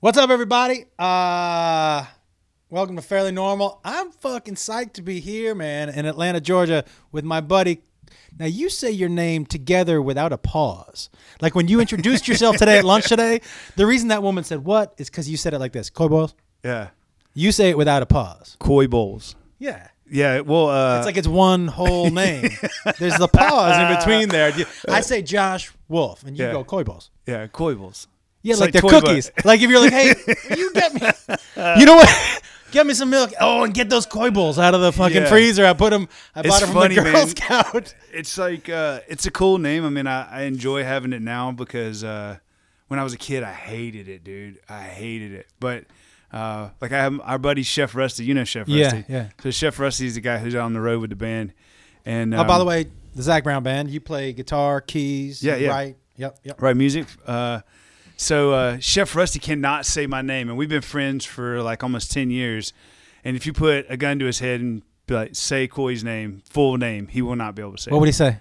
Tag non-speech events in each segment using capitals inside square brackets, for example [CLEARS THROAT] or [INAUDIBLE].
What's up, everybody? Uh, welcome to Fairly Normal. I'm fucking psyched to be here, man, in Atlanta, Georgia, with my buddy. Now, you say your name together without a pause. Like when you introduced [LAUGHS] yourself today at lunch today, the reason that woman said what is because you said it like this Coy Boils. Yeah. You say it without a pause. Coy Bowles. Yeah. Yeah. Well, uh, It's like it's one whole [LAUGHS] name. There's the pause in between there. [LAUGHS] I say Josh Wolf, and you Yeah. go Coy Balls. yeah, Coy Bowles. Yeah, It's like, like they're cookies. like if you're like, hey, [LAUGHS] you get me, you know what? [LAUGHS] Get me some milk. Oh, and get those koi bowls out of the fucking Yeah. freezer. I put them. I It's bought them from funny, the Girl man. Scout. [LAUGHS] It's like uh, it's a cool name. I mean, I, I enjoy having it now because uh, when I was a kid, I hated it, dude. I hated it. But uh, like I have our buddy Chef Rusty. You know Chef Yeah, Rusty. yeah. So Chef Rusty's the guy who's out on the road with the band. And oh, by um, the way, the Zac Brown band. You play guitar, keys. Yeah, yeah. Right. Yep. Yep. right music. Uh, so uh, Chef Rusty cannot say my name, and we've been friends for like almost ten years. And if you put a gun to his head and be like, say Coy's name, full name, he will not be able to say. What it. would he say?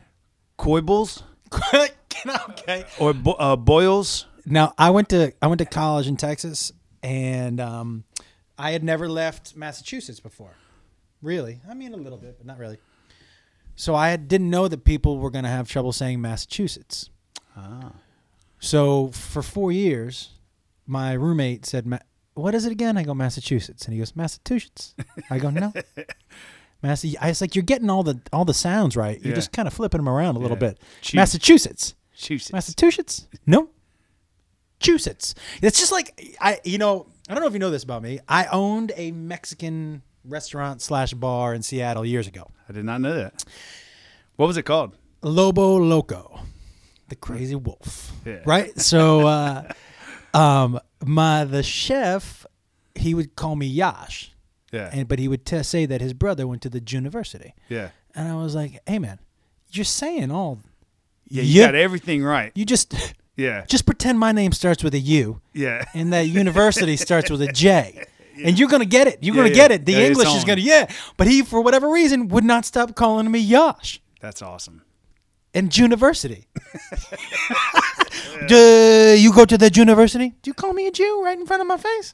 Coy Bulls [LAUGHS] okay. or Bo- uh, Boyles? Now I went to I went to college in Texas, and um, I had never left Massachusetts before. Really, I mean a little bit, but not really. So I didn't know that people were going to have trouble saying Massachusetts. Ah. So for four years, my roommate said, "Ma- "What is it again?" I go, "Massachusetts," and he goes, "Massachusetts." I go, "No." [LAUGHS] Mass- I was like, "You're getting all the all the sounds right. You're Yeah. just kind of flipping them around a little Yeah. bit." Massachusetts. Massachusetts. Massachusetts? No. Massachusetts. It's just like I, you know, I don't know if you know this about me. I owned a Mexican restaurant slash bar in Seattle years ago. I did not know that. What was it called? Lobo Loco, the crazy wolf. Yeah. Right. [LAUGHS] So, uh, um, my the chef, he would call me Yash, Yeah. and but he would t- say that his brother went to the university, yeah. and I was like, hey man, you're saying all. Yeah. You Yeah. got everything right. You just [LAUGHS] Yeah. just pretend my name starts with a U. Yeah. and that university [LAUGHS] starts with a J. And you're gonna get it. You're Yeah, gonna yeah. get it. The Yeah, English is gonna yeah. But he, for whatever reason, would not stop calling me Yash That's awesome. And University. [LAUGHS] Do you go to the university? Do you call me a Jew right in front of my face?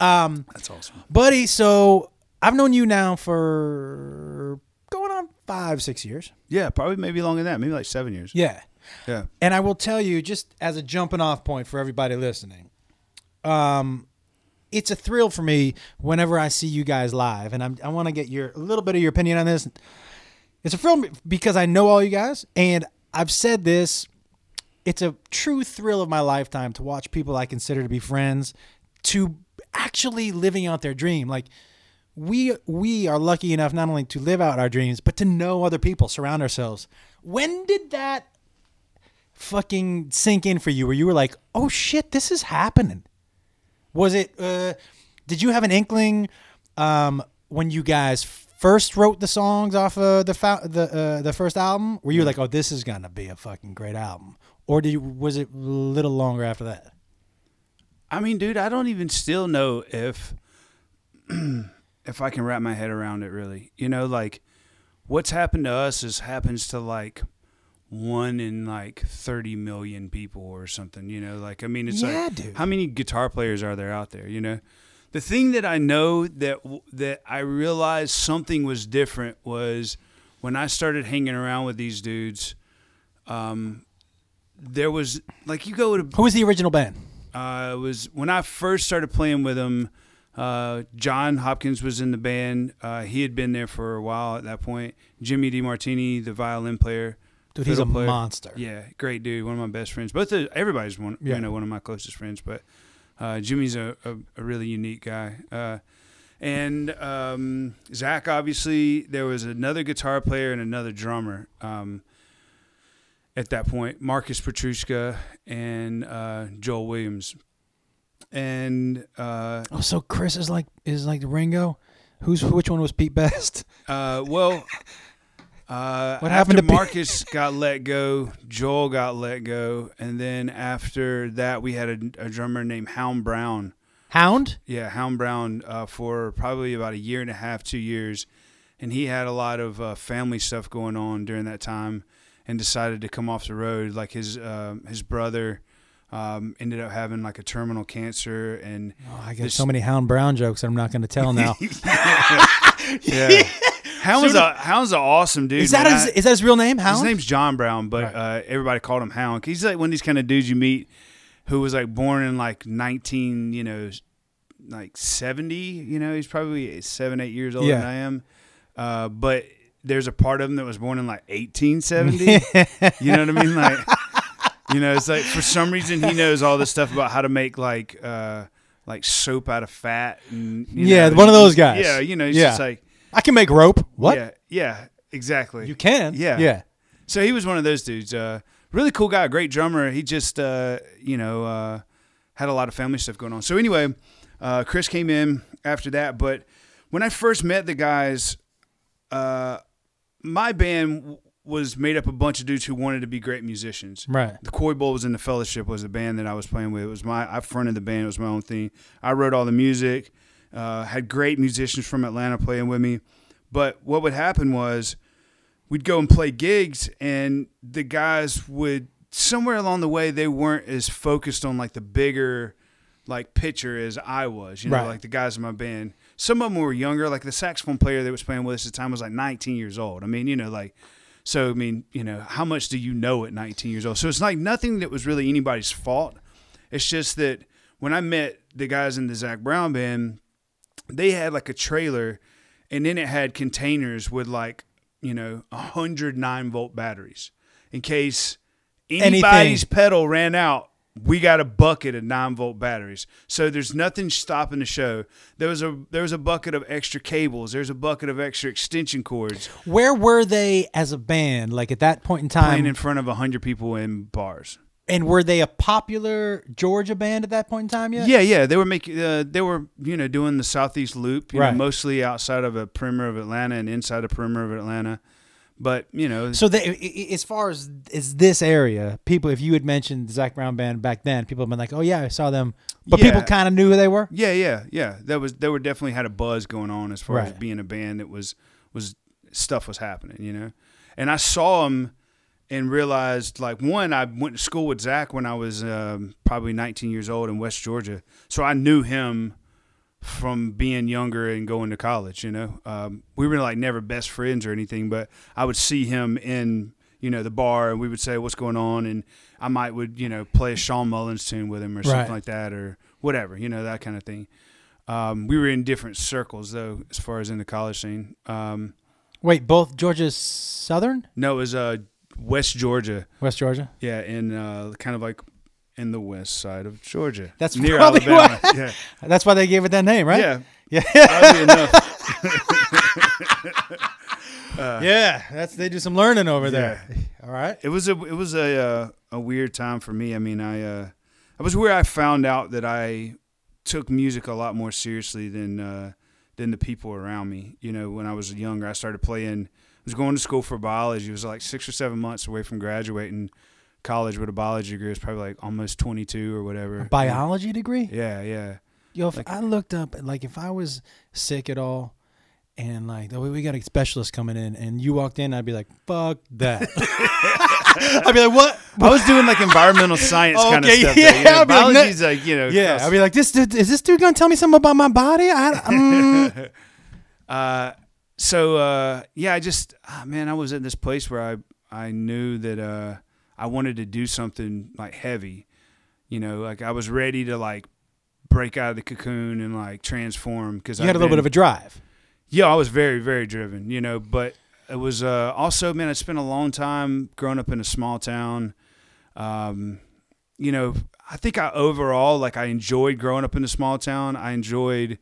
Um, That's awesome. buddy. So I've known you now for going on five, six years. Yeah. Probably maybe longer than that. Maybe like seven years. Yeah. Yeah. And I will tell you, just as a jumping off point for everybody listening, um, it's a thrill for me whenever I see you guys live, and I'm, I want to get your a little bit of your opinion on this. It's a film because I know all you guys, and I've said this. It's a true thrill of my lifetime to watch people I consider to be friends to actually living out their dream. Like we we are lucky enough not only to live out our dreams, but to know other people, surround ourselves. When did that fucking sink in for you where you were like, "Oh shit, this is happening"? Was it uh did you have an inkling um when you guys first wrote the songs off of the fou- the uh, the first album? Were you like, "Oh, this is going to be a fucking great album?" Or did you, was it a little longer after that? I mean, dude, I don't even still know if [CLEARS THROAT] if I can wrap my head around it really. You know, like what's happened to us is happens to like one in like 30 million people or something, you know? Like I mean, it's Yeah, like dude. how many guitar players are there out there, you know? The thing that I know that that I realized something was different was when I started hanging around with these dudes um there was like you go to Who was the original band? uh, it was when I first started playing with them. Uh, John Hopkins was in the band. Uh, he had been there for a while at that point. Jimmy De Martini, the violin player, Dude, he's a player. monster. Yeah, great dude. One of my best friends. Both of, everybody's one. Yeah. You know, one of my closest friends. But uh, Jimmy's a, a, a really unique guy. Uh, and um, Zac, obviously, there was another guitar player and another drummer. Um, at that point, Marcus Petruska and uh, Joel Williams. And uh, Oh, so Chris is like is like the Ringo. Who's which one was Pete Best? uh, well, [LAUGHS] uh, What happened to Marcus got let go, Joel got let go, and then after that, we had a, a drummer named Hound Brown. Hound? Yeah, Hound Brown uh, for probably about a year and a half, two years, and he had a lot of uh, family stuff going on during that time, and decided to come off the road. Like his uh, his brother Um, ended up having like a terminal cancer, and Oh, I got so many Hound Brown jokes that I'm not going to tell now. [LAUGHS] yeah, [LAUGHS] Hound's a Hound's an awesome dude. is that man. his, is that his real name? Hound? His name's John Brown, but uh, everybody called him Hound. He's like one of these kind of dudes you meet who was like born in like 19, you know, like 70. You know, he's probably seven, eight years older Yeah. than I am. Uh, but there's a part of him that was born in like 1870. [LAUGHS] you know what I mean? Like, you know, it's like for some reason he knows all this stuff about how to make like, uh, like soap out of fat and you Yeah, know, one of those guys. Yeah, you know, he's Yeah. just like I can make rope. What? Yeah, yeah, exactly. You can. Yeah. Yeah. So he was one of those dudes. Uh, really cool guy, great drummer. He just, uh, you know, uh, had a lot of family stuff going on. So anyway, uh, Chris came in after that. But when I first met the guys, uh, my band w- was made up of a bunch of dudes who wanted to be great musicians. Right. The Coy Bowles and the Fellowship was the band that I was playing with. It was my I fronted the band. It was my own thing. I wrote all the music. Uh, had great musicians from Atlanta playing with me. But what would happen was we'd go and play gigs, and the guys would somewhere along the way they weren't as focused on like the bigger like picture as I was. You know, Right. like the guys in my band. Some of them were younger. Like the saxophone player that was playing with us at the time was like 19 years old. I mean, you know, like so, I mean, you know, how much do you know at 19 years old? So it's like nothing that was really anybody's fault. It's just that when I met the guys in the Zac Brown band, they had like a trailer and then it had containers with like, you know, 109 volt batteries in case anybody's pedal ran out. We got a bucket of nine volt batteries, so there's nothing stopping the show. There was a there was a bucket of extra cables. There's a bucket of extra extension cords. Where were they as a band? Like at that point in time, playing in front of 100 people in bars. And were they a popular Georgia band at that point in time yet? Yeah, yeah, they were making uh, they were, you know, doing the southeast loop, you Right. know, mostly outside of a perimeter of Atlanta and inside the perimeter of Atlanta. But, you know, So they, as far as is this area, people, if you had mentioned the Zac Brown band back then, people have been like, "Oh yeah, I saw them," but Yeah. people kind of knew who they were. yeah, yeah, yeah. That was they were definitely had a buzz going on as far as being a band that was was stuff was happening, you know. And I saw them and realized like one, I went to school with Zac when I was um, probably 19 years old in West Georgia, so I knew him from being younger and going to college. You know, um, we were like never best friends or anything, but I would see him in you know the bar and we would say what's going on, and I might would you know play a Shawn Mullins tune with him or Right. something like that or whatever, you know that kind of thing. Um, we were in different circles though, as far as in the college scene. Um, Wait, both Georgia Southern, no, it was uh, West Georgia. West Georgia. Yeah, in uh, kind of like in the west side of Georgia. That's near Alabama. why- Yeah, [LAUGHS] That's why they gave it that name, right? yeah, yeah, oddly [LAUGHS] enough. [LAUGHS] yeah. That's they do some learning over there. All right. It was a it was a uh, a weird time for me. I mean, I uh, I was where I found out that I took music a lot more seriously than uh, than the people around me. You know, when I was younger, I started playing. Was going to school for biology. It was like six or seven months away from graduating college with a biology degree. It was probably like almost twenty two or whatever. Biology degree. Yeah, yeah. Yo, if Like- I looked up, like, if I was sick at all, and like, oh, we got a specialist coming in, and you walked in, I'd be like, fuck that. [LAUGHS] I'd be like, what? I was doing like environmental science kind of Okay, stuff. yeah, you know? I'd be like, Biology's like, you know, Yeah, I'd be like, this dude, is this dude gonna tell me something about my body? I, mm. [LAUGHS] Uh, so uh, yeah, I just ah, man, I was in this place where I I knew that uh, I wanted to do something like heavy, you know, like I was ready to like break out of the cocoon and like transform because you had a little bit of a drive. yeah, I was very very driven, you know, but it was uh, also man, I spent a long time growing up in a small town. Um, you know, I think I overall like I enjoyed growing up in a small town. I enjoyed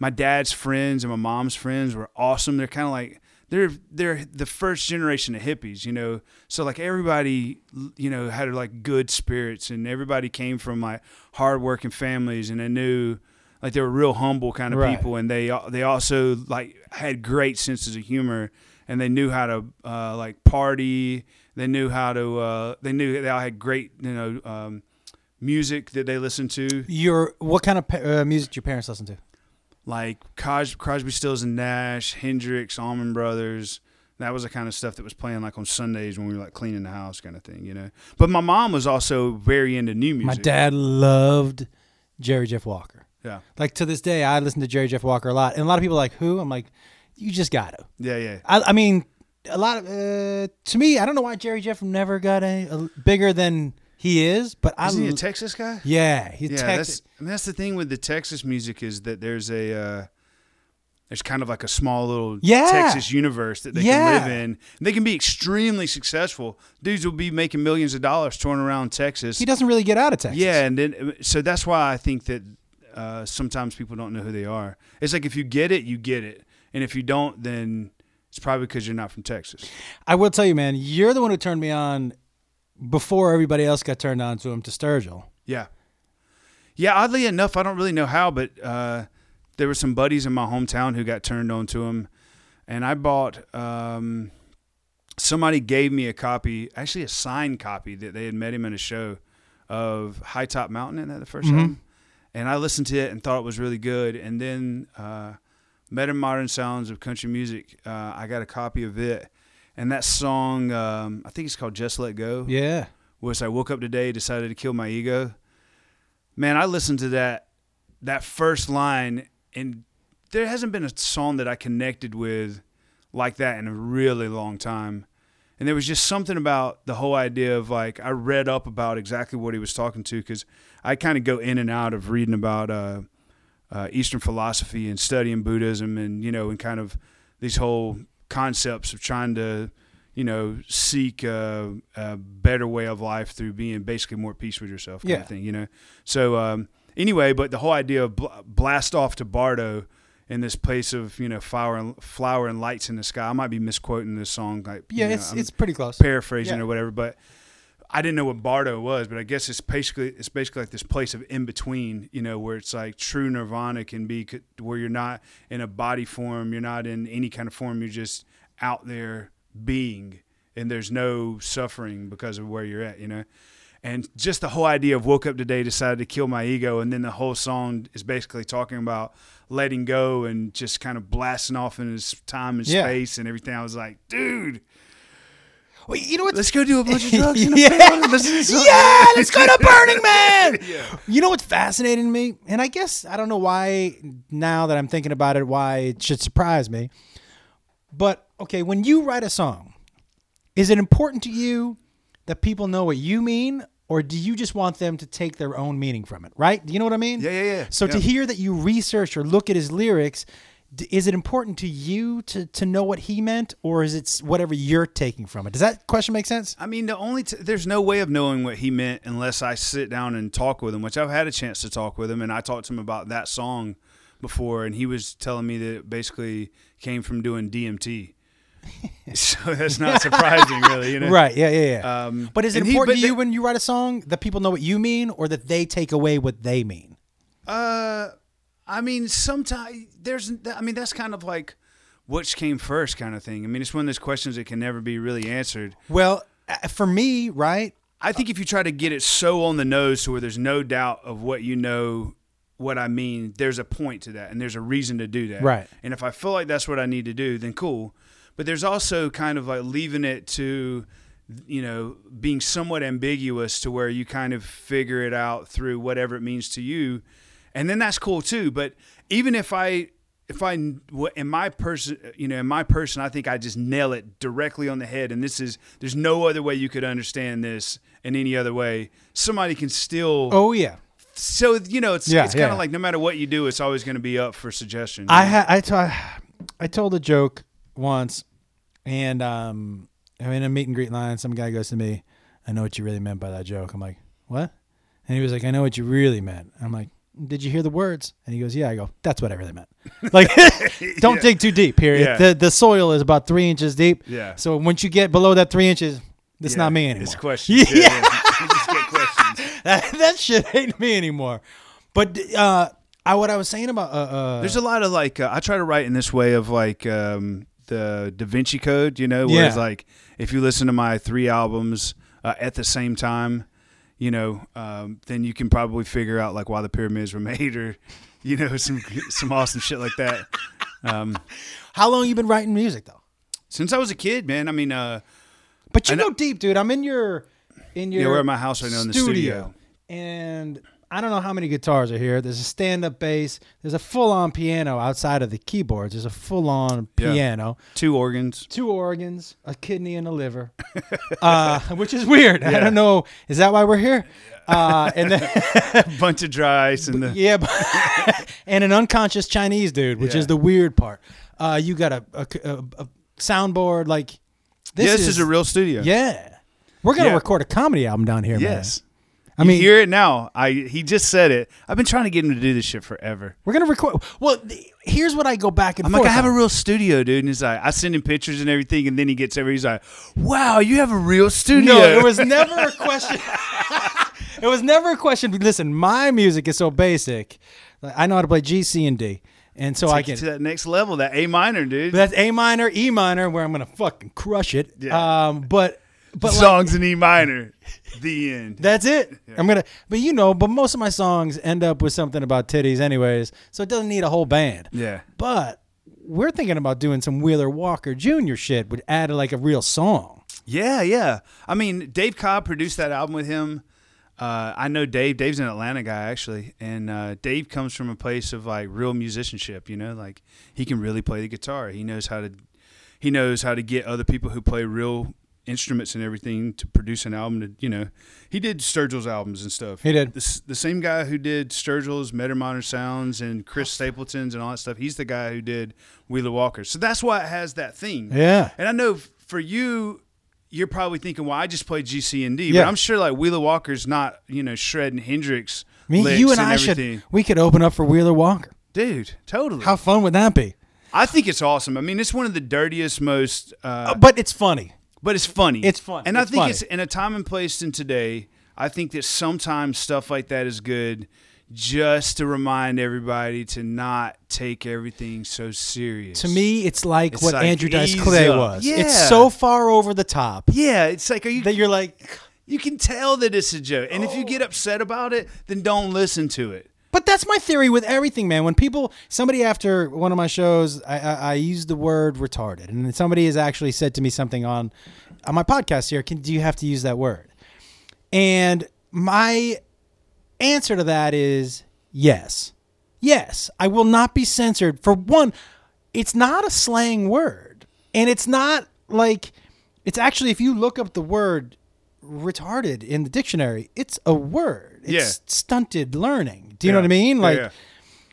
my dad's friends and my mom's friends were awesome. They're kind of like they're they're the first generation of hippies, you know. So like everybody, you know, had like good spirits, and everybody came from like hardworking families, and they knew like they were real humble kind of Right. people, and they they also like had great senses of humor, and they knew how to uh, like party. They knew how to. Uh, they knew they all had great, you know, um, music that they listened to. Your what kind of uh, music your parents listen to? Like Cos- Crosby, Stills and Nash, Hendrix, Allman Brothers, That was the kind of stuff that was playing like on Sundays when we were like cleaning the house, kind of thing, you know. But my mom was also very into new music. My dad loved Jerry Jeff Walker. Yeah. Like to this day, I listen to Jerry Jeff Walker a lot, and a lot of people are like, "Who?" I'm like, "You just got to." Yeah, yeah. I, I mean, a lot of uh, to me, I don't know why Jerry Jeff never got a bigger than he is, but I Isn't he a Texas guy? yeah, he yeah, Texas. that's I mean, that's the thing with the Texas music is that there's a uh, there's kind of like a small little Yeah. Texas universe that they Yeah. can live in. They can be extremely successful. Dudes will be making millions of dollars touring around Texas. He doesn't really get out of Texas. Yeah, and then so that's why I think that uh, sometimes people don't know who they are. It's like if you get it, you get it, and if you don't, then it's probably because you're not from Texas. I will tell you, man, you're the one who turned me on before everybody else got turned on to him to Sturgill. Yeah. Yeah, oddly enough, I don't really know how, but uh, there were some buddies in my hometown who got turned on to him. And I bought, um, somebody gave me a copy, actually a signed copy that they had met him in a show of High Top Mountain. Isn't that the 1st Mhm. album? And I listened to it and thought it was really good. And then uh, Metamodern Sounds of Country Music, uh, I got a copy of it. And that song, um, I think it's called Just Let Go Yeah. was I woke up today, decided to kill my ego. Man, I listened to that that first line, and there hasn't been a song that I connected with like that in a really long time. And there was just something about the whole idea of like I read up about exactly what he was talking to because I kind of go in and out of reading about uh, uh, Eastern philosophy and studying Buddhism and you know and kind of these whole concepts of trying to you know seek a, a better way of life through being basically more peace with yourself kind Yeah. of thing you know so um, anyway but the whole idea of bl- blast off to Bardo in this place of you know flower and flower and lights in the sky I might be misquoting this song like you Yeah, know, it's I'm- it's pretty close. paraphrasing Yeah. or whatever, but I didn't know what Bardo was, but I guess it's basically it's basically like this place of in between, you know, where it's like true nirvana can be where you're not in a body form, you're not in any kind of form, you're just out there being and there's no suffering because of where you're at, you know. And just the whole idea of woke up today, decided to kill my ego, and then the whole song is basically talking about letting go and just kind of blasting off in his time and Yeah. space and everything. I was like, dude, Well, you know what? Let's go do a bunch of [LAUGHS] drugs yeah. field and listen to something. yeah, let's go to Burning Man. [LAUGHS] Yeah. You know what's fascinating to me, and I guess I don't know why now that I'm thinking about it, why it should surprise me. But okay, when you write a song, is it important to you that people know what you mean, or do you just want them to take their own meaning from it? Right? Do you know what I mean? Yeah, yeah, yeah. So to hear that you research or look at his lyrics, is it important to you to to know what he meant, or is it whatever you're taking from it? Does that question make sense? I mean, the only t- there's no way of knowing what he meant unless I sit down and talk with him, which I've had a chance to talk with him, and I talked to him about that song before, and he was telling me that it basically came from doing DMT. [LAUGHS] so that's not [LAUGHS] surprising, really, you know. Right. Yeah. Yeah. Yeah. Um, But is it he- important but to you when you write a song that people know what you mean, or that they take away what they mean? Uh, I mean, sometimes there's. I mean, that's kind of like which came first, kind of thing. I mean, it's one of those questions that can never be really answered. Well, for me, right? I think if you try to get it so on the nose to where there's no doubt of what you know, what I mean, there's a point to that, and there's a reason to do that. Right. And if I feel like that's what I need to do, then cool. But there's also kind of like leaving it to, you know, being somewhat ambiguous to where you kind of figure it out through whatever it means to you, and then that's cool too. But even if I if I in my person, you know, in my person, I think I just nail it directly on the head. And this is there's no other way you could understand this in any other way. Somebody can still. Oh yeah. So you know, it's Yeah, it's kind of yeah. like no matter what you do, it's always going to be up for suggestion. I ha- I, t- I told a joke once, and um, I'm in a meet and greet line. Some guy goes to me, "I know what you really meant by that joke." I'm like, "What?" And he was like, "I know what you really meant." I'm like, "Did you hear the words?" And he goes, "Yeah." I go, "That's what I really meant." [LAUGHS] Like, [LAUGHS] don't Yeah. dig too deep here. Yeah. The the soil is about three inches deep. Yeah. So once you get below that three inches, it's Yeah, not me anymore. It's questions. [LAUGHS] Yeah. Yeah, yeah. Just get questions. that, that shit ain't me anymore. But uh, I what I was saying about uh, uh There's a lot of like uh, I try to write in this way of like um, the Da Vinci Code, you know, where it's like if you listen to my three albums uh, at the same time, you know, um, then you can probably figure out like why the pyramids were [LAUGHS] made, or you know, some some awesome shit like that. Um, how long you been writing music though? since I was a kid, man. I mean, uh, But you know- go deep, dude. I'm in your in your Yeah, we're at my house right now in the studio. and I don't know how many guitars are here. There's a stand-up bass. There's a full-on piano outside of the keyboards. There's a full-on Yeah. piano. two organs. two organs, a kidney, and a liver, [LAUGHS] uh, which is weird. I don't know. Is that why we're here? Uh, and then, [LAUGHS] bunch of dry ice and the yeah, [LAUGHS] and an unconscious Chinese dude, which Yeah. is the weird part. Uh, you got a, a, a, a soundboard like this. this is, is, a real studio. yeah. We're gonna Yeah. record a comedy album down here, Yes. man. I I mean- mean, hear it now. I he just said it. I've been trying to get him to do this shit forever. We're gonna record. Well, th- here's what I go back and I'm forth. like, I have a real studio, dude. And he's like, I send him pictures and everything, and then he gets over. He's like, Wow, you have a real studio. No, it was [LAUGHS] never a question. [LAUGHS] it was never a question. Listen, my music is so basic. Like, I know how to play G, C, and D, and so I Take it can. to that next level, that A minor, dude. That's A minor, E minor, where I'm gonna fucking crush it. Yeah. Um, but but like, songs in E minor. the end. that's it. I'm gonna. But you know, but most of my songs end up with something about titties, anyways. So it doesn't need a whole band. yeah. But we're thinking about doing some Wheeler Walker Jr. shit, would add like a real song. Yeah, yeah. I mean, Dave Cobb produced that album with him. Uh, I know Dave. Dave's an Atlanta guy actually, and uh, Dave comes from a place of like real musicianship. You know, like he can really play the guitar. He knows how to. He knows how to get other people who play real instruments and everything to produce an album. To you know, he did Sturgill's albums and stuff. He did. The, the same guy who did Sturgill's, Metamodern Sounds, and Chris Stapleton's and all that stuff. He's the guy who did Wheeler Walker. So that's why it has that theme. Yeah. And I know for you, you're probably thinking, "Well, I just played G, C, and D," Yeah. but I'm sure like Wheeler Walker's not, you know, shredding Hendrix. I mean, licks you and I everything. should. We could open up for Wheeler Walker. dude, totally. How fun would that be? I think it's awesome. I mean, it's one of the dirtiest, most, uh, Uh, but it's funny. But it's funny. It's fun. and It's I think funny. it's in a time and place in today. I think that sometimes stuff like that is good, just to remind everybody to not take everything so serious. To me, it's like It's what like, Andrew Dice Clay up. was. Yeah. It's so far over the top yeah, it's like, are you? that you're like, You can tell that it's a joke. And if you get upset about it, then don't listen to it. But that's my theory with everything, man. When people, somebody after one of my shows, I, I, I used the word retarded, and somebody has actually said to me something on on my podcast here. Can do you have to use that word? And my answer to that is yes, yes. I will not be censored. For one, it's not a slang word, and it's not like it's actually if you look up the word retarded in the dictionary, it's a word. It's Yeah. stunted learning. Do you know what I mean? Like yeah.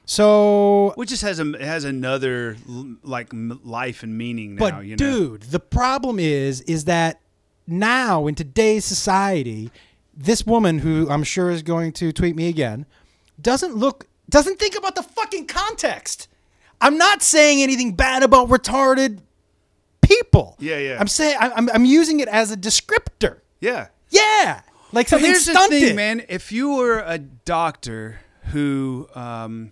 so Which just has a it has another like life and meaning now. but you know, dude, the problem is is that now in today's society, this woman who I'm sure is going to tweet me again doesn't look doesn't think about the fucking context. I'm not saying anything bad about retarded people. Yeah, yeah. I'm saying I'm I'm using it as a descriptor. yeah. Yeah, like So something here's stunted. the thing, man. If you were a doctor who um,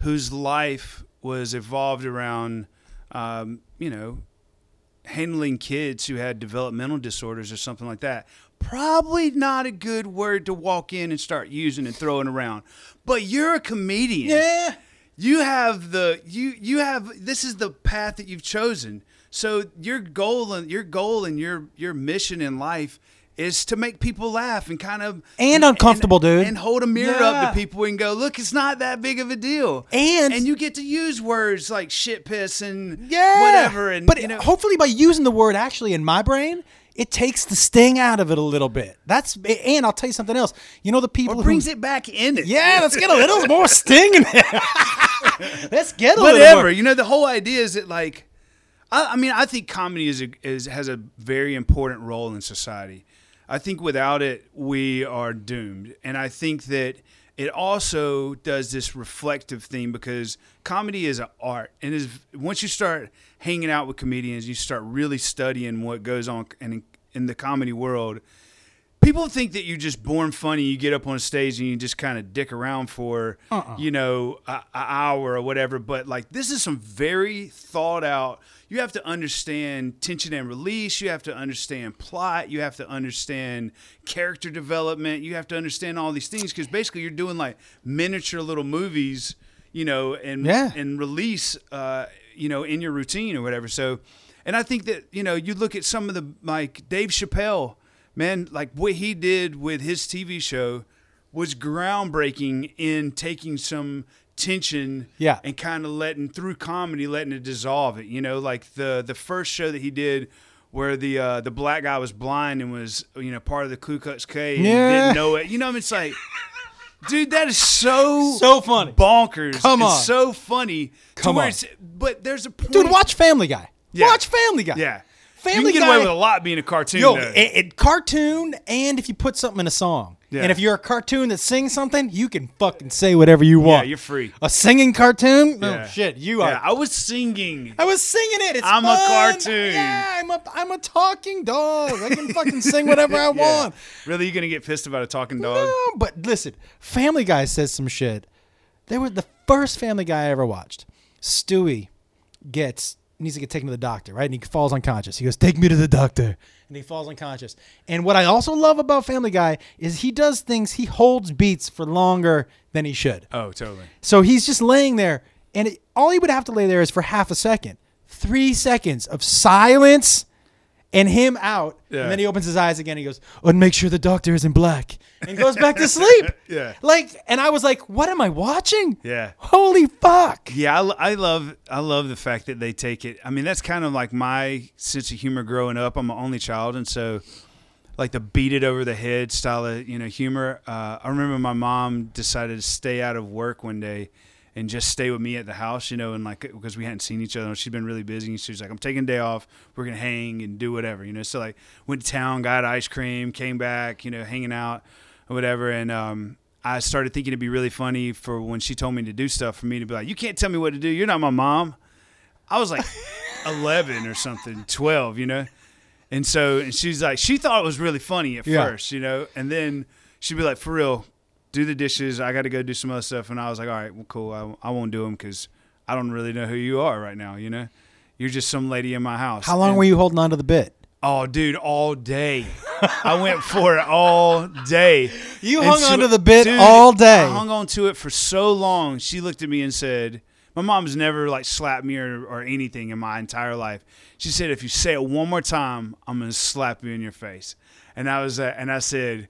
whose life was evolved around, um, you know, handling kids who had developmental disorders or something like that, probably not a good word to walk in and start using and throwing around. But you're a comedian. Yeah. you have the you you have this is the path that you've chosen so your goal and your goal and your your mission in life is to make people laugh and kind of And uncomfortable, dude. and hold a mirror Yeah. up to people and go look it's not that big of a deal And- and you get to use words like shit piss and yeah, whatever and but you know hopefully by using the word actually in my brain, it takes the sting out of it a little bit. That's and I'll tell you something else. You know the people or brings who, it back in it Yeah, let's get a little [LAUGHS] more sting in there. [LAUGHS] let's get a little whatever. You know, the whole idea is that like, I, I mean, I think comedy is, a, is has a very important role in society. I think without it, we are doomed, and I think that it also does this reflective thing because comedy is an art, and is once you start hanging out with comedians, you start really studying what goes on in in the comedy world people think that you're just born funny. You get up on stage and you just kind of dick around for, you know, an hour or whatever. But like, this is some very thought out. You have to understand tension and release. You have to understand plot. You have to understand character development. You have to understand all these things because basically you're doing like miniature little movies, you know, and Yeah. and release, uh, you know, in your routine or whatever. So. And I think that you know, you look at some of the like Dave Chappelle, man, like what he did with his TV show was groundbreaking in taking some tension Yeah. and kind of letting through comedy letting it dissolve it you know like the the first show that he did where the uh, the black guy was blind and was you know part of the Ku Klux K and Yeah. didn't know it you know what I mean? it's like dude that is so So funny. bonkers Come It's on. so funny Come on. it's- but there's a point Dude, watch Family Guy. Yeah. Watch Family Guy. yeah Family you can get Guy. away with a lot being a cartoon Yo, it, it- cartoon, and if you put something in a song, Yeah. and if you're a cartoon that sings something, you can fucking say whatever you want. yeah you're free a singing cartoon? Oh, yeah. Oh shit, you yeah are. I was singing I was singing it. It's I'm a cartoon. Yeah, I'm a I'm a talking dog. I can fucking sing whatever [LAUGHS] I want. really you're gonna get pissed about a talking dog No, but listen, Family Guy says some shit. They were the first Family Guy I ever watched. Stewie gets needs to get taken to the doctor, right? And he falls unconscious. He goes, "Take me to the doctor," and he falls unconscious. And what I also love about Family Guy is he does things. He holds beats for longer than he should. oh totally So he's just laying there, and it, all he would have to lay there is for half a second, three seconds of silence, and him out. Yeah. And then he opens his eyes again. And he goes, "Oh, and make sure the doctor isn't black," and goes back to sleep. [LAUGHS] Yeah. Like, and I was like, "What am I watching? yeah Holy fuck!" Yeah, I, I love I love the fact that they take it. I mean, that's kind of like my sense of humor growing up. I'm an only child, and so like the beat it over the head style of you know humor. Uh, I remember my mom decided to stay out of work one day and just stay with me at the house, you know, and like because we hadn't seen each other. She'd been really busy. And she was like, "I'm taking a day off. We're gonna hang and do whatever," you know. So like went to town, got ice cream, came back, you know, hanging out or whatever, and um. I started thinking it'd be really funny for when she told me to do stuff for me to be like, "You can't tell me what to do. You're not my mom." I was like [LAUGHS] 11 or something, 12, you know? And so, and she's like, she thought it was really funny at Yeah. first, you know? And then she'd be like, for real, do the dishes. I got to go do some other stuff. And I was like, all right, well, cool. I, I won't do them because I don't really know who you are right now, you know? You're just some lady in my house. How long And- were you holding on to the bit? Oh, dude, all day. I went for it all day. [LAUGHS] You And hung so- onto the bit dude, all day. I hung on to it for so long. She looked at me and said, "My mom's never like slapped me or, or anything in my entire life." She said, "If you say it one more time, I'm gonna slap you in your face." And I was, uh, and I said,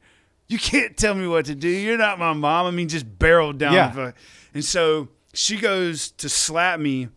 "You can't tell me what to do. You're not my mom." I mean, just barreled down. Yeah. And so she goes to slap me,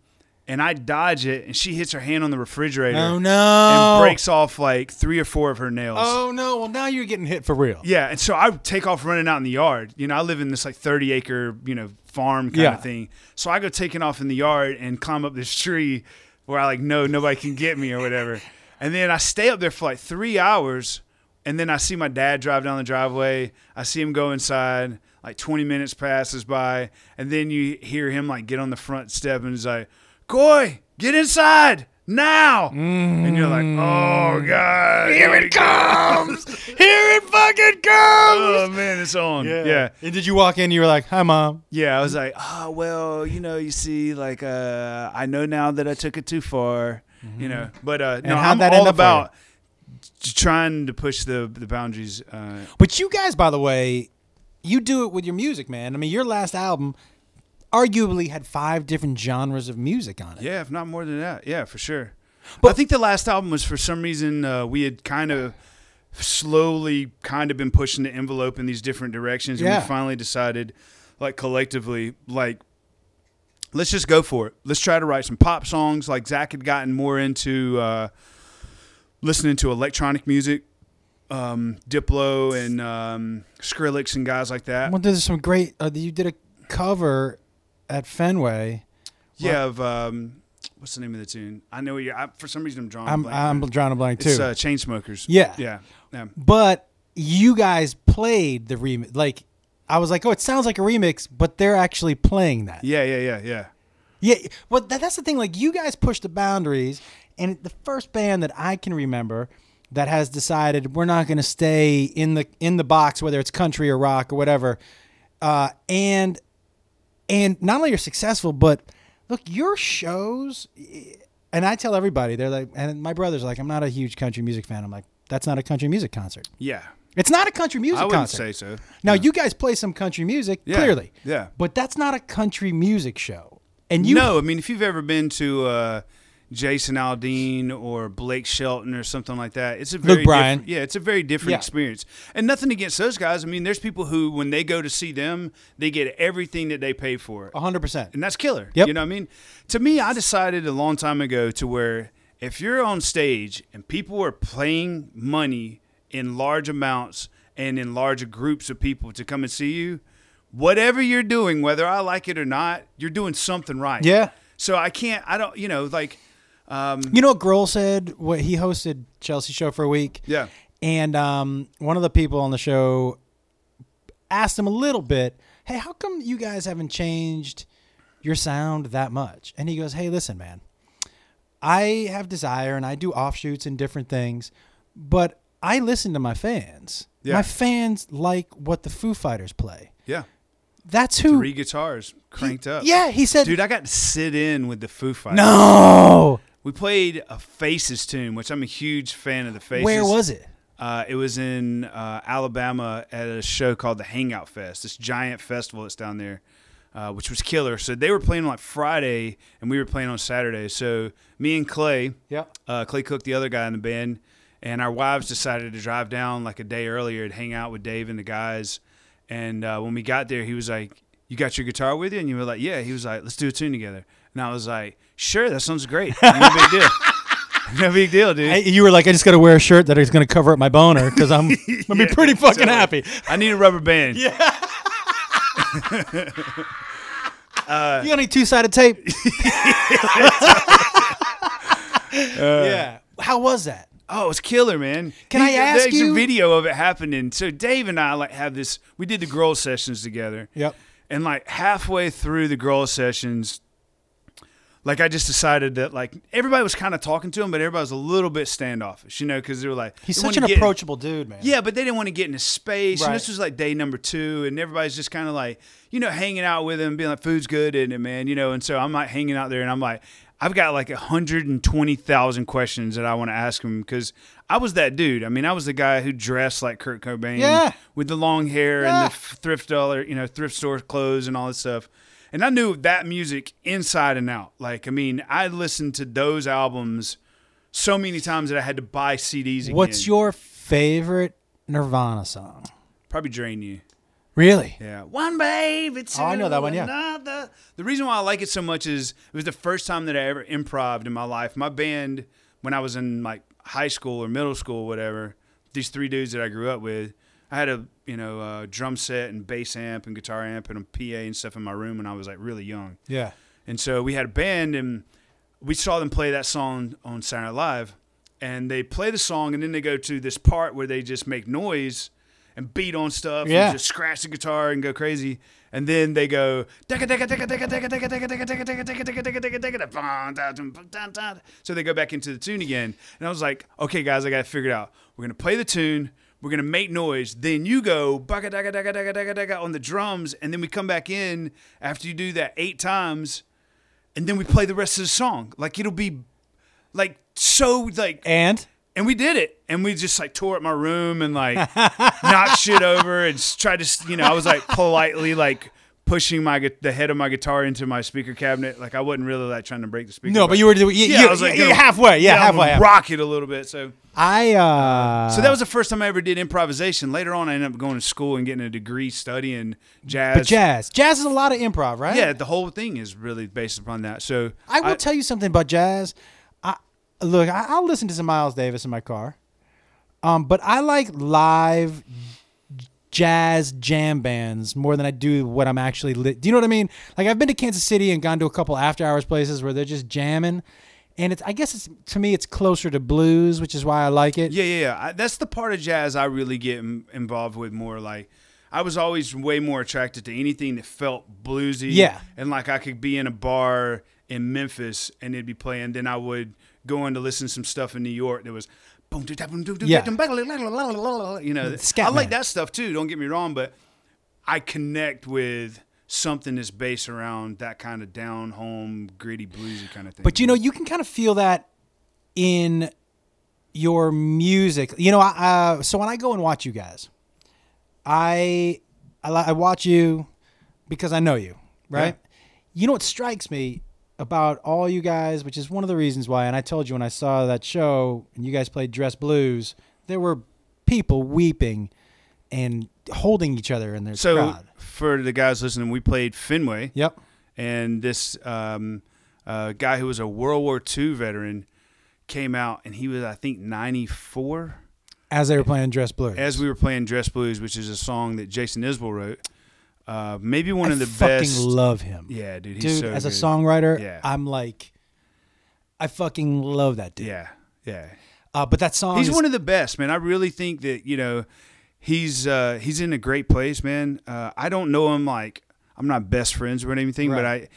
and I dodge it, and she hits her hand on the refrigerator Oh no! and breaks off like three or four of her nails. Oh no! Well, now you're getting hit for real. Yeah, and so I take off running out in the yard. You know, I live in this like 30 acre, you know, farm kind Yeah. of thing. So I go taking off in the yard and climb up this tree where I like know nobody can get me or whatever. And then I stay up there for like three hours. And then I see my dad drive down the driveway. I see him go inside. Like 20 minutes passes by. And then you hear him like get on the front step and he's like, Coy, get inside now. And you're like, oh, God. Here it comes. Here it fucking comes. Oh, man, it's on. Yeah. And did you walk in? You were like, "Hi, mom." Yeah, I was like, oh well, you know, you see, like, uh, I know now that I took it too far, you know. But uh, no, I'm that end all about trying to push the the boundaries. Uh, But you guys, by the way, you do it with your music, man. I mean, your last album arguably had five different genres of music on it. yeah, if not more than that, yeah, for sure. But I think the last album was for some reason uh, we had kind of slowly kind of been pushing the envelope in these different directions, and Yeah. we finally decided, like collectively, like let's just go for it. Let's try to write some pop songs. Like Zac had gotten more into uh, listening to electronic music, um, Diplo and um, Skrillex and guys like that. Well, there's some great. Uh, you did a cover at Fenway. Yeah, of um, what's the name of the tune? I know you. I, for some reason, I'm drawing. a I'm blank. I'm drawing a blank too. It's uh, Chainsmokers. Yeah. yeah, yeah. but you guys played the remix. Like I was like, oh, it sounds like a remix, but they're actually playing that. Yeah, yeah, yeah, yeah. Yeah, well, that, that's the thing. Like, you guys push the boundaries, and the first band that I can remember that has decided we're not going to stay in the in the box, whether it's country or rock or whatever, uh, and and not only you're successful, but look, your shows, and I tell everybody, they're like, and my brother's like, I'm not a huge country music fan. I'm like, that's not a country music concert. Yeah. It's not a country music I wouldn't concert. say so. Now you guys play some country music, Yeah, clearly, yeah. but that's not a country music show. And you no, I mean if you've ever been to uh, Jason Aldean or Blake Shelton or something like that. It's a very Luke Bryan. different- yeah, it's a very different Yeah. experience. And nothing against those guys. I mean, there's people who when they go to see them, they get everything that they pay for. hundred percent. and that's killer. Yep. You know what I mean? To me, I decided a long time ago to where if you're on stage and people are paying money in large amounts and in large groups of people to come and see you, whatever you're doing, whether I like it or not, you're doing something right. Yeah. So I can't. I don't. You know, like. Um, You know what Grohl said? What he hosted Chelsea show for a week. yeah. And um, one of the people on the show asked him a little bit, "Hey, how come you guys haven't changed your sound that much?" And he goes, "Hey, listen, man. I have desire and I do offshoots and different things, but I listen to my fans. Yeah. My fans like what the Foo Fighters play. Yeah. That's who. Three guitars cranked up. yeah, he said. Dude, I got to sit in with the Foo Fighters. no. We played a Faces tune, which I'm a huge fan of the Faces. Where was it? Uh, it was in uh, Alabama at a show called the Hangout Fest, this giant festival that's down there, uh, which was killer. So they were playing on like Friday, and we were playing on Saturday. So me and Clay, Yep. uh, Clay Cook, the other guy in the band, and our wives decided to drive down like a day earlier to hang out with Dave and the guys. And uh, when we got there, he was like, "You got your guitar with you?" And you were like, "Yeah." He was like, "Let's do a tune together." And I was like, "Sure, that sounds great. [LAUGHS] No big deal. no big deal, dude." I, you were like, I just got to wear a shirt that is going to cover up my boner because [LAUGHS] I'm gonna be pretty fucking happy. I need a rubber band. Yeah. [LAUGHS] Uh, you got any two sided tape? Uh, yeah. How was that? Oh, it's killer, man. Can I ask there's you- a video of it happening. So Dave and I like have this. We did the Grohl Sessions together. Yep. And like halfway through the Grohl Sessions, like I just decided that like everybody was kind of talking to him, but everybody was a little bit standoffish, you know, because they were like He's such an approachable dude, man. Yeah, but they didn't want to get in his space. Right. And this was like day number two, and everybody's just kind of like, you know, hanging out with him, being like, food's good, isn't it, man? You know, and so I'm like hanging out there, and I'm like, I've got like 120,000 questions that I want to ask him because I was that dude. I mean, I was the guy who dressed like Kurt Cobain Yeah. with the long hair Yeah. and the thrift dollar, you know, thrift store clothes and all this stuff. And I knew that music inside and out. Like, I mean, I listened to those albums so many times that I had to buy CDs again. What's your favorite Nirvana song? probably drain you? Really? Yeah, one baby to Oh, I know that one, yeah. another. The reason why I like it so much is it was the first time that I ever improved in my life. My band, when I was in like high school or middle school, whatever, these three dudes that I grew up with, I had a you know uh, drum set and bass amp and guitar amp and a PA and stuff in my room when I was like really young. Yeah. And so we had a band, and we saw them play that song on Saturday Night Live. And they play the song, and then they go to this part where they just make noise and beat on stuff, Yeah. and just scratch the guitar and go crazy. And then they go, so they go back into the tune again. And I was like, okay, guys, I got to figure it figured out. We're gonna play the tune. We're gonna make noise. Then you go baka daga daga daga daga daga on the drums, and then we come back in after you do that eight times, and then we play the rest of the song. Like it'll be like so like And and we did it and we just like tore up my room and like [LAUGHS] knocked shit over and tried to you know i was like politely like pushing my the head of my guitar into my speaker cabinet like i wasn't really like trying to break the speaker no, but you were you, yeah, you, I was like gonna- halfway. Yeah, I'm halfway. halfway. rock it a little bit so I uh. so that was the first time i ever did improvisation later on i ended up going to school and getting a degree studying jazz but jazz. Jazz is a lot of improv, right? yeah the whole thing is really based upon that so I will tell you something about jazz. I look. I, I'll listen to some Miles Davis in my car. Um, but I like live jazz jam bands more than I do what I'm actually. Li- do you know what I mean? Like I've been to Kansas City and gone to a couple after hours places where they're just jamming, and it's. I guess it's to me it's closer to blues, which is why I like it. Yeah, yeah, yeah. I, that's the part of jazz I really get in, involved with more. Like, I was always way more attracted to anything that felt bluesy. Yeah. and like I could be in a bar in Memphis and it'd be playing. Then I would go in to listen to some stuff in New York that was. Boom, doo, da, boom, doo, doo, Yeah. You know, Scat I like man. that stuff too. Don't get me wrong, but I connect with something that's based around that kind of down home, gritty, bluesy kind of thing. But you know, you can kind of feel that in your music. You know, I, uh, so when I go and watch you guys, I I, I watch you because I know you, right? You know what strikes me about all you guys, which is one of the reasons why. And I told you when I saw that show and you guys played Dress Blues, there were people weeping and holding each other in their So crowd. for the guys listening, we played Fenway, Yep. and this um, uh, guy who was a World War II veteran came out, and he was I think 94 As they were playing Dress Blues. as we were playing Dress Blues, which is a song that Jason Isbell wrote. Uh, maybe one I of the fucking best. love him. yeah, dude. He's dude, so as a songwriter, Yeah. I'm like, I fucking love that dude. Yeah, yeah. Uh, but that song, He's is, one of the best, man. I really think that you know he's uh, he's in a great place, man. Uh, I don't know him like I'm not best friends or anything, but I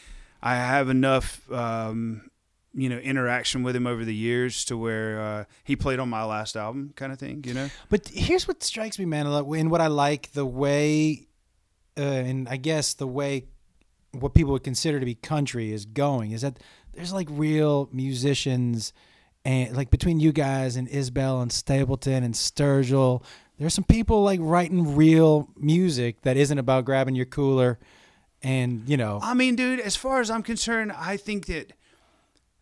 I have enough um, you know interaction with him over the years to where uh, he played on my last album, kind of thing. You know, But here's what strikes me, man, and what I like the way, uh, and I guess the way what people would consider to be country is going is that there's like real musicians, and like between you guys and Isbell and Stapleton and Sturgill, there's some people like writing real music that isn't about grabbing your cooler, and you know, I mean, dude. As far as I'm concerned, I think that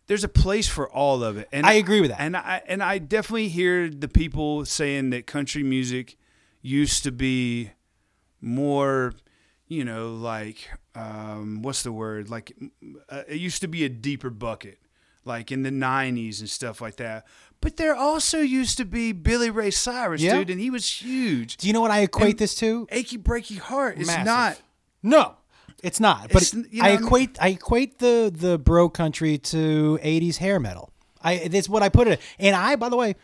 there's a place for all of it, and I agree with that. And I and I definitely hear the people saying that country music used to be more, you know, like um, what's the word? Like uh, it used to be a deeper bucket, like in the '90s and stuff like that. But there also used to be Billy Ray Cyrus, Yeah. dude, and he was huge. do you know what I equate And- this to? Achy breaky heart. is not. No, it's not. But It's- you know, I equate I equate the the bro country to '80s hair metal. I that's what I put it. And I, by the way,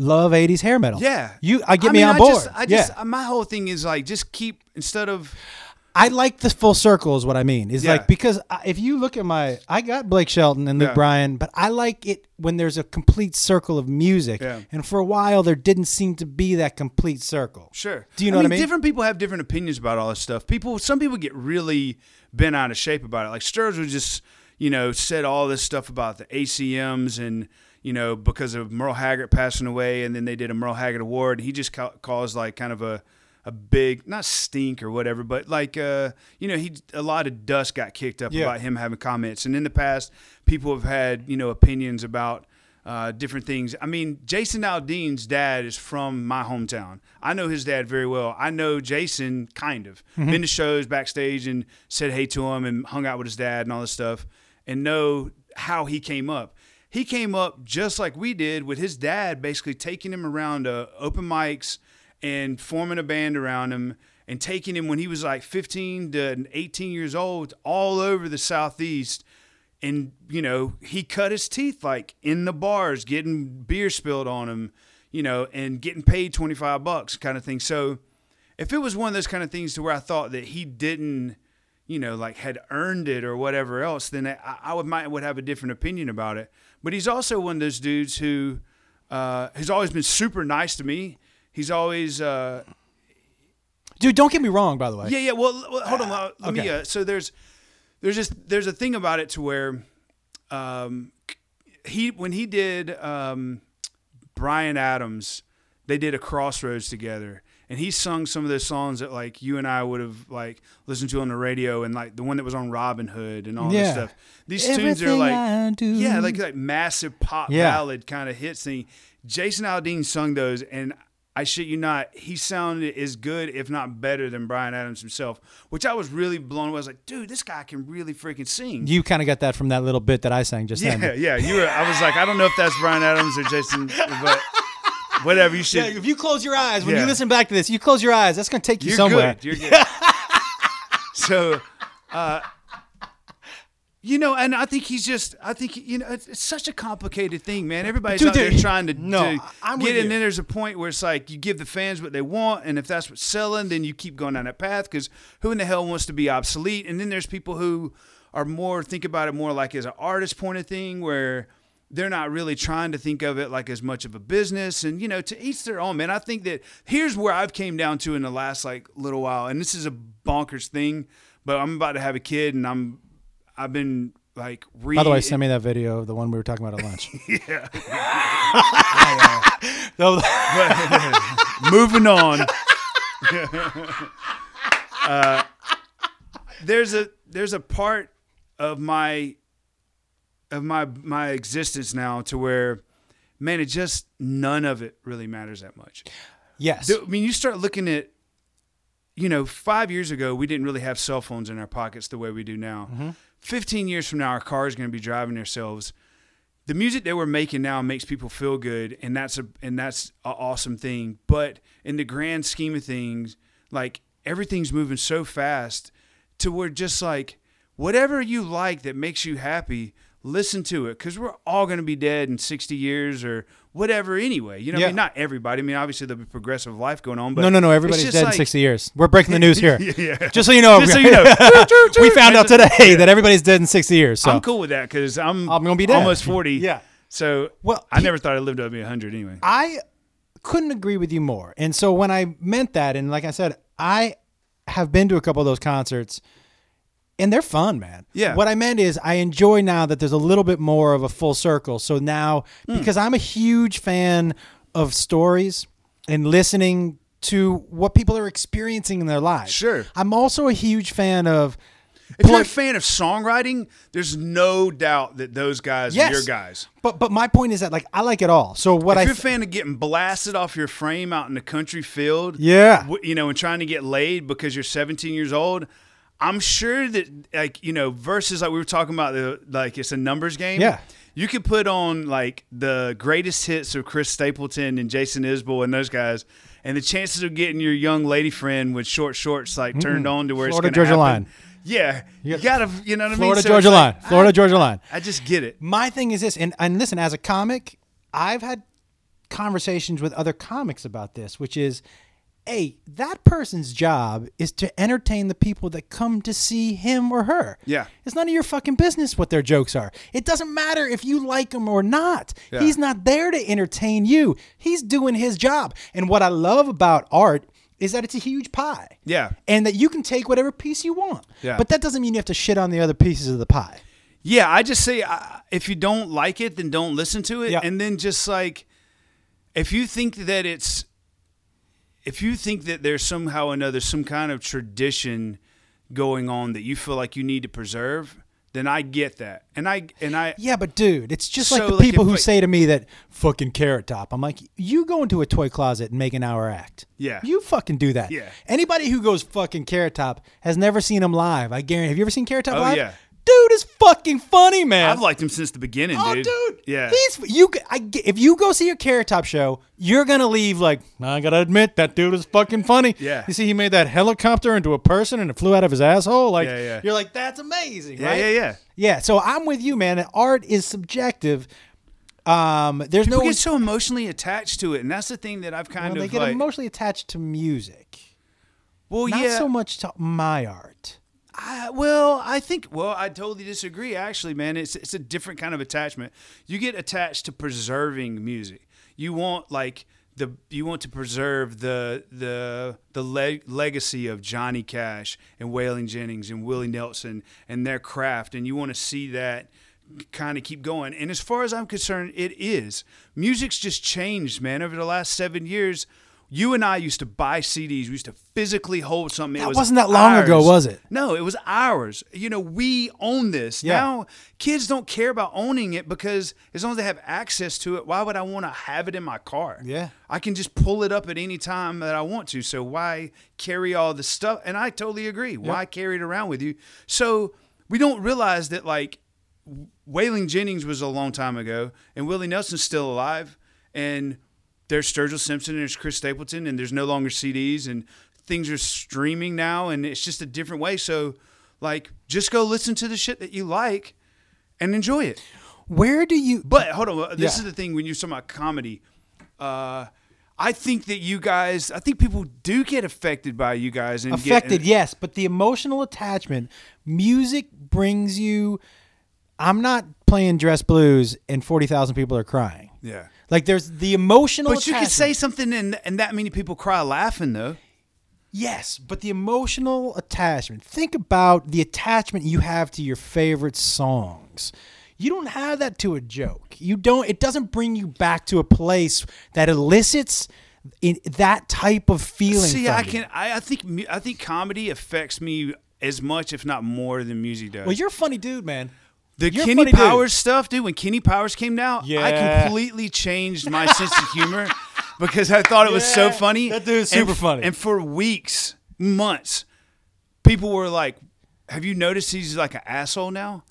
love '80s hair metal. Yeah, you. I get I me mean, on I board. Just, I just, yeah, my whole thing is like, just keep instead of I like the full circle. Is what I mean. Is Yeah. like because I, if you look at my, I got Blake Shelton and Luke Yeah. Bryan, but I like it when there's a complete circle of music. Yeah. And for a while, there didn't seem to be that complete circle. Sure. Do you know what I mean? Different people have different opinions about all this stuff. People, some people get really bent out of shape about it. Like Sturgill just, you know, said all this stuff about the ACMs and you know because of Merle Haggard passing away, and then they did a Merle Haggard Award. He just ca- caused like kind of a a big not stink or whatever, but like uh, you know, he a lot of dust got kicked up Yeah. about him having comments. And in the past, people have had you know opinions about uh, different things. I mean, Jason Aldean's dad is from my hometown. I know his dad very well. I know Jason kind of. Been to shows backstage and said hey to him and hung out with his dad and all this stuff, and know how he came up. He came up just like we did with his dad, basically taking him around uh, open mics and forming a band around him and taking him when he was like 15 to 18 years old all over the southeast. And you know he cut his teeth like in the bars getting beer spilled on him you know and getting paid 25 bucks kind of thing. So if it was one of those kind of things to where i thought that he didn't you know like had earned it or whatever else then i, I would might would have a different opinion about it but he's also one of those dudes who uh, has always been super nice to me he's always uh, Dude, don't get me wrong. By the way, yeah, yeah. Well, hold on. Let let me. Uh, so there's, there's just there's a thing about it to where, um, he when he did um, Bryan Adams, they did a Crossroads together, and he sung some of those songs that like you and I would have like listened to on the radio, and like the one that was on Robin Hood and all this stuff. These tunes are like yeah, like like massive pop Yeah. ballad kind of hits thing. Jason Aldean sung those, and I shit you not, he sounded as good, if not better, than Bryan Adams himself. Which I was really blown away. I was like, dude, this guy can really freaking sing. you kind of got that from that little bit that I sang just yeah, then. yeah. You were. I was like, I don't know if that's Bryan Adams or Jason, but whatever. You [LAUGHS] should. Yeah, if you close your eyes when Yeah. you listen back to this, you close your eyes. That's going to take you You're somewhere. good. You're good. [LAUGHS] so, uh, you know, and I think he's just, I think, you know, it's, it's such a complicated thing, man. Everybody's Dude, out there trying to, no, to I'm get and then there's a point where it's like you give the fans what they want, and if that's what's selling, then you keep going down that path because who in the hell wants to be obsolete? And then there's people who are more, think about it more like as an artist point of thing where they're not really trying to think of it like as much of a business. And you know to each their own man i think that here's where i've came down to in the last like little while. And this is a bonkers thing but i'm about to have a kid and i'm i've been like re- By the way, send me that video the one we were talking about at lunch. [LAUGHS] yeah. No, [LAUGHS] moving on. Uh, there's a there's a part of my of my my existence now to where, man, it just none of it really matters that much. Yes. I mean, you start looking at, you know, five years ago, we didn't really have cell phones in our pockets the way we do now. Mm-hmm. 15 years from now, our car is going to be driving themselves. The music that we're making now makes people feel good, and that's a and that's an awesome thing. But in the grand scheme of things, like everything's moving so fast to where just like whatever you like that makes you happy, listen to it because we're all going to be dead in 60 years or whatever anyway. You know, I mean, not everybody. I mean, obviously there'll be progressive life going on, but no, no, no. Everybody's dead in 60 years. We're breaking the news here. [LAUGHS] Yeah. Just so you know. Just so you know. [LAUGHS] we found out today that everybody's dead in 60 years. So I'm cool with that because I'm I'm gonna be dead. almost 40. Yeah. So Well, I he- never thought I lived to be 100 anyway. I couldn't agree with you more. And so when I meant that, and like I said, I have been to a couple of those concerts and they're fun, man. Yeah. What I meant is I enjoy now that there's a little bit more of a full circle. So now, Hmm. because I'm a huge fan of stories and listening to what people are experiencing in their lives. Sure. I'm also a huge fan of. If you're a fan of songwriting, there's no doubt that those guys Yes. are your guys. but but my point is that like I like it all. So what if I you're a fan of getting blasted off your frame out in the country field, Yeah. you know, and trying to get laid because you're 17 years old, I'm sure that like you know, versus like we were talking about the like it's a numbers game. Yeah. You could put on like the greatest hits of Chris Stapleton and Jason Isbell and those guys, and the chances of getting your young lady friend with short shorts like turned on to where Florida it's gonna Georgia happen. line. Yeah, you, got- gotta, you know what I mean. Florida So Georgia it's line. Florida I, Georgia line. I just get it. My thing is this, and, and listen, as a comic, I've had conversations with other comics about this, which is, hey, that person's job is to entertain the people that come to see him or her. Yeah. It's none of your fucking business what their jokes are. It doesn't matter if you like him or not. Yeah. He's not there to entertain you. He's doing his job. And what I love about art is that it's a huge pie. Yeah. And that you can take whatever piece you want. Yeah. But that doesn't mean you have to shit on the other pieces of the pie. Yeah, I just say uh, if you don't like it, then don't listen to it, Yeah. and then just like if you think that it's if you think that there's somehow or another some kind of tradition going on that you feel like you need to preserve, then I get that, and I and I Yeah, but dude, it's just like the like, people who say to me that fucking carrot top. I'm like, you go into a toy closet and make an hour act. Yeah. You fucking do that. Yeah. Anybody who goes fucking carrot top has never seen him live. I guarantee. Have you ever seen carrot top Oh, live? yeah. Dude is fucking funny, man. I've liked him since the beginning, Oh, dude. dude. Yeah, He's you. I, if you go see a Carrot Top show, you're gonna leave like I gotta admit that dude is fucking funny. Yeah. You see, he made that helicopter into a person and it flew out of his asshole. Like, Yeah, yeah. you're like, that's amazing, yeah, right? yeah, yeah. Yeah, so I'm with you, man. Art is subjective. Um, there's People no get so emotionally attached to it, and that's the thing that I've kind well, they get like. emotionally attached to music, well, not yeah. so much to my art. I, well, I think. Well, I totally disagree. Actually, man, it's it's a different kind of attachment. You get attached to preserving music. You want like the you want to preserve the the the leg, legacy of Johnny Cash and Waylon Jennings and Willie Nelson and their craft, and you want to see that kind of keep going. And as far as I'm concerned, it is. Music's just changed, man, over the last seven years. You and I used to buy CDs. We used to physically hold something. It That was wasn't that long ago, was it? No, it was ours. You know, we own this. Yeah. Now, kids don't care about owning it because as long as they have access to it, why would I want to have it in my car? Yeah. I can just pull it up at any time that I want to. So why carry all the stuff? And I totally agree. Why carry it around with you? So we don't realize that like Waylon Jennings was a long time ago, and Willie Nelson's still alive, and there's Sturgill Simpson and there's Chris Stapleton, and there's no longer CDs, and things are streaming now, and it's just a different way. So, like, just go listen to the shit that you like and enjoy it. Where do you? But hold on, this Yeah. is the thing when you're talking about comedy. Uh, I think that you guys, I think people do get affected by you guys and affected Get, yes but the emotional attachment music brings you i'm not playing dress blues and 40000 people are crying yeah. Like there's the emotional But you could say something and, and that many people cry laughing though. yes but the emotional attachment think about the attachment you have to your favorite songs you don't have that to a joke you don't it doesn't bring you back to a place that elicits in that type of feeling See, I you. can. I, I think. I think comedy affects me as much, if not more, than music does. well you're a funny dude man The You're Kenny funny dude. Powers stuff, dude. When Kenny Powers came out, I completely changed my sense of humor [LAUGHS] because I thought it was so funny. that dude's And super f- funny. And for weeks, months, people were like, "Have you noticed he's like an asshole now?"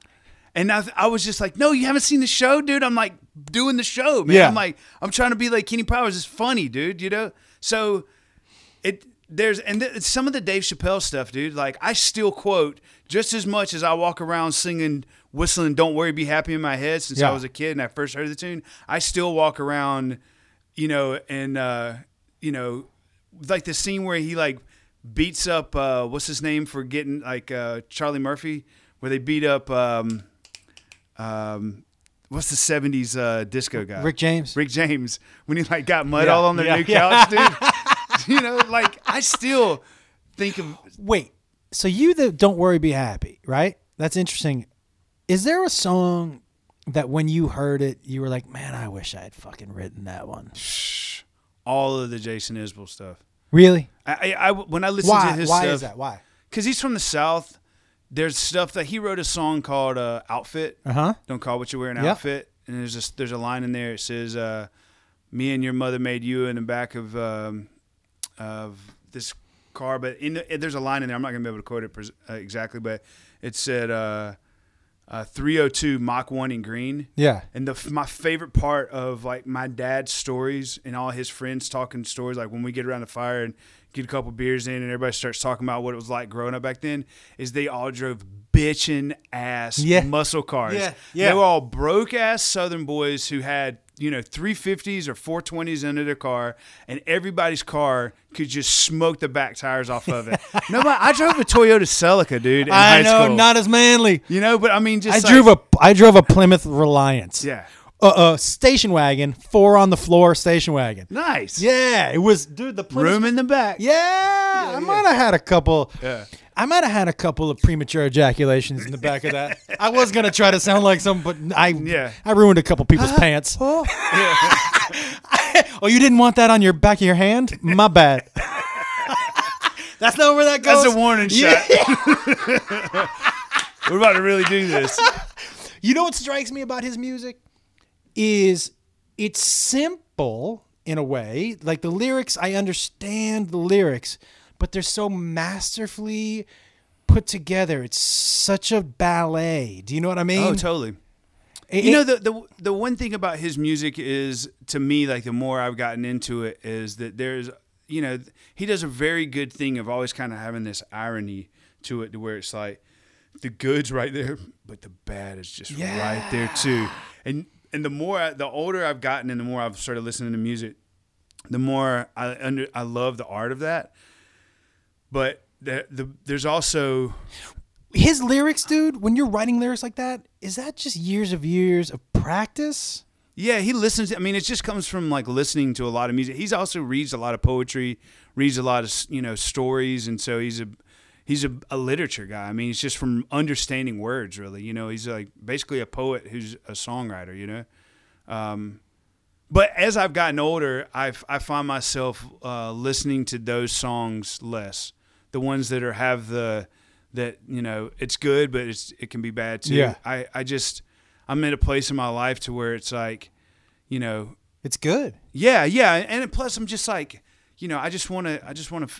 And I, I was just like, "No, you haven't seen the show, dude." I'm like doing the show, man. Yeah. I'm like, I'm trying to be like Kenny Powers. It's funny, dude. You know, so it there's and th- some of the Dave Chappelle stuff, dude. Like I still quote just as much as I walk around singing, whistling "Don't Worry, Be Happy" in my head since Yeah. I was a kid and I first heard the tune. I still walk around, you know, and uh, you know, like the scene where he like beats up uh, what's his name for getting like uh, Charlie Murphy, where they beat up um, um, what's the '70s uh, disco guy, Rick James. Rick James when he like got mud Yeah, all on their yeah, new [LAUGHS] yeah. couch, dude. [LAUGHS] you know, like I still think of Wait, so you the "Don't Worry, Be Happy," right? That's interesting. Is there a song that when you heard it, you were like, "Man, I wish I had fucking written that one"? all of the Jason Isbell stuff. Really? I, I, I- when I listen Why? to his stuff. Why stuff, is that? Why? Because he's from the South. There's stuff that he wrote a song called uh, "Outfit." Uh huh. Don't call what you wear an Yep. outfit. And there's a, there's a line in there. It says, uh, "Me and your mother made you in the back of um, of this car." But in the, there's a line in there. I'm not gonna be able to quote it pres- uh, exactly, but it said uh, uh, 302 Mach one in green. Yeah. And the my favorite part of like my dad's stories and all his friends talking stories, like when we get around the fire and get a couple beers in, and everybody starts talking about what it was like growing up back then, is they all drove bitching ass Yeah. muscle cars. Yeah, yeah. They were all broke ass Southern boys who had you know 350s or 420s under their car, and everybody's car could just smoke the back tires off of it. [LAUGHS] Nobody, I drove a Toyota Celica, dude. In I high know, school. not as manly. You know, but I mean, just I just drove a I drove a Plymouth Reliant. yeah, Uh, uh, station wagon, four on the floor station wagon. nice. Yeah, it was, dude. The room in the back. Yeah, I might have had a couple. Yeah. I might have had a couple of premature ejaculations in the back of that. [LAUGHS] I was gonna try to sound like some, but I Yeah. I ruined a couple people's pants. [LAUGHS] Oh. you didn't want that on your back of your hand? My bad. [LAUGHS] That's not where that goes. That's a warning shot. We're about to really do this. You know what strikes me about his music is it's simple in a way. Like the lyrics, I understand the lyrics, but they're so masterfully put together. It's such a ballet. Do you know what I mean? Oh, totally. It- You know the, the the one thing about his music is to me like the more I've gotten into it is that there's you know he does a very good thing of always kind of having this irony to it to where it's like the good's right there but the bad is just right there too and and the more I, the older I've gotten and the more I've started listening to music the more I under I love the art of that but the, the there's also his lyrics, dude, when you're writing lyrics like that, is that just years of years of practice? Yeah, he listens. I mean, it just comes from like listening to a lot of music. He's also reads a lot of poetry, reads a lot of you know stories, and so he's a he's a, a literature guy. I mean, he's just from understanding words, really. You know, he's like basically a poet who's a songwriter. You know, um, but as I've gotten older, I I find myself uh, listening to those songs less. The ones that are have the that you know it's good, but it's it can be bad too. Yeah. I I just I'm in a place in my life to where it's like, you know, It's good. yeah, yeah, and plus I'm just like, you know, I just want to, I just want to,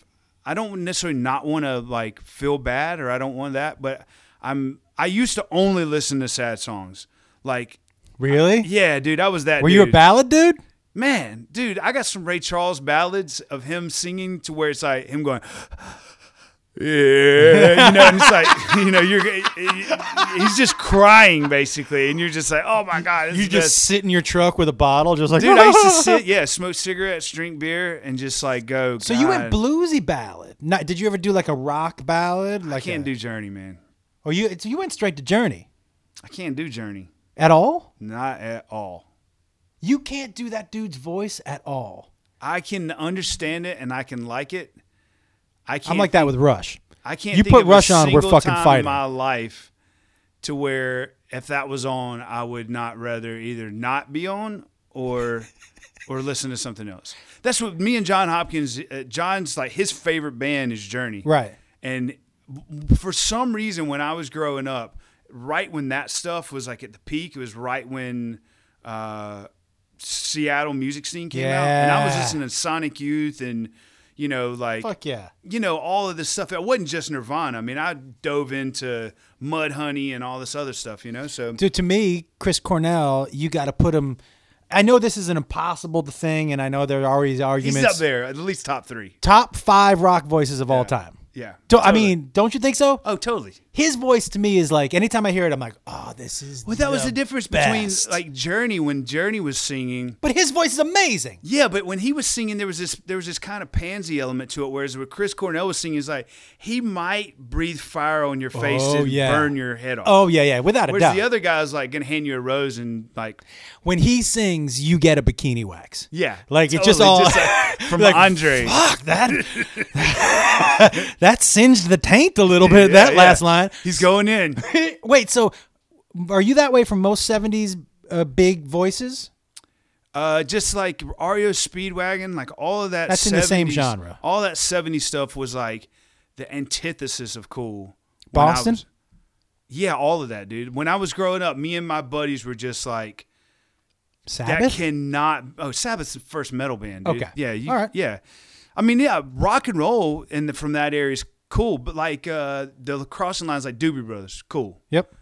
I don't necessarily not want to like feel bad or I don't want that, but I'm, I used to only listen to sad songs, like, Really? yeah, dude, I was that. Were you a ballad dude? man, dude? I got some Ray Charles ballads of him singing to where it's like him going. Yeah, you know, and it's like [LAUGHS] you know, you're he's just crying basically, and you're just like, oh my god, You just best. sit in your truck with a bottle, just like Dude, I used to [LAUGHS] sit, yeah, smoke cigarettes, drink beer, and just like go. So you went bluesy ballad. Not, did you ever do like a rock ballad? Like I can't a, do Journey, man. Oh, you so you went straight to Journey I can't do Journey, at all? not at all. You can't do that dude's voice at all. I can understand it and I can like it. I can't. I'm like that with Rush. I can't. You put Rush on, we're fucking fighting. My life, to where if that was on, I would not rather either not be on or or listen to something else. That's what me and John Hopkins. Uh, John's like his favorite band is Journey. Right. And for some reason, when I was growing up, right when that stuff was like at the peak. It was right when uh, Seattle music scene came out, and I was Yeah. listening to Sonic Youth and you know like Fuck yeah. you know all of this stuff. It wasn't just Nirvana. I mean, I dove into Mudhoney and all this other stuff. You know, so Dude, to me, Chris Cornell, you got to put him. I know this is an impossible thing, and I know there are always arguments. he's up there, at least top three. Top five rock voices of all time. Yeah, Do, I mean, don't you think so? oh, totally. His voice to me is like anytime I hear it, I'm like, oh, this is. Well, that was the difference between like Journey when Journey was singing. But his voice is amazing. Yeah, but when he was singing, there was this there was this kind of pansy element to it. Whereas with Chris Cornell was singing, it's like he might breathe fire on your face Oh, and yeah. burn your head off. Oh yeah, yeah, without a Whereas doubt. the other guy's like gonna hand you a rose and like when he sings, you get a bikini wax. yeah, Like it's just totally, all uh, like, [LAUGHS] from like, Andre. Fuck that. [LAUGHS] that singed the taint a little bit. [LAUGHS] that Yeah, last yeah. He's going in. [LAUGHS] Wait, so are you that way from most '70s uh, big voices? Uh, just like REO Speedwagon, like all of that. That's in the same genre. All that '70s stuff was like the antithesis of cool. Boston? was- yeah, all of that, dude. When I was growing up, me and my buddies were just like, that Sabbath. cannot. Oh, Sabbath's the first metal band. Dude. Okay. Yeah. You, All right. Yeah. I mean, yeah, rock and roll and the, from that area is cool, but like uh, the crossing lines, like Doobie Brothers, cool. yep.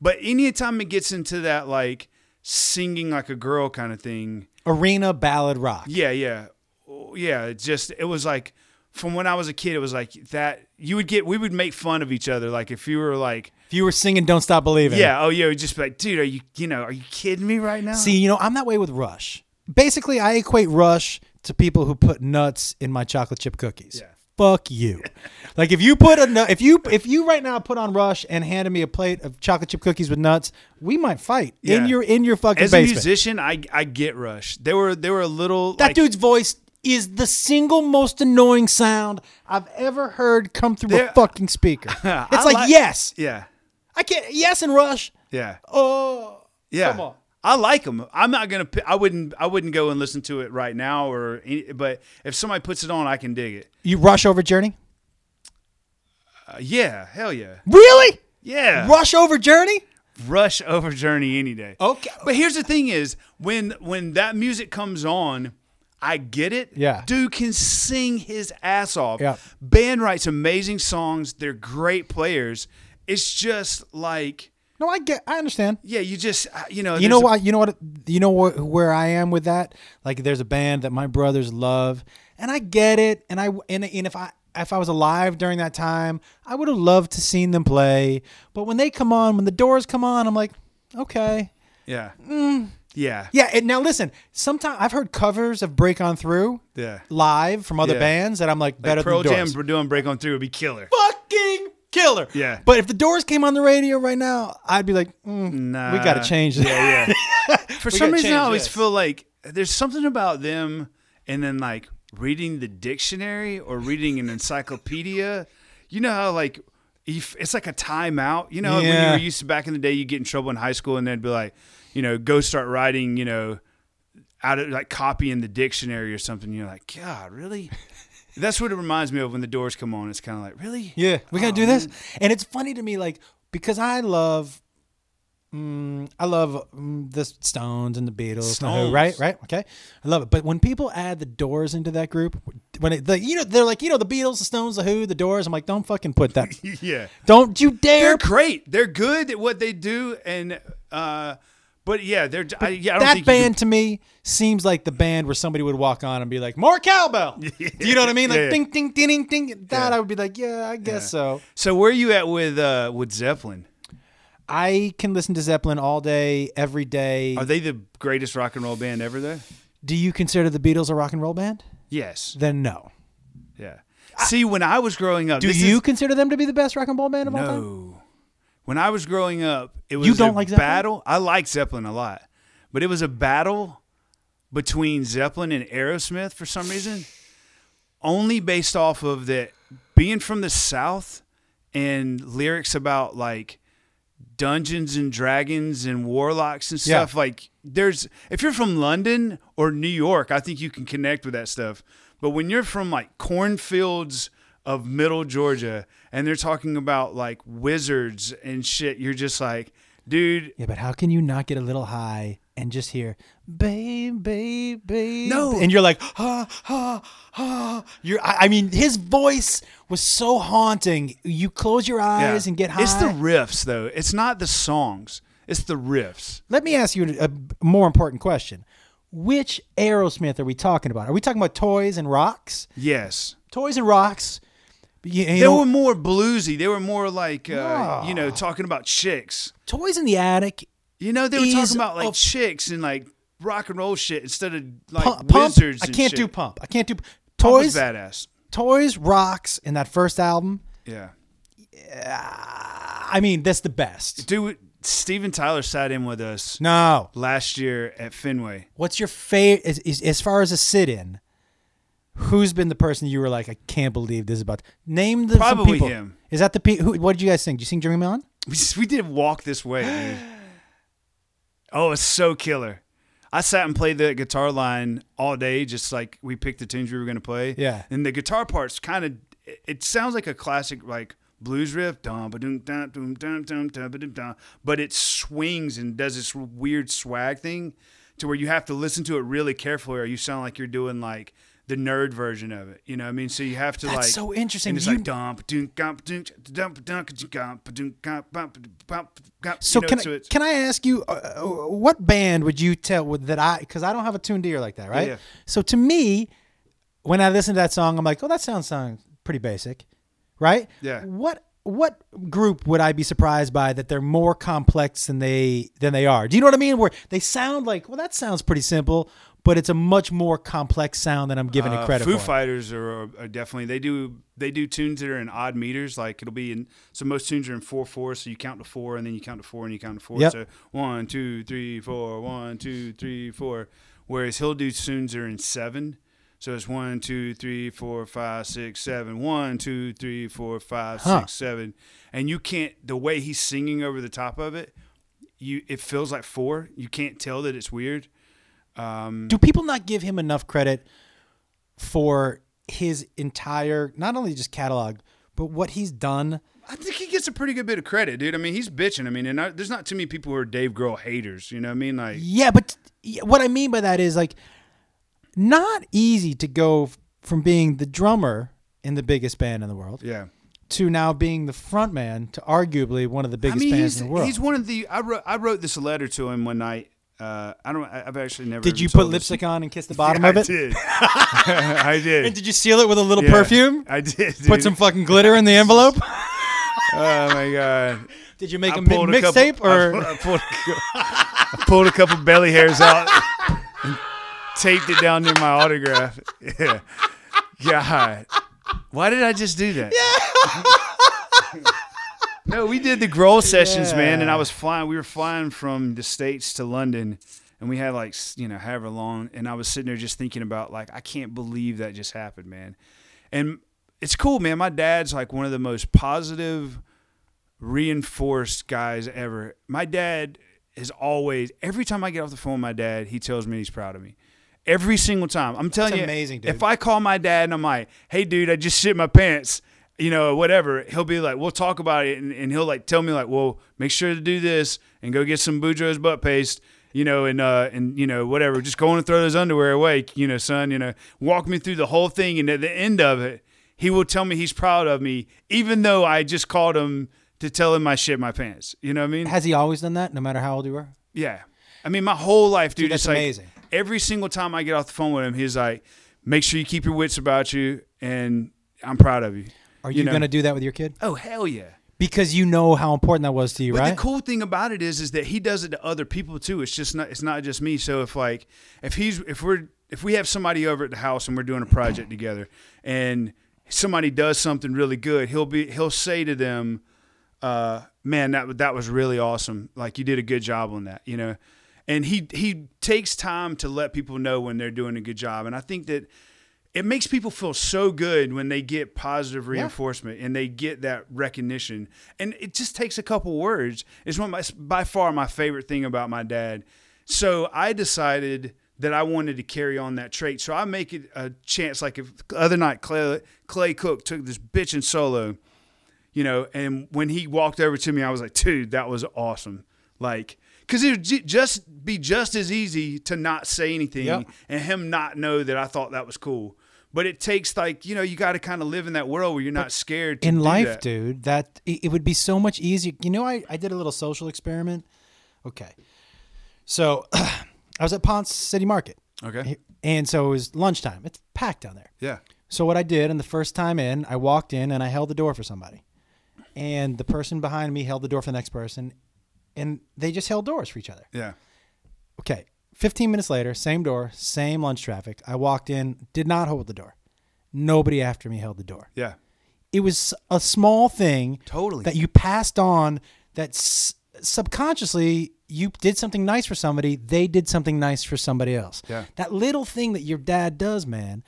But anytime it gets into that like singing like a girl kind of thing, Arena ballad rock. yeah, yeah, Oh, yeah. It just it was like from when I was a kid, it was like that. You would get we would make fun of each other, like if you were like, If you were singing "Don't Stop Believing," yeah, oh yeah, we'd just be like, dude, are you you know, are you kidding me right now? See, you know, I'm that way with Rush. Basically, I equate Rush to people who put nuts in my chocolate chip cookies. Yeah. Fuck you. like if you put a if you if you right now put on Rush and handed me a plate of chocolate chip cookies with nuts, we might fight in your in your fucking As a musician, I I get Rush. They were they were a little that like, dude's voice is the single most annoying sound I've ever heard come through a fucking speaker. [LAUGHS] It's like like- yes, Yeah, I can't yes and Rush. yeah, Oh, yeah. Come on. I like them. I'm not gonna. I wouldn't. I wouldn't go and listen to it right now. Or, any, but if somebody puts it on, I can dig it. you Rush over Journey? Uh, yeah, hell yeah, Really? yeah. Rush over Journey? Rush over Journey any day. Okay. But here's the thing: is when when that music comes on, I get it. Yeah. dude can sing his ass off. Yeah. band writes amazing songs. They're great players. It's just like, No, I get. I understand. yeah, you just uh, you know. You know what? You know what? You know wh- where I am with that. Like, there's a band that my brothers love, and I get it. And I and, and if I if I was alive during that time, I would have loved to seen them play. But when they come on, when the doors come on, I'm like, okay, Yeah, Mm. yeah, yeah. And now listen, sometimes I've heard covers of "Break On Through" yeah. live from other Yeah. bands, and I'm like, better Like Pearl than Jam Doors. doing "Break On Through" would be killer. Killer. Yeah. But if the Doors came on the radio right now, I'd be like, mm, Nah. we got to change this. Yeah, yeah. [LAUGHS] For some reason, I always this. feel like there's something about them, and then like reading the dictionary or reading an encyclopedia. You know how like if it's like a timeout. You know when you were used to back in the day, you get in trouble in high school, and they'd be like, you know, go start writing. You know, out of like copying the dictionary or something. You're like, God, really? That's what it reminds me of when the doors come on. It's kind of like, really? Yeah, we gotta Oh, do this. man. And it's funny to me, like because I love, mm, I love mm, the Stones and the Beatles, and the Who, right? Right? Okay, I love it. But when people add the Doors into that group, when it, the, you know, they're like, you know, the Beatles, the Stones, the Who, the Doors. I'm like, don't fucking put that. [LAUGHS] yeah. don't you dare. They're great. They're good at what they do, and uh, but yeah, they're I, yeah. I that band to me seems like the band where somebody would walk on and be like, "More cowbell." [LAUGHS] Do you know what I mean? Like Yeah, ding, ding, ding, ding, ding. That. I would be like, "Yeah, I guess so." So where are you at with uh, with Zeppelin? I can listen to Zeppelin all day, every day. Are they the greatest rock and roll band ever? Though. Do you consider the Beatles a rock and roll band? Yes. Then no. Yeah. See, when I was growing up, Do you is- consider them to be the best rock and roll band of all time? When I was growing up, it was You don't a like Zeppelin? battle. I like Zeppelin a lot, but it was a battle between Zeppelin and Aerosmith for some reason, only based off of that being from the South and lyrics about like Dungeons and Dragons and warlocks and Yeah. stuff. Like, there's if you're from London or New York, I think you can connect with that stuff. But when you're from like cornfields of middle Georgia and they're talking about like wizards and shit. You're just like, dude, Yeah, but how can you not get a little high and just hear babe, babe, babe? No. and you're like, ha, ha, ha. You're. I, I mean, his voice was so haunting. You close your eyes and get high. It's the riffs though. It's not the songs. It's the riffs. Let me ask you a more important question. Which Aerosmith are we talking about? Are we talking about Toys and Rocks? Yes. Toys and Rocks. You, you They know, were more bluesy. They were more like, uh, you know, talking about chicks. Toys in the Attic. You know, they were talking about like chicks and like rock and roll shit instead of like Pump, Pump, wizards. I can't shit. do Pump. I can't do Toys. was badass. Toys, Rocks, in that first album. Yeah. yeah. I mean, that's the best. Dude, Steven Tyler sat in with us No. last year at Fenway. What's your favorite, as, as, as far as a sit in, who's been the person you were like, I can't believe this is about? Name the some Probably people. him. Is that the pe- who? What did you guys sing? Did you sing Dream On? [LAUGHS] We, we did walk this way, dude. Oh, it's so killer. I sat and played the guitar line all day, just like we picked the tunes we were going to play. Yeah. And the guitar parts kind of, it, it sounds like a classic, like blues riff, dum ba dum dum dum dum dum dum ba dum dum, but it swings and does this weird swag thing to where you have to listen to it really carefully or you sound like you're doing like the nerd version of it. You know what I mean? So you have to That's like. so interesting. And it's You- like dum ba dum gum ba dum dum ba dum ka gum ba dum gum ba ba ba ba So you know, can so I, can I ask you, uh, what band would you tell would, that I? Because I don't have a tuned ear like that, right? Yeah. So to me, when I listen to that song, I'm like, oh, that sounds sounds pretty basic, right? Yeah. What what group would I be surprised by that they're more complex than they than they are? Do you know what I mean? Where they sound like, well, that sounds pretty simple, but it's a much more complex sound than I'm giving it Uh, credit Foo for. Fighters are, are definitely they do they do tunes that are in odd meters. Like it'll be in so most tunes are in four four. So you count to four and then you count to four and you count to four. Yep. So one two three four one two three four. Whereas he'll do tunes that are in seven. So it's one two three four five six seven. One two three four five six Huh. seven. And you can't the way he's singing over the top of it. You it feels like four. You can't tell that it's weird. Um, Do people not give him enough credit for his entire, not only just catalog, but what he's done? I think he gets a pretty good bit of credit, dude. I mean, he's bitching. I mean, and I, there's not too many people who are Dave Grohl haters. You know what I mean? Like, Yeah, but what I mean by that is like not easy to go from being the drummer in the biggest band in the world yeah. to now being the front man to arguably one of the biggest I mean, bands in the world. he's one of the. I wrote. I wrote this letter to him one night. Uh, I don't. I- I've actually never. did you put this- lipstick [LAUGHS] on and kiss the bottom Yeah, of it? I did. [LAUGHS] [LAUGHS] I did. And did you seal it with a little Yeah, perfume? I did. Put some fucking glitter in the envelope? Oh my god. Did you make I a mi- pulled mixtape or I, pulled, I pulled a couple belly hairs out and taped it down near my autograph. Yeah. God. Why did I just do that? No, we did the Grohl Sessions, man, and I was flying. We were flying from the States to London, and we had like, you know, however long. And I was sitting there just thinking about, like, I can't believe that just happened, man. And it's cool, man. My dad's like one of the most positive, reinforced guys ever. My dad is always every time I get off the phone with my dad, he tells me he's proud of me. Every single time. I'm telling That's you amazing, dude. If I call my dad and I'm like, "Hey dude, I just shit my pants." You know, whatever. He'll be like, "We'll talk about it." And, and he'll like tell me like, "Well, make sure to do this and go get some Boudreaux's butt paste." You know, and uh, and you know, whatever. Just go on and throw those underwear away. You know, son. You know, walk me through the whole thing, and at the end of it, he will tell me he's proud of me, even though I just called him to tell him I shit my pants. You know what I mean? has he always done that no matter how old you were? Yeah. I mean, my whole life, dude. Dude, that's it's like amazing. every single time I get off the phone with him, he's like, "Make sure you keep your wits about you, and I'm proud of you." Are You you, know. going to do that with your kid? Oh hell yeah! Because you know how important that was to you, But right? the cool thing about it is, is that he does it to other people too. It's just not, it's not just me. So if like, if he's, if we're, if we have somebody over at the house and we're doing a project together, and somebody does something really good, he'll be, he'll say to them, uh, "Man, that that was really awesome. Like you did a good job on that." You know, and he he takes time to let people know when they're doing a good job, and I think that it makes people feel so good when they get positive reinforcement and they get that recognition. And it just takes a couple words. It's one of my, by far my favorite thing about my dad. So I decided that I wanted to carry on that trait. So I make it a chance. Like if other night Clay, Clay Cook took this bitch in solo, you know, and when he walked over to me, I was like, dude, that was awesome. Like, because it would just be just as easy to not say anything Yep. and him not know that I thought that was cool. But it takes like you know you got to kind of live in that world where you're not scared to in life, that. dude, that it it would be so much easier. You know, I, I did a little social experiment. Okay. So [CLEARS THROAT] I was at Ponce City Market. Okay. And so it was lunchtime. It's packed down there. Yeah. So what I did, and the first time in, I walked in and I held the door for somebody. And the person behind me held the door for the next person. And they just held doors for each other. Yeah. Okay. 15 minutes later, same door, same lunch traffic. I walked in, did not hold the door. Nobody after me held the door. Yeah. It was a small thing Totally. that you passed on that s- subconsciously you did something nice for somebody, they did something nice for somebody else. Yeah. That little thing that your dad does, man.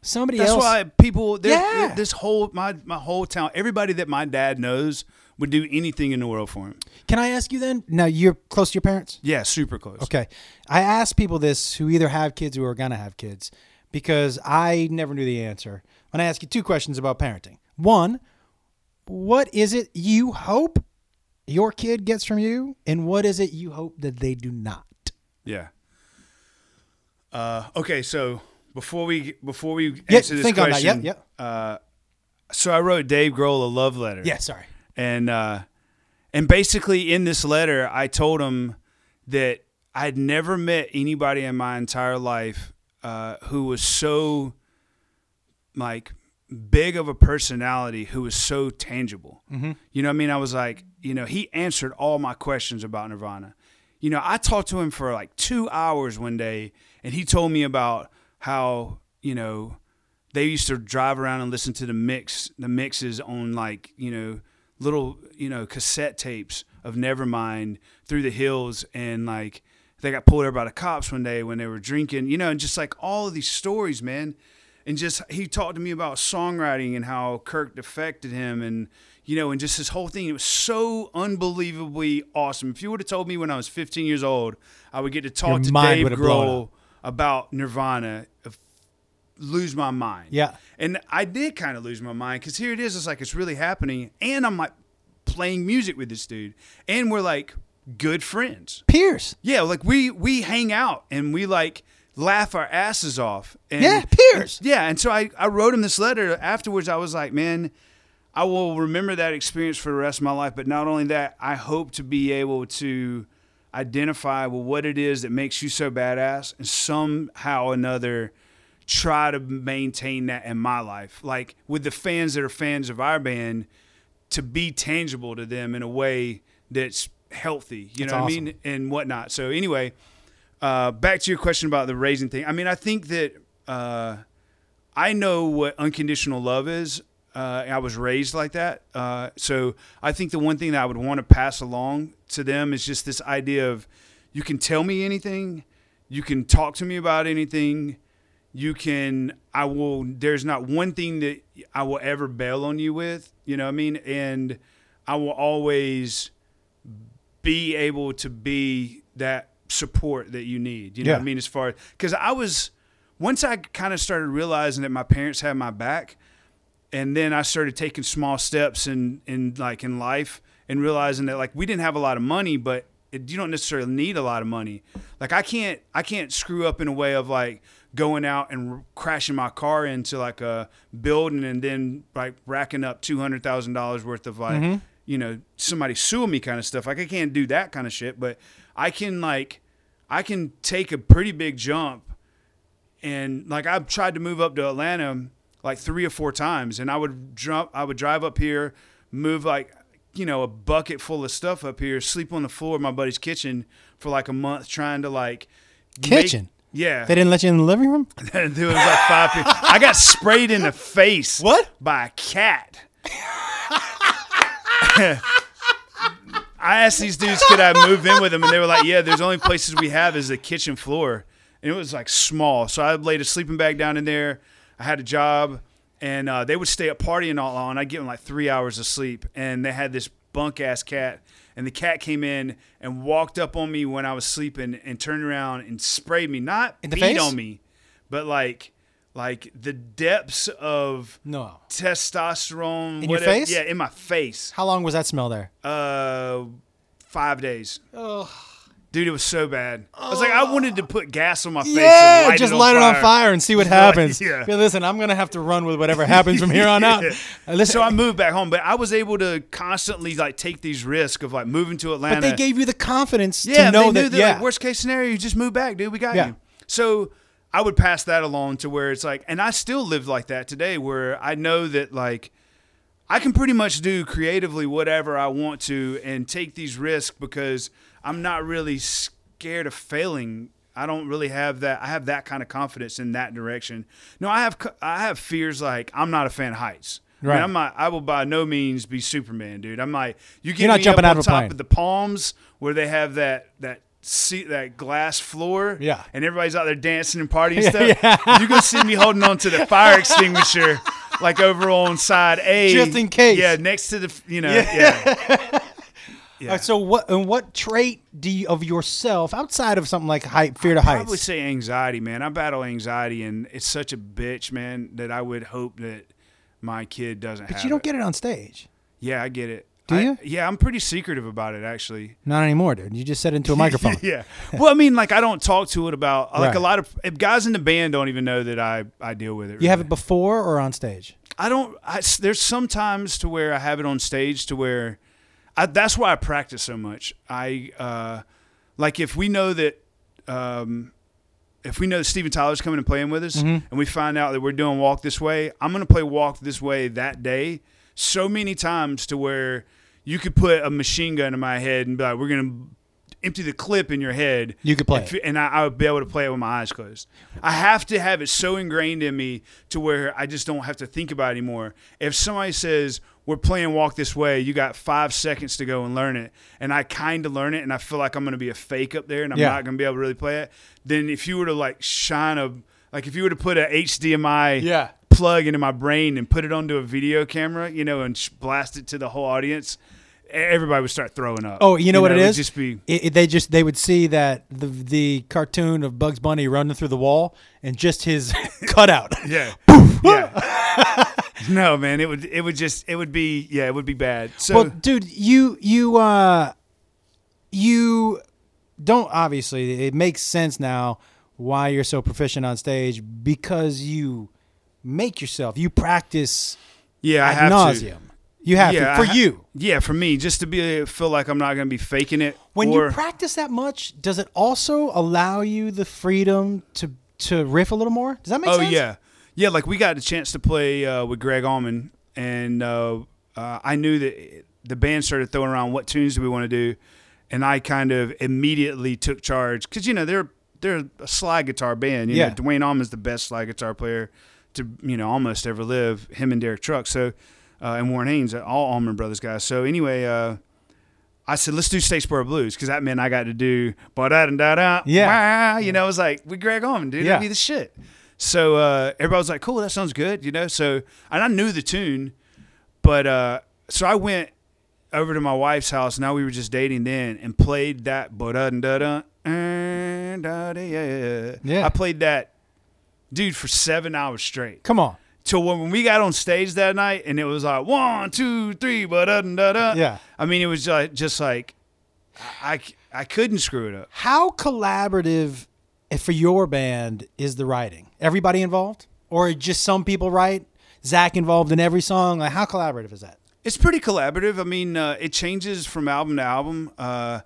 Somebody else That's else why people. Yeah. This whole my my whole town, everybody that my dad knows would do anything in the world for him. Can I ask you then? Now you're close to your parents? Yeah. Super close. Okay. I ask people this who either have kids or are going to have kids because I never knew the answer. When I ask you two questions about parenting. One, what is it you hope your kid gets from you? And what is it you hope that they do not? Yeah. Uh, okay, so before we before we Yeah, answer this think on that. question, Yep, Uh, so I wrote Dave Grohl a love letter. Yeah, sorry. And uh, and basically in this letter, I told him that I'd never met anybody in my entire life uh, who was so like big of a personality, who was so tangible. Mm-hmm. You know what I mean? I was like, you know, he answered all my questions about Nirvana. You know, I talked to him for like two hours one day, and he told me about how you know they used to drive around and listen to the mix, the mixes on like you know little you know cassette tapes of Nevermind through the hills, and like they got pulled over by the cops one day when they were drinking, you know, and just like all of these stories, man. And just he talked to me about songwriting and how Kurt affected him, and you know, and just this whole thing. It was so unbelievably awesome. If you would have told me when I was 15 years old, I would get to talk Your to Dave Grohl about Nirvana, lose my mind. Yeah. And I did kind of lose my mind because here it is. It's like it's really happening, and I'm like playing music with this dude, and we're like good friends. Peers. Yeah, like we we hang out and we like laugh our asses off. And, Yeah, peers. Yeah, and so I I wrote him this letter afterwards. I was like, man. I will remember that experience for the rest of my life. But not only that, I hope to be able to identify well what it is that makes you so badass, and somehow or another try to maintain that in my life. Like with the fans that are fans of our band, to be tangible to them in a way that's healthy. You That's know what I mean, and whatnot. So anyway, uh, back to your question about the raising thing. I mean, I think that. Uh, I know what unconditional love is. Uh, I was raised like that. Uh, so I think the one thing that I would want to pass along to them is just this idea of you can tell me anything, you can talk to me about anything, you can, I will, there's not one thing that I will ever bail on you with, you know what I mean? And I will always be able to be that support that you need. You know what I mean? As far because I was once I kind of started realizing that my parents had my back, and then I started taking small steps in in like in life and realizing that like we didn't have a lot of money, but it, you don't necessarily need a lot of money. Like I can't I can't screw up in a way of like going out and r- crashing my car into like a building and then like racking up two hundred thousand dollars worth of like mm-hmm. you know somebody suing me kind of stuff. Like I can't do that kind of shit, but I can like I can take a pretty big jump and like I've tried to move up to Atlanta like three or four times, and I would jump, I would drive up here, move like you know a bucket full of stuff up here, sleep on the floor of my buddy's kitchen for like a month, trying to like make- Kitchen? Yeah, They didn't let you in the living room? [LAUGHS] there was like five people. I got sprayed in the face. [LAUGHS] What? By a cat. [LAUGHS] I asked these dudes could I move in with them, and they were like, "Yeah, there's only places we have is the kitchen floor, and it was like small." So I laid a sleeping bag down in there. I had a job, and uh, they would stay up partying all on. I'd give them like three hours of sleep, and they had this bunk ass cat, and the cat came in and walked up on me when I was sleeping and turned around and sprayed me, not In the beat face? on me, but like like the depths of No. testosterone In your face? Yeah, in my face. How long was that smell there? Uh, five days. Oh. Dude, it was so bad. I was like, I wanted to put gas on my face. Yeah, and light just it light it on fire and see what [LAUGHS] happens. yeah. Listen, I'm gonna have to run with whatever happens from here on out. [LAUGHS] Yeah. Uh, Listen, So I moved back home, but I was able to constantly like take these risks of like moving to Atlanta. but they gave you the confidence yeah, to know they knew that. that Yeah, like, worst case scenario, you just move back, dude. We got Yeah. you. So I would pass that along to where it's like, and I still live like that today, where I know that like I can pretty much do creatively whatever I want to and take these risks because I'm not really scared of failing. I don't really have that. I have that kind of confidence in that direction. No, I have. I have fears like I'm not a fan of heights. I mean, Right. I'm not. I will by no means be Superman, dude. I'm like you get You're not jumping up out on of a top plane. of the palms where they have that that seat that glass floor. Yeah. and everybody's out there dancing and partying [LAUGHS] and stuff. You gonna see me holding on to the fire [LAUGHS] extinguisher like over on side A, Just in case. Yeah, next to the you know yeah. [LAUGHS] All right, so what? And what trait do you, of yourself outside of something like height, fear to heights? probably say anxiety, man. I battle anxiety, and it's such a bitch, man, that I would hope that my kid doesn't. but you don't it. get it on stage. Yeah, I get it. Do I- you? Yeah, I'm pretty secretive about it, actually. Not anymore, dude. You just said it into a [LAUGHS] microphone. yeah. Well, I mean, like I don't talk to it about like Right. a lot of if guys in the band don't even know that I I deal with it. You have it before or on stage? I don't. I, there's sometimes to where I have it on stage to where I, that's why I practice so much. I uh, like if we know that um, if we know that Steven Tyler's coming and playing with us, Mm-hmm. and we find out that we're doing Walk This Way, I'm gonna play Walk This Way that day so many times to where you could put a machine gun in my head and be like, we're gonna empty the clip in your head. You could play and, it. and I, I would be able to play it with my eyes closed. I have to have it so ingrained in me to where I just don't have to think about it anymore. If somebody says we're playing Walk This Way, you got five seconds to go and learn it, and I kind of learn it, and I feel like I'm going to be a fake up there, and I'm Yeah. not going to be able to really play it. Then if you were to like shine a like if you were to put a HDMI Yeah. plug into my brain and put it onto a video camera, you know, and sh- blast it to the whole audience, everybody would start throwing up. Oh, you know what it would is? Just be It, it- they just they would see that the the cartoon of Bugs Bunny running through the wall and just his [LAUGHS] cutout. Yeah. yeah. [LAUGHS] [LAUGHS] no, man, it would it would just it would be yeah, it would be bad. So well, dude, you you uh you don't obviously it makes sense now why you're so proficient on stage because you make yourself you practice yeah, I have nauseum. to. You have yeah, to for ha- you. Yeah, for me, just to be feel like I'm not going to be faking it. When or, you practice that much, does it also allow you the freedom to to riff a little more? Does that make Oh sense? Oh yeah, yeah. Like we got a chance to play uh, with Gregg Allman, and uh, uh, I knew that the band started throwing around what tunes do we want to do, and I kind of immediately took charge because you know they're they're a slide guitar band. You Yeah. know, Duane Allman's the best slide guitar player to you know almost ever live. Him and Derek Truck. So uh, and Warren Haynes, all Allman Brothers guys. So anyway. Uh, I said, let's do Statesboro Blues because that meant I got to do ba da da da Yeah. wah, You know, it was like we Gregg Allman, dude. Yeah. That'd be the shit. So uh, everybody was like, cool, that sounds good, you know. So and I knew the tune, but uh, so I went over to my wife's house. Now we were just dating then, and played that yeah. I played that, dude, for seven hours straight Come on. till when, we got on stage that night and it was like one, two, three, da da da. Yeah. I mean, it was like, just like I, I, I couldn't screw it up. How collaborative for your band is the writing? Everybody involved, or just some people write? Zac involved in every song. Like, how collaborative is that? It's pretty collaborative. I mean, uh, it changes from album to album. Uh,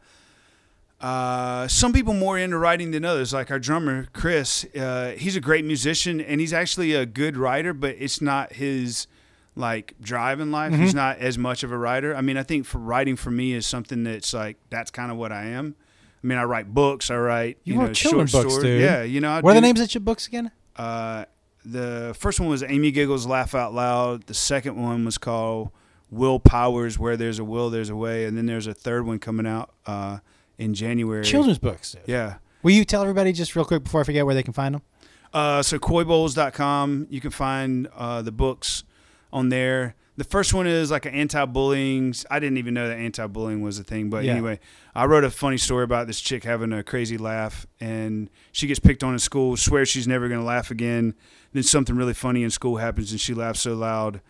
uh, some people more into writing than others. Like our drummer Chris, uh, he's a great musician and he's actually a good writer, but it's not his like drive in life. He's not as much of a writer. I mean, I think for writing for me is something that's like that's kind of what I am. I mean, I write books. I write You you, know children's short books, stories. dude. Yeah, you know. I What are the names of your books again? Uh, the first one was Amy Giggles Laugh Out Loud. The second one was called Will Powers Where There's a Will, There's a Way. And then there's a third one coming out uh, in January. Children's books. Dude. Yeah. Will you tell everybody just real quick before I forget where they can find them? Uh, so coybowles.com, you can find uh, the books on there. The first one is like an anti-bullying. I didn't even know that anti-bullying was a thing, but Yeah. anyway, I wrote a funny story about this chick having a crazy laugh, and she gets picked on in school. Swears she's never going to laugh again. Then something really funny in school happens, and she laughs so loud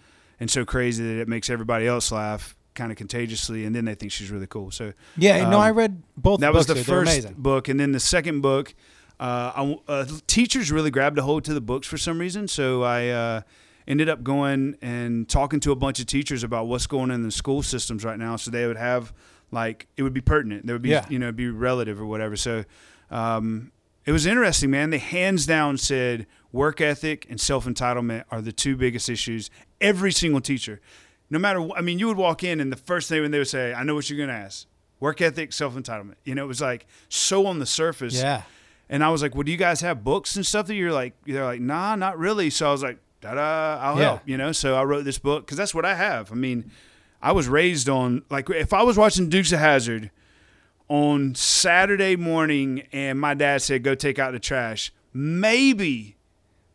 and so crazy that it makes everybody else laugh, kind of contagiously, and then they think she's really cool. So Yeah, no, Um, I read both. that was the. First book, and then the second book, uh, I, uh, teachers really grabbed a hold to the books for some reason. So I uh, ended up going and talking to a bunch of teachers about what's going on in the school systems right now. So they would have like it would be pertinent. There would be Yeah. you know be relative or whatever. So um, it was interesting, man. They hands down said work ethic and self entitlement are the two biggest issues. Every single teacher, no matter. I mean, you would walk in and the first thing when they would say, "I know what you're going to ask." Work ethic, self entitlement. You know, it was like so on the surface. Yeah. And I was like, "Well, do you guys have books and stuff that you're like?" They're like, "Nah, not really." So I was like, "Da da, I'll Yeah. help." You know. So I wrote this book because that's what I have. I mean, I was raised on like if I was watching Dukes of Hazzard on Saturday morning and my dad said, "Go take out the trash," maybe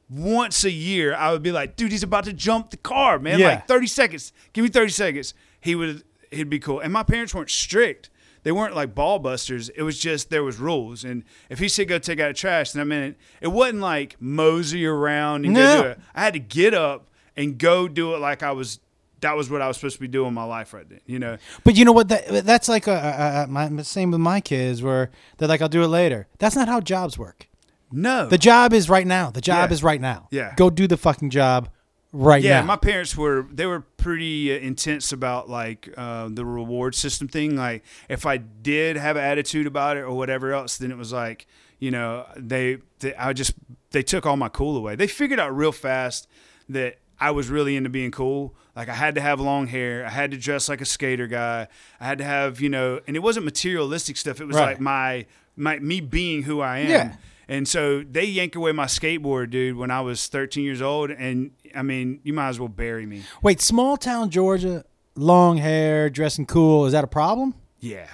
once a year I would be like, "Dude, he's about to jump the car, man! Yeah. Like thirty seconds. Give me thirty seconds." He would. He'd be cool. And my parents weren't strict. They weren't like ball busters. It was just there was rules. And if he said go take out the trash, then I mean it, it wasn't like mosey around and No. go do it. I had to get up and go do it like I was. That was what I was supposed to be doing my life right then. You know. But you know what? That that's like a, a, a my same with my kids, where they're like, "I'll do it later." That's not how jobs work. No. The job is right now. The job Yeah. is right now. Yeah. Go do the fucking job right yeah, now. my parents were they were pretty uh, intense about like uh, the reward system thing. Like if I did have an attitude about it or whatever else, then it was like you know they, they I just they took all my cool away. They figured out real fast that I was really into being cool. Like I had to have long hair, I had to dress like a skater guy, I had to have you know, and it wasn't materialistic stuff. It was Right. like my my me being who I am. Yeah. And so they yank away my skateboard, dude, when I was 13 years old. And I mean, you might as well bury me. Wait, small town Georgia, long hair, dressing cool. Is that a problem? Yeah.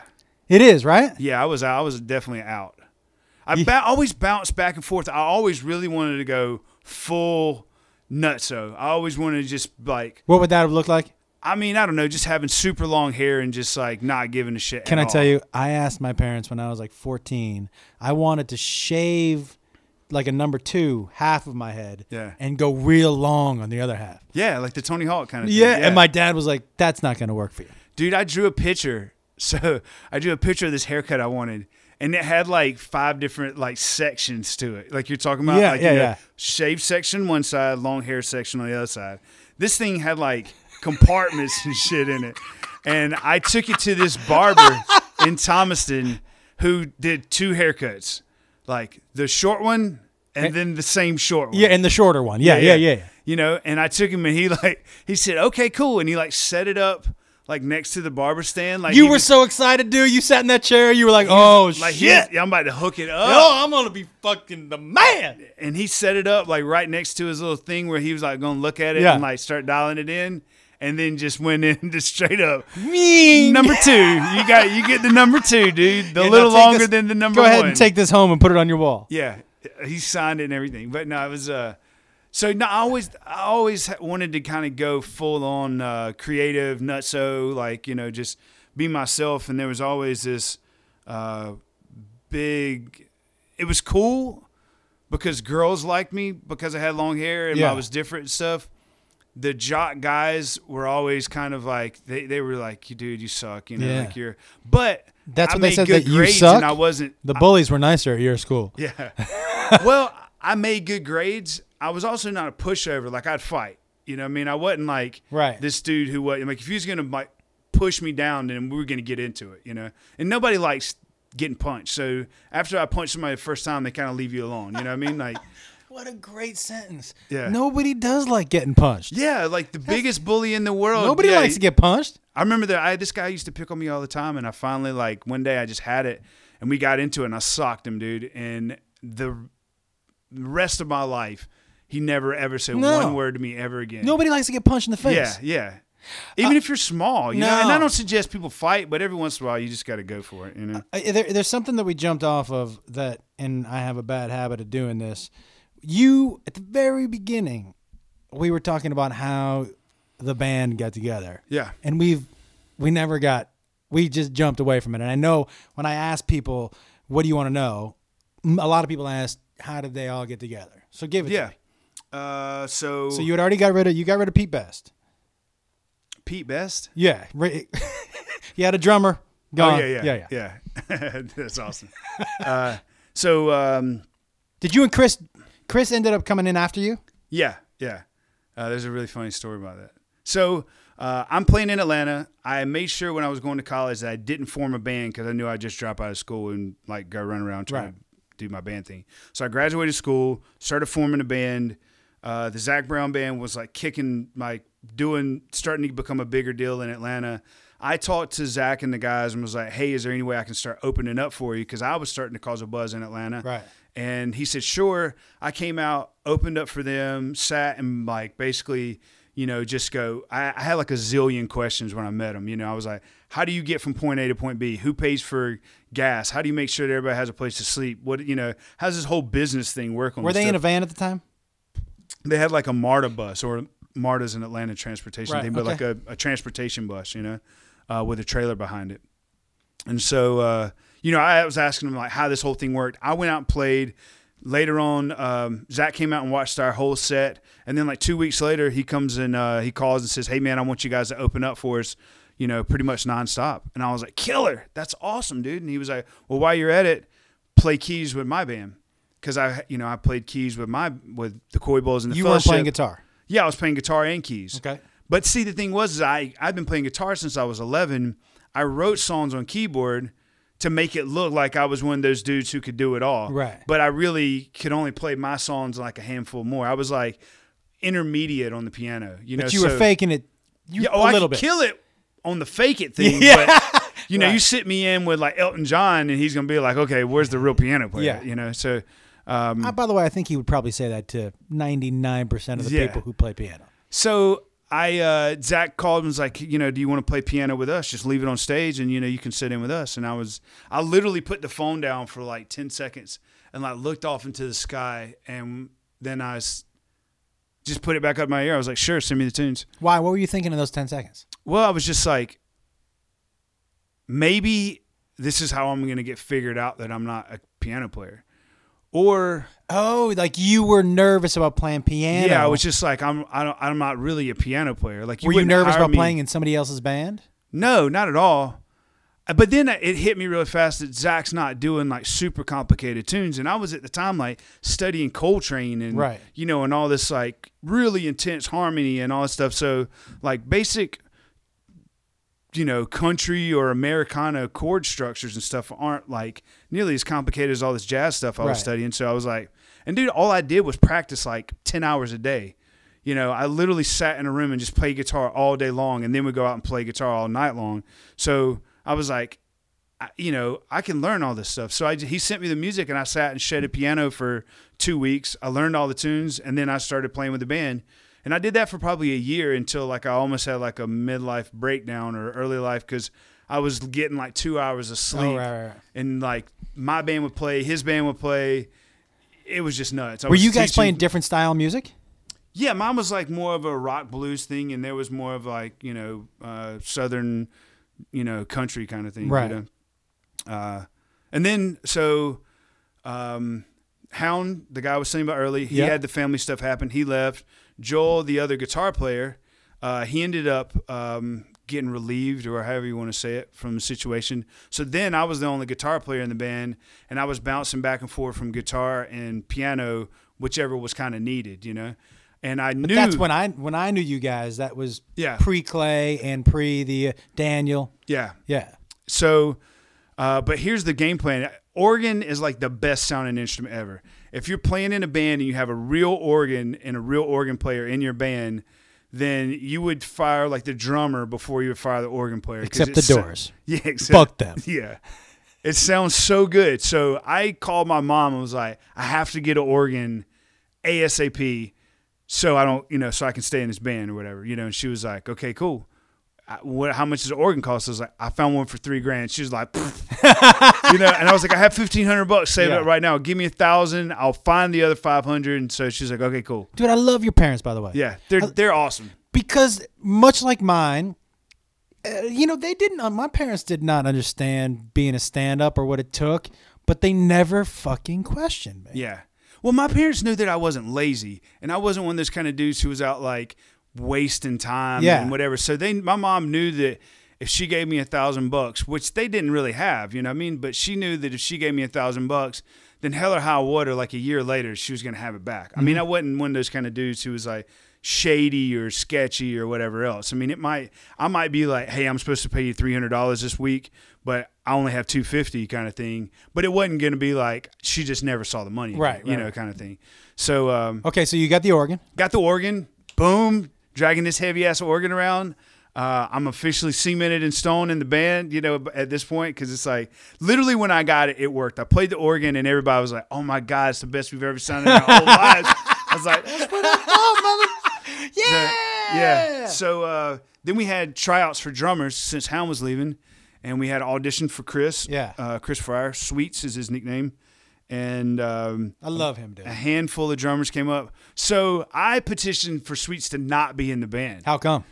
It is, right? Yeah, I was I was definitely out. I ba- always bounced back and forth. I always really wanted to go full nutso. I always wanted to just like, What would that have looked like? I mean, I don't know, just having super long hair and just like not giving a shit. Can I tell you? I asked my parents when I was like 14. I wanted to shave like a number two, half of my head, Yeah. and go real long on the other half. Yeah, like the Tony Hawk kind of thing. Yeah, and my dad was like, "That's not going to work for you." dude, I drew a picture. [LAUGHS] So I drew a picture of this haircut I wanted, and it had like five different like sections to it. Like you're talking about, Yeah, like yeah, you know, yeah. shave section one side, long hair section on the other side. This thing had like compartments and shit in it, and I took it to this barber in Thomaston who did two haircuts, like the short one and then the same short one. Yeah, and the shorter one. Yeah, yeah, yeah. yeah. You know, and I took him and he like he said, "Okay, cool," and he like set it up like next to the barber stand. Like You were was- so excited, dude. You sat in that chair. You were like, "Oh like shit! was- yeah, I'm about to hook it up. Oh, I'm gonna be fucking the man." And he set it up like right next to his little thing where he was like going to look at it Yeah. and like start dialing it in, and then just went in [LAUGHS] just straight up. Number two, you got you get the number two, dude. [LAUGHS] The Yeah, little longer this- than the number Go one. ahead and take this home and put it on your wall. Yeah, he signed it and everything. But no, it was uh. So no, I always I always wanted to kind of go full on uh, creative, nutso, like you know, just be myself. And there was always this uh, big. It was cool because girls liked me because I had long hair and Yeah. I was different and stuff. The jock guys were always kind of like they, they were like, "You dude, you suck," you know, Yeah. like you're. But That's I what they said, that you suck? and I wasn't The bullies were nicer at your school. yeah. [LAUGHS] well, I made good grades. I was also not a pushover. Like I'd fight. You know what I mean? I wasn't like Right. this dude who was like if he was gonna like push me down, then we were gonna get into it. You know? And nobody likes getting punched. So after I punch somebody the first time, they kind of leave you alone. You know what I mean? Like What a great sentence. Yeah. Nobody does like getting punched. yeah, like the biggest bully in the world. Nobody yeah, likes to get punched. I remember that I had this guy used to pick on me all the time, and I finally like one day I just had it, and we got into it, and I socked him, dude. And the rest of my life, he never ever said No. one word to me ever again. Nobody likes to get punched in the face. Yeah, yeah. Even if you're small, you know. And. I don't suggest people fight, but every once in a while, you just got to go for it. You know. Uh, there, there's something that we jumped off of that, and I have a bad habit of doing this. You at the very beginning, we were talking about how the band got together. Yeah. and we've we never got we just jumped away from it and i know when i ask people what do you want to know A lot of people ask how did they all get together so give it to Yeah. Uh, so, so you had already got rid of you got rid of pete best Pete Best. yeah you [LAUGHS] had a drummer gone. Oh yeah, yeah, yeah, yeah. [LAUGHS] That's awesome. uh, so um, did you and chris chris ended up coming in after you Yeah, yeah. Uh, there's a really funny story about that. So uh, I'm playing in Atlanta. I made sure when I was going to college that I didn't form a band because I knew I'd just drop out of school and like go run around trying Right. to do my band thing. So I graduated school, started forming a band. Uh, the Zac Brown band was like kicking, like doing, starting to become a bigger deal in Atlanta. I talked to Zac and the guys and was like, "Hey, is there any way I can start opening up for you?" Because I was starting to cause a buzz in Atlanta. Right. And he said, sure. I came out, opened up for them, sat and like basically, you know, just go. I, I had like a zillion questions when I met him. You know, I was like, how do you get from point A to point B? Who pays for gas? How do you make sure that everybody has a place to sleep? What, you know, how's this whole business thing work on were they in a van at the time They had like a MARTA bus or MARTA's an Atlanta transportation Right, thing, but okay. like a, a transportation bus, you know, uh, with a trailer behind it. And so, uh, you know, I was asking him like how this whole thing worked. I went out and played. Later on, um, Zac came out and watched our whole set, and then like two weeks later, he comes and uh, he calls and says, "Hey man, I want you guys to open up for us." You know, pretty much nonstop. And I was like, "Killer! That's awesome, dude!" And he was like, "Well, while you're at it, play keys with my band." Because I, you know, I played keys with my with the Coy Bowles and the you weren't playing guitar Yeah, I was playing guitar and keys. okay But see, the thing was, is I I've been playing guitar since I was 11. I wrote songs on keyboard to make it look like I was one of those dudes who could do it all. Right. But I really could only play my songs like a handful more. I was like intermediate on the piano. You know, but you were faking it you, Yeah, oh, a I little could bit kill it on the fake it thing. [LAUGHS] Yeah. But you know, Right. you sit me in with like Elton John, and he's gonna be like, okay, where's the real piano player? Yeah. You know, so. Um, Uh, by the way, I think he would probably say that to 99% of the Yeah. people who play piano. So I uh, Zac called and was like, you know, do you want to play piano with us? Just leave it on stage, and you know, you can sit in with us. And I was, I literally put the phone down for like ten seconds and like looked off into the sky, and then I s- just put it back up my ear. I was like, sure, send me the tunes. Why? What were you thinking in those 10 seconds? Well, I was just like, maybe this is how I'm going to get figured out that I'm not a piano player, or Oh, like you were nervous about playing piano. yeah, I was just like, I'm, I don't, I'm not really a piano player. Like, you were you wouldn't nervous hire about me- playing in somebody else's band? No, not at all. Uh, But then it hit me really fast that Zac's not doing like super complicated tunes, and I was at the time like studying Coltrane and Right. you know, and all this like really intense harmony and all that stuff. So like basic, you know, country or Americana chord structures and stuff aren't like nearly as complicated as all this jazz stuff I was Right. studying. So I was like, and dude, all I did was practice like ten hours a day. You know, I literally sat in a room and just played guitar all day long, and then would go out and play guitar all night long. So I was like, I, you know, I can learn all this stuff. So I, he sent me the music, and I sat and shredded piano for two weeks. I learned all the tunes, and then I started playing with the band. And I did that for probably a year until like I almost had like a midlife breakdown or early life because I was getting like two hours of sleep, Oh, right, right, and like my band would play, his band would play. It was just nuts. I Were you guys teaching- playing different style music? yeah, mine was like more of a rock blues thing, and there was more of like you know uh, southern, you know, country kind of thing. Right. You know? uh, and then so, um, Hound, the guy I was saying about early, he Yeah. had the family stuff happen. He left. Joel, the other guitar player, uh, he ended up um, getting relieved, or however you want to say it, from the situation. So then I was the only guitar player in the band, and I was bouncing back and forth from guitar and piano, whichever was kind of needed, you know. And I But knew that's when I when I knew you guys. That was Yeah. pre Clay and pre the uh, Daniel. yeah. Yeah, So, uh, but here's the game plan. Organ is like the best sounding instrument ever. If you're playing in a band and you have a real organ and a real organ player in your band, then you would fire like the drummer before you would fire the organ player. except the sa- Doors. [LAUGHS] Yeah, except, Fuck them. [LAUGHS] Yeah. It sounds so good. So I called my mom and was like, I have to get an organ ASAP so I don't, you know, so I can stay in this band or whatever, you know. And she was like, okay, cool. I, what, how much does an organ cost? I was like, I found one for three grand. She was like, [LAUGHS] you know, and I was like, I have fifteen hundred bucks saved Yeah. up right now. Give me a thousand. I'll find the other five hundred. And so she's like, okay, cool. Dude, I love your parents. By the way, Yeah, they're they're awesome. because much like mine, uh, you know, they didn't. Uh, my parents did not understand being a stand-up or what it took, but they never fucking questioned me. Yeah. Well, my parents knew that I wasn't lazy, and I wasn't one of those kind of dudes who was out like wasting time Yeah. and whatever. So they, my mom knew that if she gave me a thousand bucks, which they didn't really have, you know what I mean? But she knew that if she gave me a thousand bucks, then hell or high water, like a year later, she was going to have it back. I mean, I wasn't one of those kind of dudes who was like shady or sketchy or whatever else. I mean, it might, I might be like, hey, I'm supposed to pay you three hundred dollars this week, but I only have two fifty, kind of thing. But it wasn't going to be like she just never saw the money, Right, You right, know, kind of thing. So um, Okay, so you got the organ. got the organ, boom, dragging this heavy ass organ around. Uh, I'm officially cemented in stone in the band, you know, at this point, because it's like literally when I got it, it worked. I played the organ and everybody was like, "Oh my god, it's the best we've ever sounded in our whole [LAUGHS] lives." I was like, "That's what I thought, mother." [LAUGHS] Yeah. yeah. So uh, then we had tryouts for drummers since Hound was leaving, and we had auditioned for Chris. Yeah. uh, Chris Fryar, Sweets is his nickname, and. Um, I love him, dude. a handful of drummers came up. So I petitioned for Sweets to not be in the band. How come?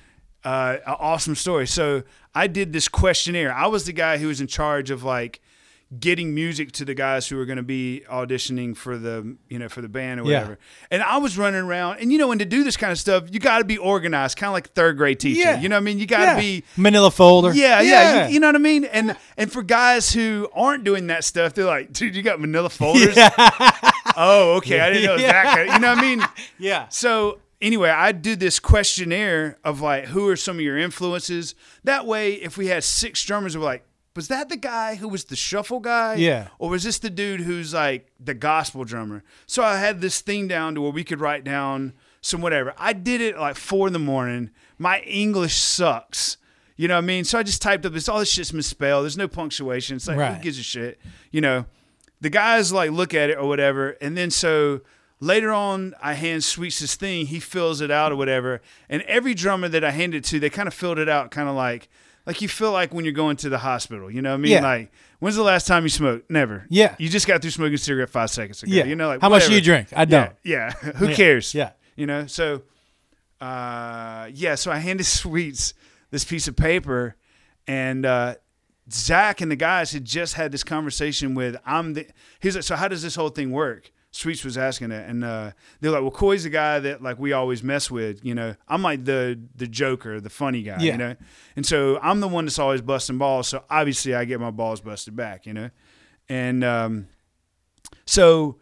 Uh, awesome story. So I did this questionnaire. I was the guy who was in charge of like getting music to the guys who were going to be auditioning for the you know for the band or Yeah. whatever. And I was running around, and you know, and to do this kind of stuff, you got to be organized, kind of like a third grade teacher. Yeah. You know what I mean? You got to Yeah. be Manila folder. yeah, yeah, You, you know what I mean? And and for guys who aren't doing that stuff, they're like, dude, you got manila folders? [LAUGHS] oh, okay. I didn't know [LAUGHS] that kind of, you know what I mean? [LAUGHS] yeah. So anyway, I do this questionnaire of like, who are some of your influences? That way, if we had six drummers, we're like, was that the guy who was the shuffle guy? Yeah. Or was this the dude who's like the gospel drummer? So I had this thing down to where we could write down some whatever. I did it like four in the morning. My English sucks. You know what I mean? So I just typed up this. All this shit's misspelled. There's no punctuation. It's like Right. who gives a shit? You know, the guys like look at it or whatever, and then so later on, I hand Sweets this thing. He fills it out or whatever, and every drummer that I hand it to, they kind of filled it out, kind of like like you feel like when you're going to the hospital. You know what I mean? Yeah. Like when's the last time you smoked? Never. Yeah. You just got through smoking a cigarette five seconds ago. Yeah. You know, like How much do you drink? I don't. Yeah. yeah. [LAUGHS] Who cares? Yeah. You know. So, uh, yeah. So I handed [LAUGHS] Sweets this piece of paper, and uh, Zac and the guys had just had this conversation with I'm the. He's like, so how does this whole thing work? Sweets was asking it, and uh, they're like, "Well, Coy's the guy that like we always mess with. You know, I'm like the the joker, the funny guy. Yeah. You know, and so I'm the one that's always busting balls. So obviously, I get my balls busted back. You know, and um, so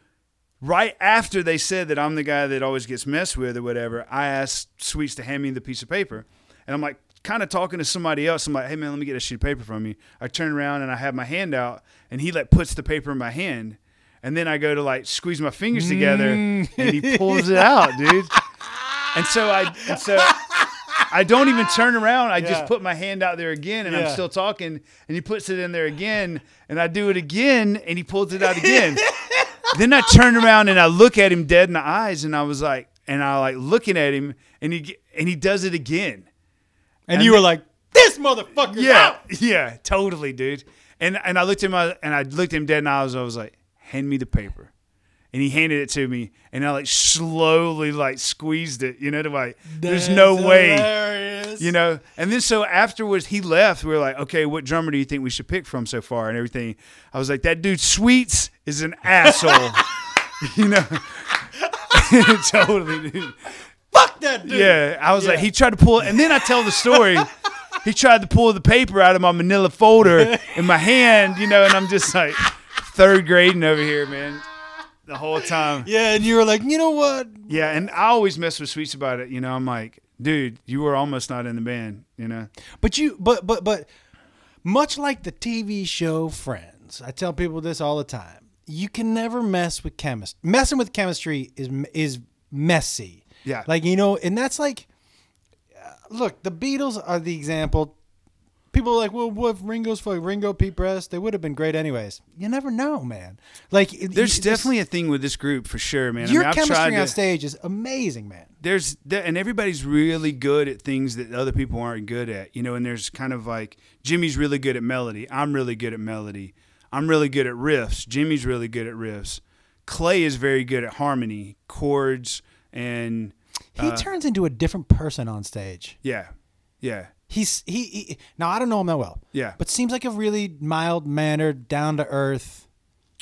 right after they said that I'm the guy that always gets messed with or whatever, I asked Sweets to hand me the piece of paper. And I'm like, kind of talking to somebody else. I'm like, hey, man, let me get a sheet of paper from you. I turn around and I have my hand out, and he like puts the paper in my hand. And then I go to like squeeze my fingers together, and he mm. pulls it out, dude. And so I, and so I don't even turn around. I Yeah. just put my hand out there again, and I'm still talking. And he puts it in there again, and I do it again, and he pulls it out again. then I turn around and I look at him dead in the eyes, and I was like, and I like looking at him, and he and he does it again. And you were like, this motherfucker. Yeah, yeah, totally, dude. And and I looked at him and I looked him dead in the eyes. I was like, hand me the paper. And he handed it to me, and I like slowly like squeezed it, you know, to like, there's no way, you know. And then so afterwards, he left. We were like, okay, what drummer do you think we should pick from so far, and everything. I was like, that dude Sweets is an asshole, [LAUGHS] you know. [LAUGHS] totally, dude. Fuck that dude. Yeah, I was like, he tried to pull, and then I tell the story. he tried to pull the paper out of my Manila folder in my hand, you know, and I'm just like third grading over here, man, the whole time. Yeah, and you were like, you know what? Yeah, and I always mess with Sweets about it. You know, I'm like, dude, you were almost not in the band. You know, But you, but but but, much like the TV show Friends, I tell people this all the time. You can never mess with chemistry. Messing with chemistry is is messy. Yeah. like you know, and that's like, uh, look, the Beatles are the example. People are like, well, what if Ringo's for Ringo, Pete Best? They would have been great anyways. You never know, man. Like, there's definitely a thing with this group for sure, man. your I mean, chemistry to, on stage is amazing, man. there's there- and everybody's really good at things that other people aren't good at you know and there's kind of like jimmy's really good at melody i'm really good at melody i'm really good at riffs jimmy's really good at riffs clay is very good at harmony chords and He Uh, turns into a different person on stage. Yeah, yeah, He's he, he now I don't know him that well, yeah. but seems like a really mild mannered, down to earth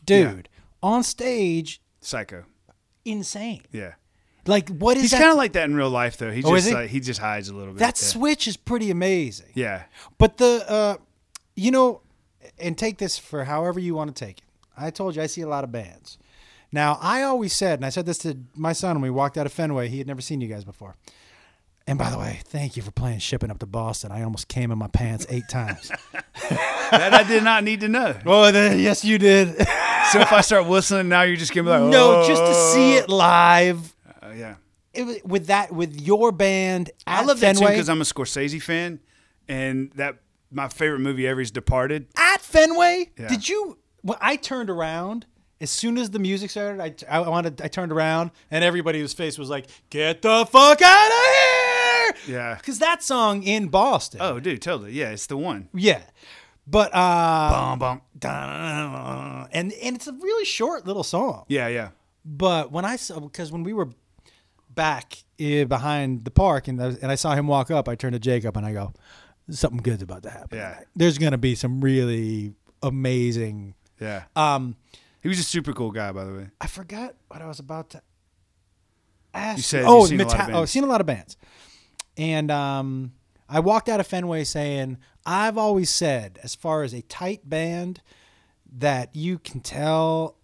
dude. On stage, Psycho. insane. Yeah. Like what is He's kind of like that in real life, though. He Oh, just he? like, he just hides a little bit. that yeah. switch is pretty amazing. Yeah, But the uh, you know, and take this for however you want to take it. I told you I see a lot of bands. Now I always said, and I said this to my son when we walked out of Fenway. He had never seen you guys before. And by the way, thank you for playing shipping up to Boston. I almost came in my pants eight [LAUGHS] times. that I did not need to know. [LAUGHS] oh, then, yes, you did. So if I start whistling now, you're just gonna be like, no, just to see "Oh." it live. Uh, yeah, It, with that, with your band at I love that too Fenway. because I'm a Scorsese fan, and that my favorite movie ever is Departed. at Fenway. Yeah. Did you? When I turned around, as soon as the music started, I, I wanted, I turned around, and everybody's face was like, "Get the fuck out of here!" Yeah. because that song in Boston. Oh, dude, totally. Yeah, it's the one. yeah, but uh, Bum, bum. dun- and and it's a really short little song. Yeah, yeah. But when I saw, because when we were back eh, behind the park, and I, and I saw him walk up, I turned to Jacob and I go, "Something good's about to happen. Yeah. There's gonna be some really amazing." Yeah. Um, He was a super cool guy, by the way. I forgot what I was about to ask. You said oh, you've seen a lot of Meta- oh, seen a lot of bands. And um, I walked out of Fenway saying, I've always said, as far as a tight band that you can tell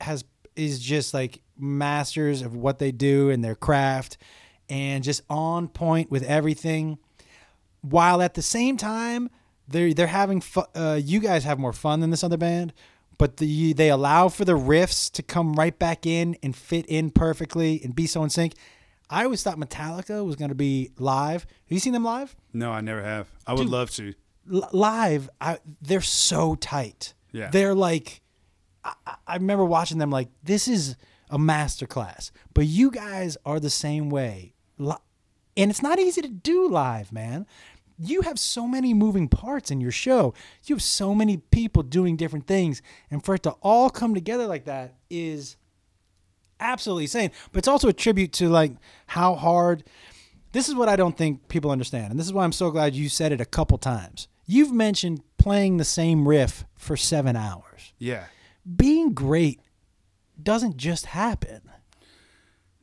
has is just like masters of what they do and their craft and just on point with everything while at the same time they're they're having fu- uh, you guys have more fun than this other band but the, they allow for the riffs to come right back in and fit in perfectly and be so in sync i always thought metallica was going to be live have you seen them live No, I never have. I would Dude. love to. L- live I, they're so tight Yeah. they're like I, I- remember watching them like this is a master class but you guys are the same way Li- and it's not easy to do live man you have so many moving parts in your show you have so many people doing different things and for it to all come together like that is absolutely insane but it's also a tribute to like how hard this is what I don't think people understand, and this is why I'm so glad you said it a couple times. You've mentioned playing the same riff for seven hours. Yeah. Being great doesn't just happen.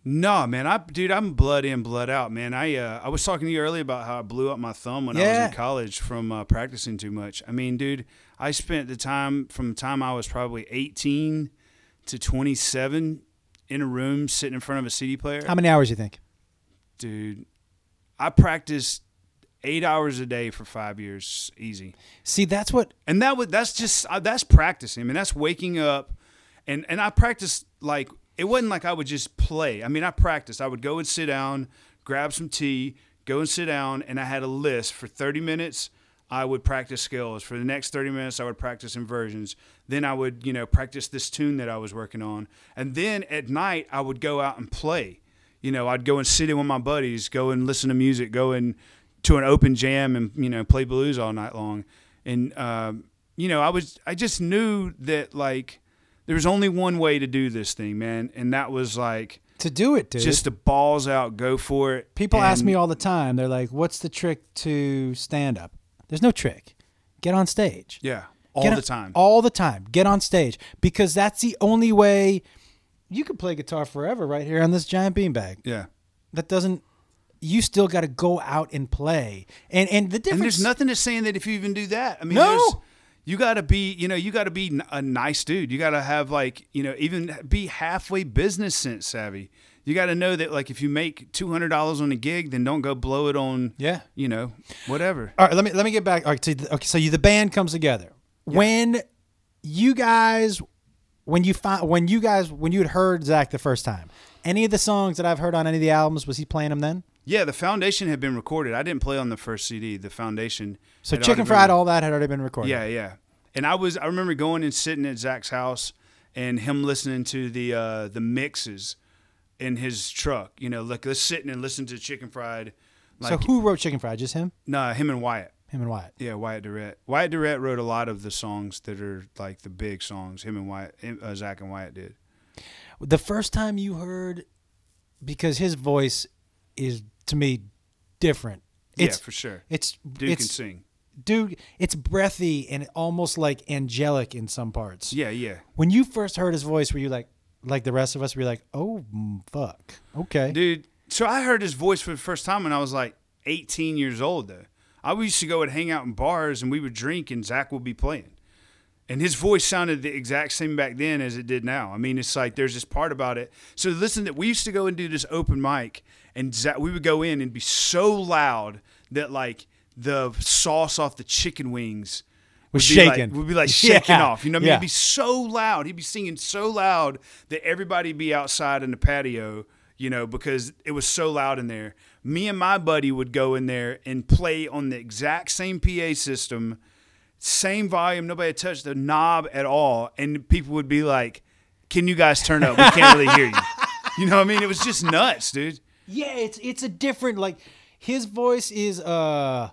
No, man, I dude, I'm blood in, blood out, man. I uh, I was talking to you earlier about how I blew up my thumb when I was in college from uh, practicing too much. I mean, dude, I spent the time from the time I was probably 18 to 27 in a room sitting in front of a CD player. How many hours do you think? dude, I practiced eight hours a day for five years, easy. See, that's what and that was that's just uh, that's practicing. I mean, that's waking up, and and I practiced like it wasn't like I would just play. I mean, I practiced. I would go and sit down, grab some tea, go and sit down, and I had a list for thirty minutes. I would practice skills. For the next 30 minutes, I would practice inversions. Then I would, you know, practice this tune that I was working on. And then at night, I would go out and play. You know, I'd go and sit in with my buddies, go and listen to music, go and to an open jam and, you know, play blues all night long. And, um, you know, I was, I just knew that, like, there was only one way to do this thing, man. And that was, like, to do it, dude. just the balls out, go for it. People ask me all the time. They're like, "What's the trick to stand up?" There's no trick. Get on stage. Yeah, all Get the on- time. All the time. Get on stage because that's the only way you can play guitar forever right here on this giant beanbag. yeah. That doesn't you still got to go out and play. And and the difference And there's nothing that's saying that if you even do that. I mean, No. you got to be, you know, you got to be a nice dude. You got to have like, you know, even be halfway business sense savvy. You got to know that like if you make two hundred dollars on a gig, then don't go blow it on, Yeah. you know, whatever. All right, let me let me get back. All right, so, okay, so you the band comes together. When you guys when you find when you guys when you had heard Zac the first time, any of the songs that I've heard on any of the albums, was he playing them then? Yeah, the foundation had been recorded. I didn't play on the first CD. The foundation. So Chicken Fried, been- all that had already been recorded. Yeah, yeah. And I was I remember going and sitting at Zac's house and him listening to the uh, the mixes in his truck. You know, like us sitting and listening to Chicken Fried. So Like who wrote Chicken Fried? Just him? nah, him and Wyatt. Him and Wyatt. Yeah, Wyatt Durrett. Wyatt Durrett wrote a lot of the songs that are like the big songs. Him and Wyatt, him, uh, Zac and Wyatt did. The first time you heard because his voice is to me different. It's yeah, for sure. it's Dude it's can sing. dude. It's breathy and almost like angelic in some parts. Yeah, yeah. When you first heard his voice, were you like like the rest of us? You like, oh fuck, okay, Dude, so I heard his voice for the first time when I was like 18 years old, though. I used to go and hang out in bars and we would drink and Zac would be playing. And his voice sounded the exact same back then as it did now. I mean, it's like there's this part about it. So listen, that we used to go and do this open mic, and Zac, we would go in and be so loud that like the sauce off the chicken wings Was would be like- shaking. would be like [LAUGHS] shaking Yeah. off. You know, what I mean, Yeah. it'd be so loud. He'd be singing so loud that everybody'd be outside in the patio. You know, because it was so loud in there. Me and my buddy would go in there and play on the exact same PA system, same volume. Nobody had touched the knob at all, and people would be like, "Can you guys turn up? We can't really hear you." [LAUGHS] You know what I mean? It was just nuts, dude. yeah, it's it's a different like his voice is uh,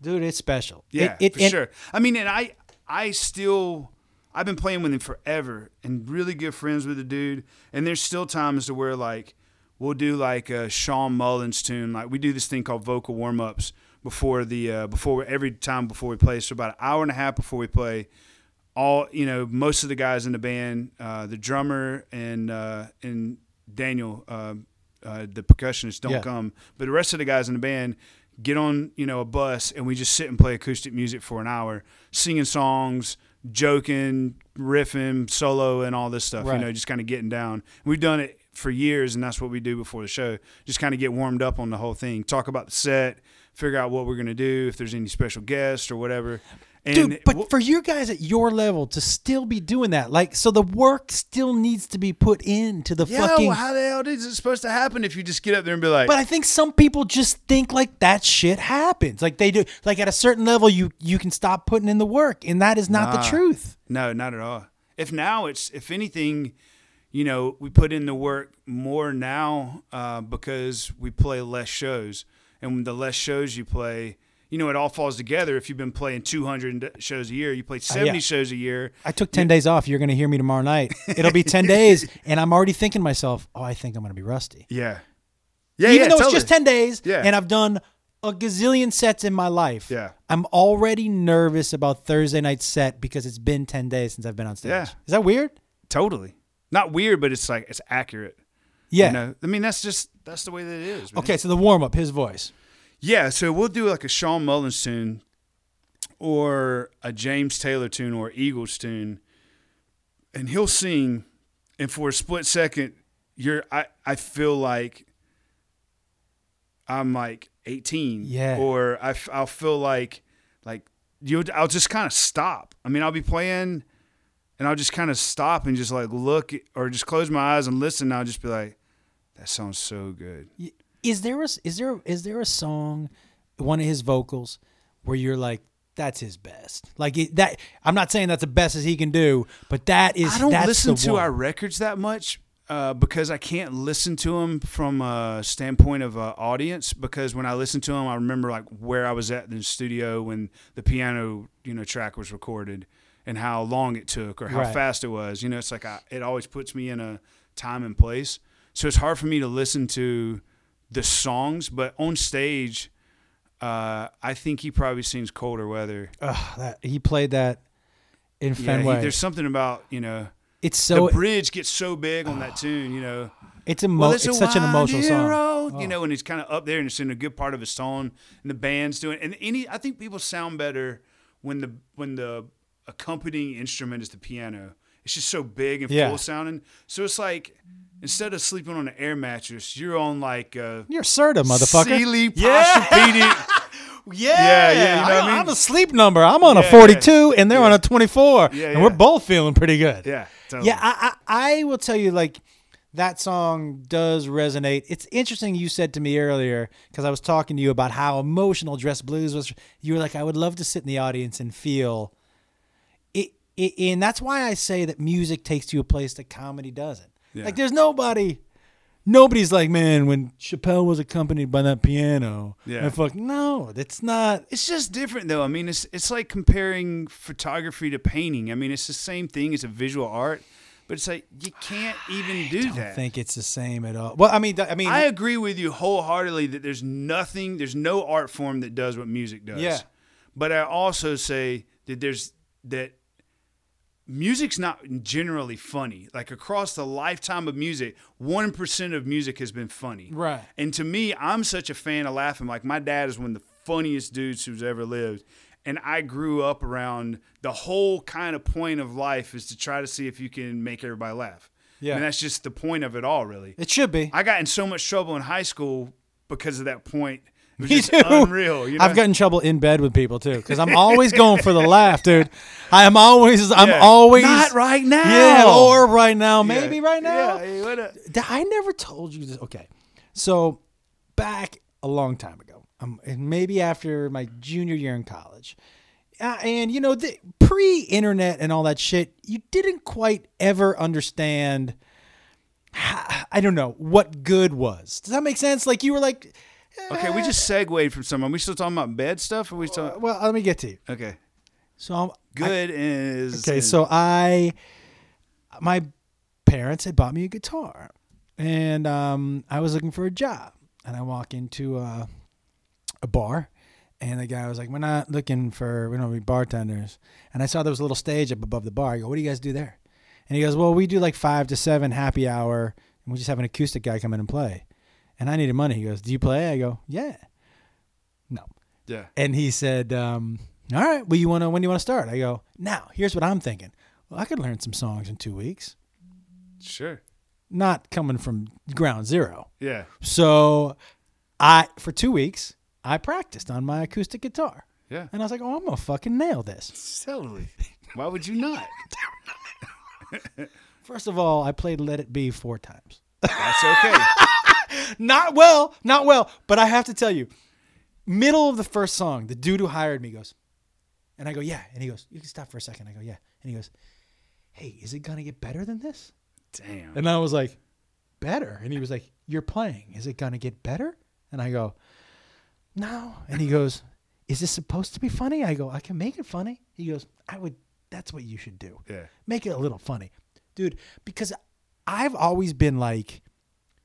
dude, it's special. Yeah, it, it, for sure. I mean, and I, I still, I've been playing with him forever, and really good friends with the dude. And there's still times to where like we'll do like a Shawn Mullins tune. Like we do this thing called vocal warm ups before the uh, before every time before we play. So about an hour and a half before we play. All you know, most of the guys in the band, uh, the drummer and uh, and Daniel, uh, uh, the percussionist, don't Yeah. come, but the rest of the guys in the band get on you know a bus and we just sit and play acoustic music for an hour singing songs joking riffing solo and all this stuff Right. you know just kind of getting down. We've done it for years and that's what we do before the show just kind of get warmed up on the whole thing. Talk about the set figure out what we're going to do if there's any special guests or whatever and Dude, but we'll- for you guys at your level to still be doing that, like, so the work still needs to be put into the yeah, fucking. well, how the hell is it supposed to happen if you just get up there and be like but I think some people just think like that shit happens. Like they do. Like at a certain level, you you can stop putting in the work, and that is not the truth. No, not at all. If now it's if anything, you know, we put in the work more now uh, because we play less shows, and the less shows you play, you know, it all falls together. If you've been playing 200 shows a year, you play 70 Uh, yeah. shows a year. I took ten days off. You're going to hear me tomorrow night. It'll be ten [LAUGHS] days, and I'm already thinking to myself, oh, I think I'm going to be rusty. Yeah, yeah, Even yeah, though totally. it's just ten days, Yeah. and I've done a gazillion sets in my life. Yeah. I'm already nervous about Thursday night set because it's been ten days since I've been on stage. Yeah. Is that weird? totally not weird, but it's like it's accurate. Yeah. You know, I mean, that's just that's the way that it is. man. Okay, so the warm up, his voice. Yeah, so we'll do like a Shawn Mullins tune or a James Taylor tune or Eagles tune, and he'll sing, and for a split second, you're I, I feel like I'm like 18, Yeah. or I I'll feel like like you I'll just kind of stop. I mean, I'll be playing, and I'll just kind of stop and just like look or just close my eyes and listen. And I'll just be like, that sounds so good. Is there a is there is there a song, one of his vocals, where you're like, that's his best? Like it, that. I'm not saying that's the best as he can do, but that is. I don't listen to one. our records that much uh, because I can't listen to them from a standpoint of uh, audience. Because when I listen to them, I remember like where I was at in the studio when the piano, you know, track was recorded and how long it took or how Right. fast it was. You know, it's like I, it always puts me in a time and place. So it's hard for me to listen to the songs, but on stage. Uh, I think he probably sings colder weather. Ugh, that, he played that in Yeah, he- there's something about you know it's so the bridge gets so big on that tune, you know. it's emo- it's, a such an emotional song. Oh. You know, and he's kind of up there and it's in a good part of his song, and the band's doing. And any, I think people sound better when the when the accompanying instrument is the piano. It's just so big and Yeah. full sounding. So it's like instead of sleeping on an air mattress, you're on like a You're Serta, motherfucker. Sealy Yeah. [LAUGHS] Yeah, Yeah, yeah, you know what I mean? am a sleep number. I'm on a Yeah, 42, and they're yeah. on a 24, Yeah, and we're both feeling pretty good. yeah, totally. Yeah, I, I I will tell you like that song does resonate. It's interesting you said to me earlier because I was talking to you about how emotional Dress Blues was. You were like, I would love to sit in the audience and feel it, it and that's why I say that music takes you a place that comedy doesn't. Yeah. Like there's nobody nobody's like, man, when Chappelle was accompanied by that piano. Yeah. I fuck no, it's not It's just different though. I mean, it's it's like comparing photography to painting. I mean, it's the same thing. It's a visual art, But it's like you can't even do that. I don't that. think it's the same at all. Well, I mean, I mean, I agree with you wholeheartedly that there's nothing, there's no art form that does what music does. Yeah. But I also say that there's that music's not generally funny. Like across the lifetime of music, one percent of music has been funny. Right. And to me, I'm such a fan of laughing. Like my dad is one of the funniest dudes who's ever lived. And I grew up around the whole kind of point of life is to try to see if you can make everybody laugh. Yeah. And that's just the point of it all, really. it should be. I got in so much trouble in high school because of that point. Me too. unreal. You know? I've gotten trouble in bed with people too because I'm always [LAUGHS] going for the laugh, dude. I am always, I'm Yeah. always not right now. Yeah, or right now, Yeah. maybe right now. Yeah, hey, what a- Th- I never told you this. Okay, so back a long time ago, um, and maybe after my junior year in college, uh, and you know, the pre-internet and all that shit, you didn't quite ever understand. I don't know what good was. Does that make sense? Like you were like, Okay, we just segued from someone. we still talking about bed stuff? Or we still uh, well, let me get to you. okay? So I'm, Good is Okay, so I, my parents had bought me a guitar, and um, I was looking for a job, and I walk into a, a bar, and the guy was like, "We're not looking for we don't be bartenders," and I saw there was a little stage up above the bar. I go, "What do you guys do there?" And he goes, "Well, we do like five to seven happy hour, and we just have an acoustic guy come in and play." And I needed money. He goes, "Do you play?" I go, "Yeah." No. yeah. And he said, um, "All right, well, you want to when do you want to start?" I go, "Now, here's what I'm thinking. Well, I could learn some songs in two weeks, Sure. not coming from ground zero. Yeah. So, I for two weeks I practiced on my acoustic guitar, Yeah. and I was like, "Oh, I'm gonna fucking nail this." Totally. Why would you not? [LAUGHS] [LAUGHS] First of all, I played "Let It Be" four times. That's okay. [LAUGHS] not well, not well, but I have to tell you, middle of the first song, the dude who hired me goes, and I go, yeah, and he goes, you can stop for a second. I go, yeah, and he goes, hey, is it gonna get better than this? Damn. And I was like, better, and he was like, you're playing, is it gonna get better? And I go, no, and he goes, is this supposed to be funny? I go, I can make it funny. He goes, I would. That's what you should do Yeah. make it a little funny, dude. Because I've always been like,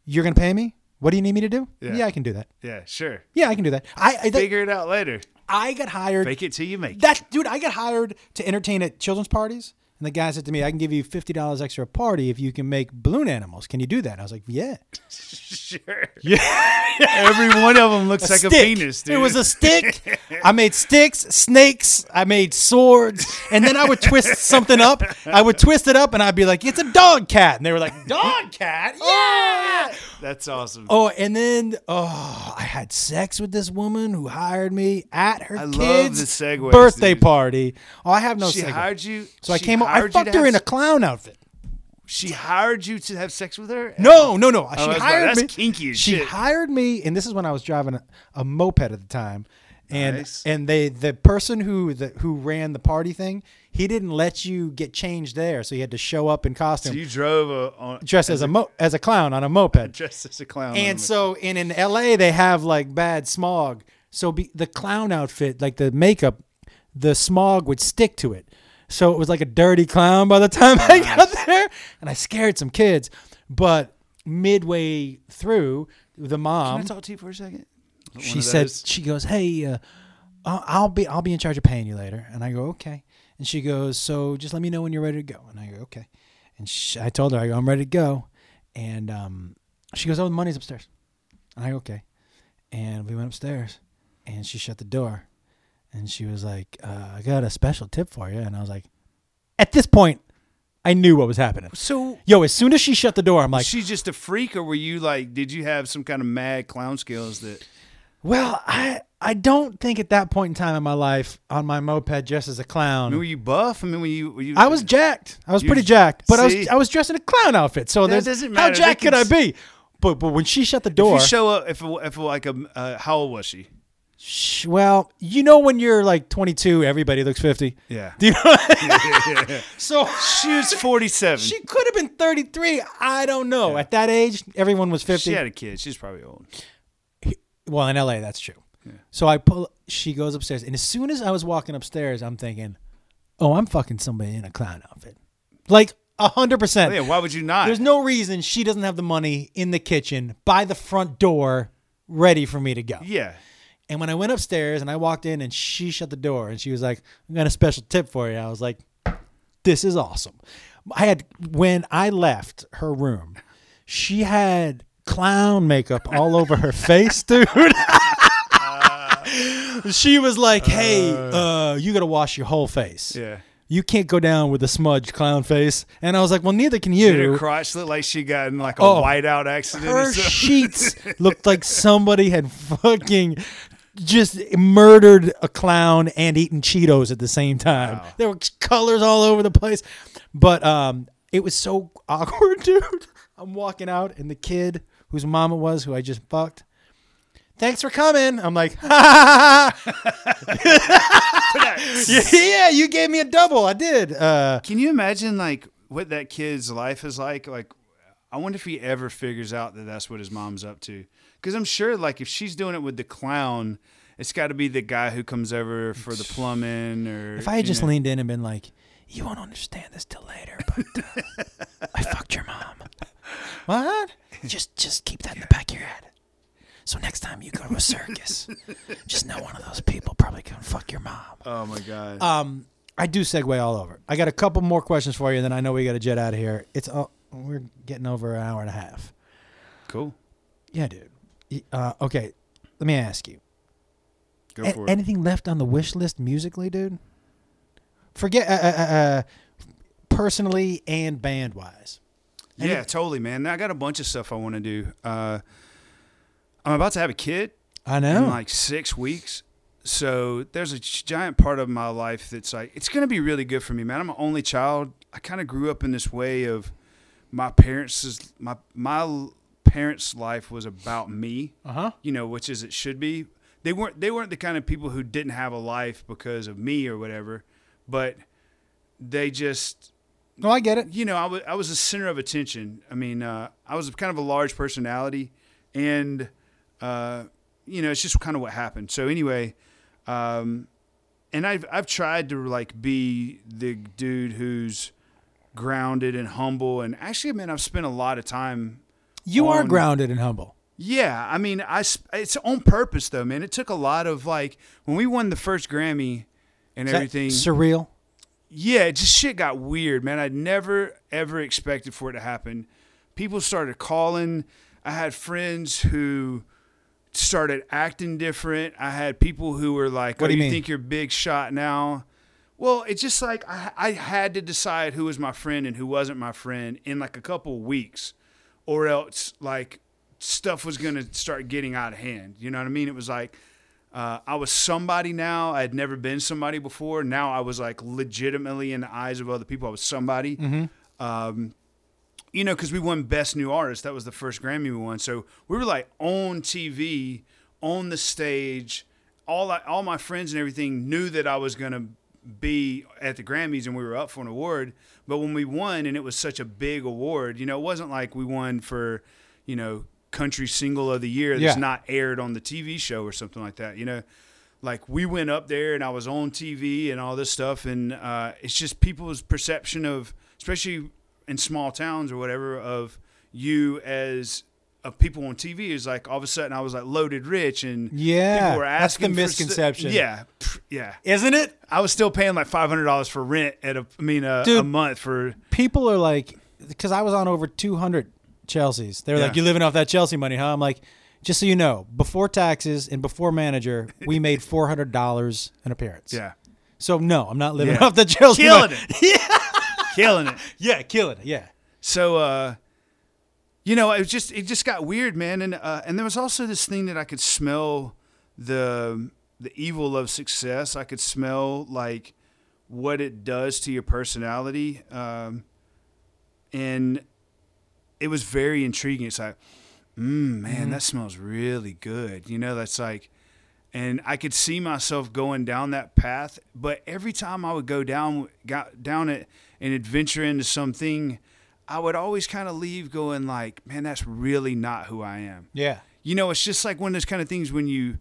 "You're gonna pay me? What do you need me to do? Yeah. I can do that. Yeah. Sure. Yeah, I can do that. I I, that- Figure it out later. I got hired. Fake it till you make. That dude, I got hired to entertain at children's parties, and the guy said to me, "I can give you fifty dollars extra a party if you can make balloon animals. Can you do that?" And I was like, "Yeah." [LAUGHS] Sure. Yeah. [LAUGHS] Every one of them looks like a penis, dude. It was a stick. [LAUGHS] I made sticks, snakes. I made swords, and then I would twist something up. I would twist it up, and I'd be like, "It's a dog cat," and they were like, "Dog cat? Oh, yeah!" That's awesome. Oh, and then oh, I had sex with this woman who hired me at her I kid's segues, birthday dude. party. Oh, I have no. she segue. hired you. so I came. I hired you fucked her have in a clown outfit. She hired you to have sex with her. No, no, no. Oh, I She hired that's me. kinky as she shit. hired me, and this is when I was driving a, a moped at the time, and Nice. and they the person who the who ran the party thing, he didn't let you get changed there, so you had to show up in costume So you drove a, on, dressed as a mo- as a clown on a moped. dressed as a clown. And so, and in LA, they have like bad smog. So be, the clown outfit, like the makeup, the smog would stick to it. So it was like a dirty clown by the time I got there, and I scared some kids. But midway through, the mom Can I talk to you for a second? She said she goes hey uh, I'll, I'll be i'll be in charge of paying you later. And i go okay. And she goes so just let me know when you're ready to go. And i go okay. And she, i told her i go i'm ready to go. And um, she goes oh the money's upstairs. And i go okay. And we went upstairs and she shut the door and she was like uh, i got a special tip for you. And i was like at this point i knew what was happening. So yo as soon as she shut the door i'm like "She's just a freak, or were you like? Did you have some kind of mad clown skills that? Well, I I don't think at that point in time in my life on my moped just as a clown. mean, were you buff? I mean, were you? Were you I was jacked. I was pretty jacked, but I was? I was dressed in a clown outfit. So That doesn't matter. how jacked could I be? But but when she shut the If door, you show up, if if like a, uh, how old was she? sh- well, you know when you're like 22, everybody looks 50. Yeah, Do you know? [LAUGHS] so she was forty-seven. she could have been 33. I don't know. At that age, everyone was 50. She had a kid. She's probably old. Well, in LA, that's true. So I pull. She goes upstairs, and as soon as I was walking upstairs, I'm thinking, "Oh, I'm fucking somebody in a clown outfit." Like A hundred percent. Yeah, why would you not? There's no reason she doesn't have the money in the kitchen by the front door, ready for me to go. yeah. And when I went upstairs and I walked in and she shut the door and she was like, "I got a special tip for you." I was like, "This is awesome." I had when I left her room, she had clown makeup all over her face, [LAUGHS] dude. she was like, "Hey, uh, you got to wash your whole face. Yeah. You can't go down with a smudged clown face." And I was like, "Well, neither can Did her you." crotch look like she got in like a Oh. whiteout accident? Her sheets [LAUGHS] looked like somebody had fucking just murdered a clown and eaten Cheetos at the same time. Wow. There were colors all over the place. But um it was so [LAUGHS] awkward, dude. I'm walking out and the kid whose mom it was who I just fucked. Thanks for coming. I'm like, [LAUGHS] ha, ha, ha. [LAUGHS] yeah, you gave me a double. I did. Uh, Can you imagine like what that kid's life is like? Like, I wonder if he ever figures out that that's what his mom's up to. Because I'm sure, like, if she's doing it with the clown, it's got to be the guy who comes over for the plumbing. Or If I had just know. leaned in and been like, "You won't understand this till later, but uh, I fucked your mom." [LAUGHS] What? [LAUGHS] Just just keep that in the back of your head. So next time you go to a circus, [LAUGHS] just know one of those people probably gonna fuck your mom. oh my god, Um, I do segue all over. I got a couple more questions for you, and then I know we got to jet out of here. It's uh, we're getting over an hour and a half. cool. Yeah, dude. Uh, okay, let me ask you. Go A- for it. anything left on the wish list musically, dude? Forget uh, uh, uh, uh, personally and band wise. Yeah, totally, man. I got a bunch of stuff I want to do. Uh, I'm about to have a kid. I know. in like six weeks. So there's a giant part of my life that's like it's gonna be really good for me, man. I'm an only child. I kind of grew up in this way of my parents' my my parents' life was about me, uh huh. you know, which is it should be. They weren't they weren't the kind of people who didn't have a life because of me or whatever, but they just No, I get it. you know, I was I was the center of attention. I mean, uh, I was kind of a large personality, and uh, you know, it's just kind of what happened. So anyway, um, and I've I've tried to like be the dude who's grounded and humble, and actually, man, I've spent a lot of time. You are grounded and humble. Yeah, I mean, I it's on purpose though, man. It took a lot of like when we won the first Grammy and Is everything. surreal. Yeah, it just shit got weird, man. I'd never ever expected for it to happen. People started calling. I had friends who started acting different. I had people who were like, What "Oh, do you you mean? think you're big shot now?" Well, it's just like I, I had to decide who was my friend and who wasn't my friend in like a couple weeks, or else like stuff was gonna start getting out of hand. You know what I mean? It was like uh, I was somebody now. I had never been somebody before. Now I was like legitimately in the eyes of other people. I was somebody. Um, you know, because we won Best New Artist. That was the first Grammy we won. So we were like on TV, on the stage. All I, all my friends and everything knew that I was gonna be at the Grammys and we were up for an award. But when we won and it was such a big award, you know, it wasn't like we won for, you know, country single of the year that's Yeah. not aired on the TV show or something like that. You know, like we went up there and I was on TV and all this stuff, and uh, it's just people's perception of, especially in small towns or whatever, of you as of people on TV is like all of a sudden I was like loaded rich and Yeah, people were that's the asking for st- misconception. yeah, yeah. Isn't it? I was still paying like five hundred dollars for rent at a, I mean, a, a month for People are like, because I was on over 200 Chelsea's. They're like, Yeah. "You living off that Chelsea money, huh?" I'm like, just so you know, before taxes and before manager, we made [LAUGHS] four hundred dollars an appearance. yeah, So no, I'm not living Yeah. off the Chelsea. killing money. it, [LAUGHS] yeah, killing it. Yeah, killing it. Yeah. So, uh, you know, it was just it just got weird, man. And uh, and there was also this thing that I could smell the the evil of success. I could smell like what it does to your personality, um, and it was very intriguing. It's like, mm, man, that smells really good. You know, that's like. And I could see myself going down that path, but every time I would go down, got down it and adventure into something, I would always kind of leave going like, man, that's really not who I am. Yeah. You know, it's just like one of those kind of things when you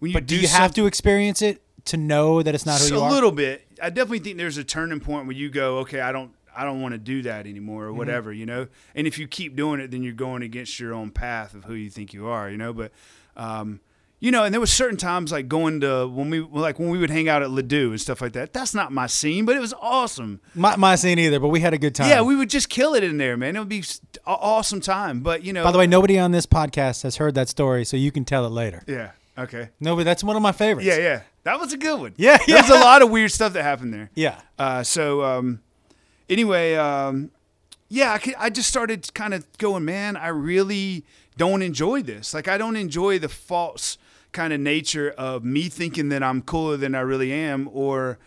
when you But do do you have to experience it to know that it's not who a you are? little bit. I definitely think there's a turning point where you go, okay, I don't I don't want to do that anymore or whatever, you know. And if you keep doing it, then you're going against your own path of who you think you are, you know. But um, you know, and there was certain times like going to when we like when we would hang out at Ladue and stuff like that. That's not my scene, but it was awesome. My, my scene either, but we had a good time. Yeah, we would just kill it in there, man. It would be awesome time. But you know, By the way, nobody on this podcast has heard that story, so you can tell it later. yeah, okay, Nobody. That's one of my favorites. yeah, yeah, that was a good one. Yeah, yeah. a lot of weird stuff that happened there. Yeah. Uh, so um, anyway, um, yeah, I, I just started kind of going, man, I really don't enjoy this. Like, I don't enjoy the false kind of nature of me thinking that I'm cooler than I really am, or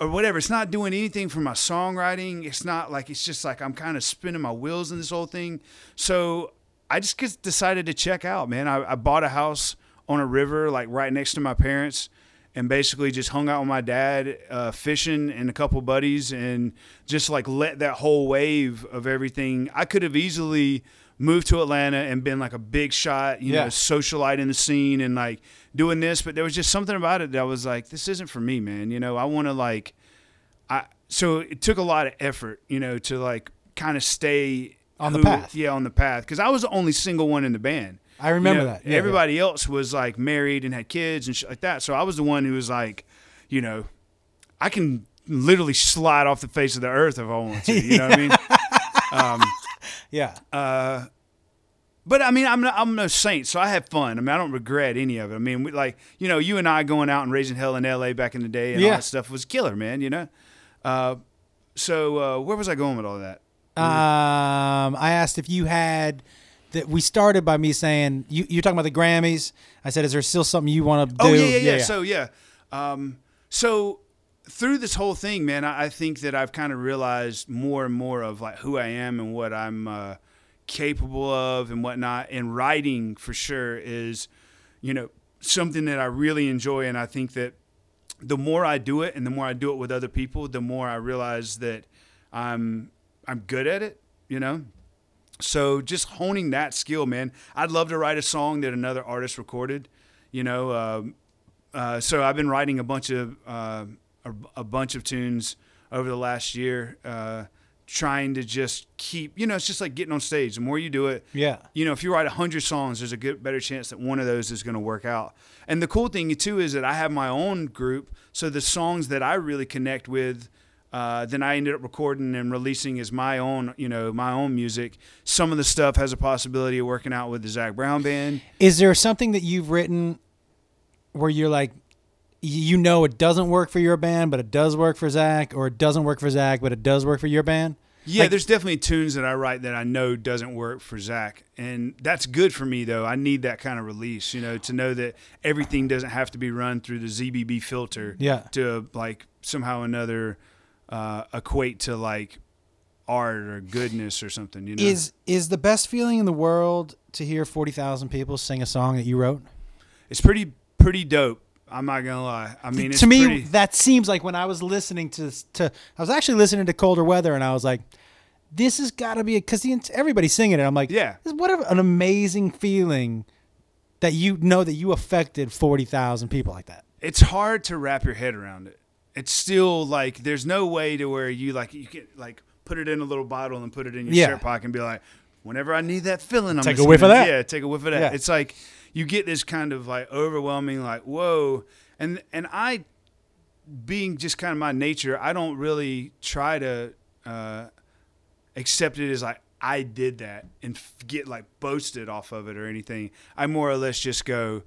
or whatever. It's not doing anything for my songwriting. It's not like it's just like I'm kind of spinning my wheels in this whole thing. So I just just decided to check out, man. I, I bought a house on a river, like right next to my parents and basically just hung out with my dad uh, fishing and a couple buddies and just like let that whole wave of everything i could have easily moved to atlanta and been like a big shot you Yeah. know socialite in the scene and like doing this but there was just something about it that was like this isn't for me man you know i want to like i so it took a lot of effort you know to like kind of stay On the who- path. yeah on the path because i was the only single one in the band I remember you know, that. Yeah, everybody else was like married and had kids and shit like that. So I was the one who was like, you know, I can literally slide off the face of the earth if I want to. You know what I mean? Yeah. [LAUGHS] yeah. Uh, but I mean, I'm not, I'm no saint, so I had fun. I mean, I don't regret any of it. I mean, we, like you know, you and I going out and raising hell in L.A. back in the day and all that stuff was killer, man. You know. Uh, so uh, where was I going with all that? Um, I asked if you had that. We started by me saying you. You're talking about the Grammys. I said, is there still something you want to do? Oh yeah, yeah, yeah. So yeah, um, so through this whole thing, man, I, I think that I've kind of realized more and more of like who I am and what I'm uh, capable of and whatnot. And writing for sure is, you know, something that I really enjoy, and I think that the more I do it, and the more I do it with other people, the more I realize that I'm I'm good at it. You know, so just honing that skill, man. I'd love to write a song that another artist recorded. You know, um, uh, so I've been writing a bunch of uh, a, a bunch of tunes over the last year, uh, trying to just keep. You know, it's just like getting on stage. The more you do it, Yeah. you know, if you write hundred songs, there's a good better chance that one of those is going to work out. And the cool thing too is that I have my own group, so the songs that I really connect with, uh, then I ended up recording and releasing as my own, you know, my own music. Some of the stuff has a possibility of working out with the Zac Brown band. Is there something that you've written where you're like, you know, it doesn't work for your band, but it does work for Zac, or it doesn't work for Zac, but it does work for your band? Yeah, Like- there's definitely tunes that I write that I know doesn't work for Zac, and that's good for me though. I need that kind of release, you know, to know that everything doesn't have to be run through the ZBB filter. Yeah. To like somehow another uh, equate to like art or goodness or something. You know, Is is the best feeling in the world to hear forty thousand people sing a song that you wrote? it's pretty pretty dope. I'm not gonna lie. I mean, it's to me, pretty, that seems like when I was listening to to I was actually listening to Colder Weather, and I was like, "This has got to be because everybody's singing it." I'm like, Yeah. what a- an amazing feeling that you know that you affected forty thousand people like that." it's hard to wrap your head around it. It's still like there's no way to where you like you can like put it in a little bottle and put it in your Yeah. shirt pocket and be like, whenever I need that feeling, I'm Take a listening whiff of to- that. Yeah, take a whiff of that. Yeah. It's like you get this kind of like overwhelming, like whoa, and and I, being just kind of my nature, I don't really try to uh, accept it as like I did that and f- get like boasted off of it or anything. I more or less just go,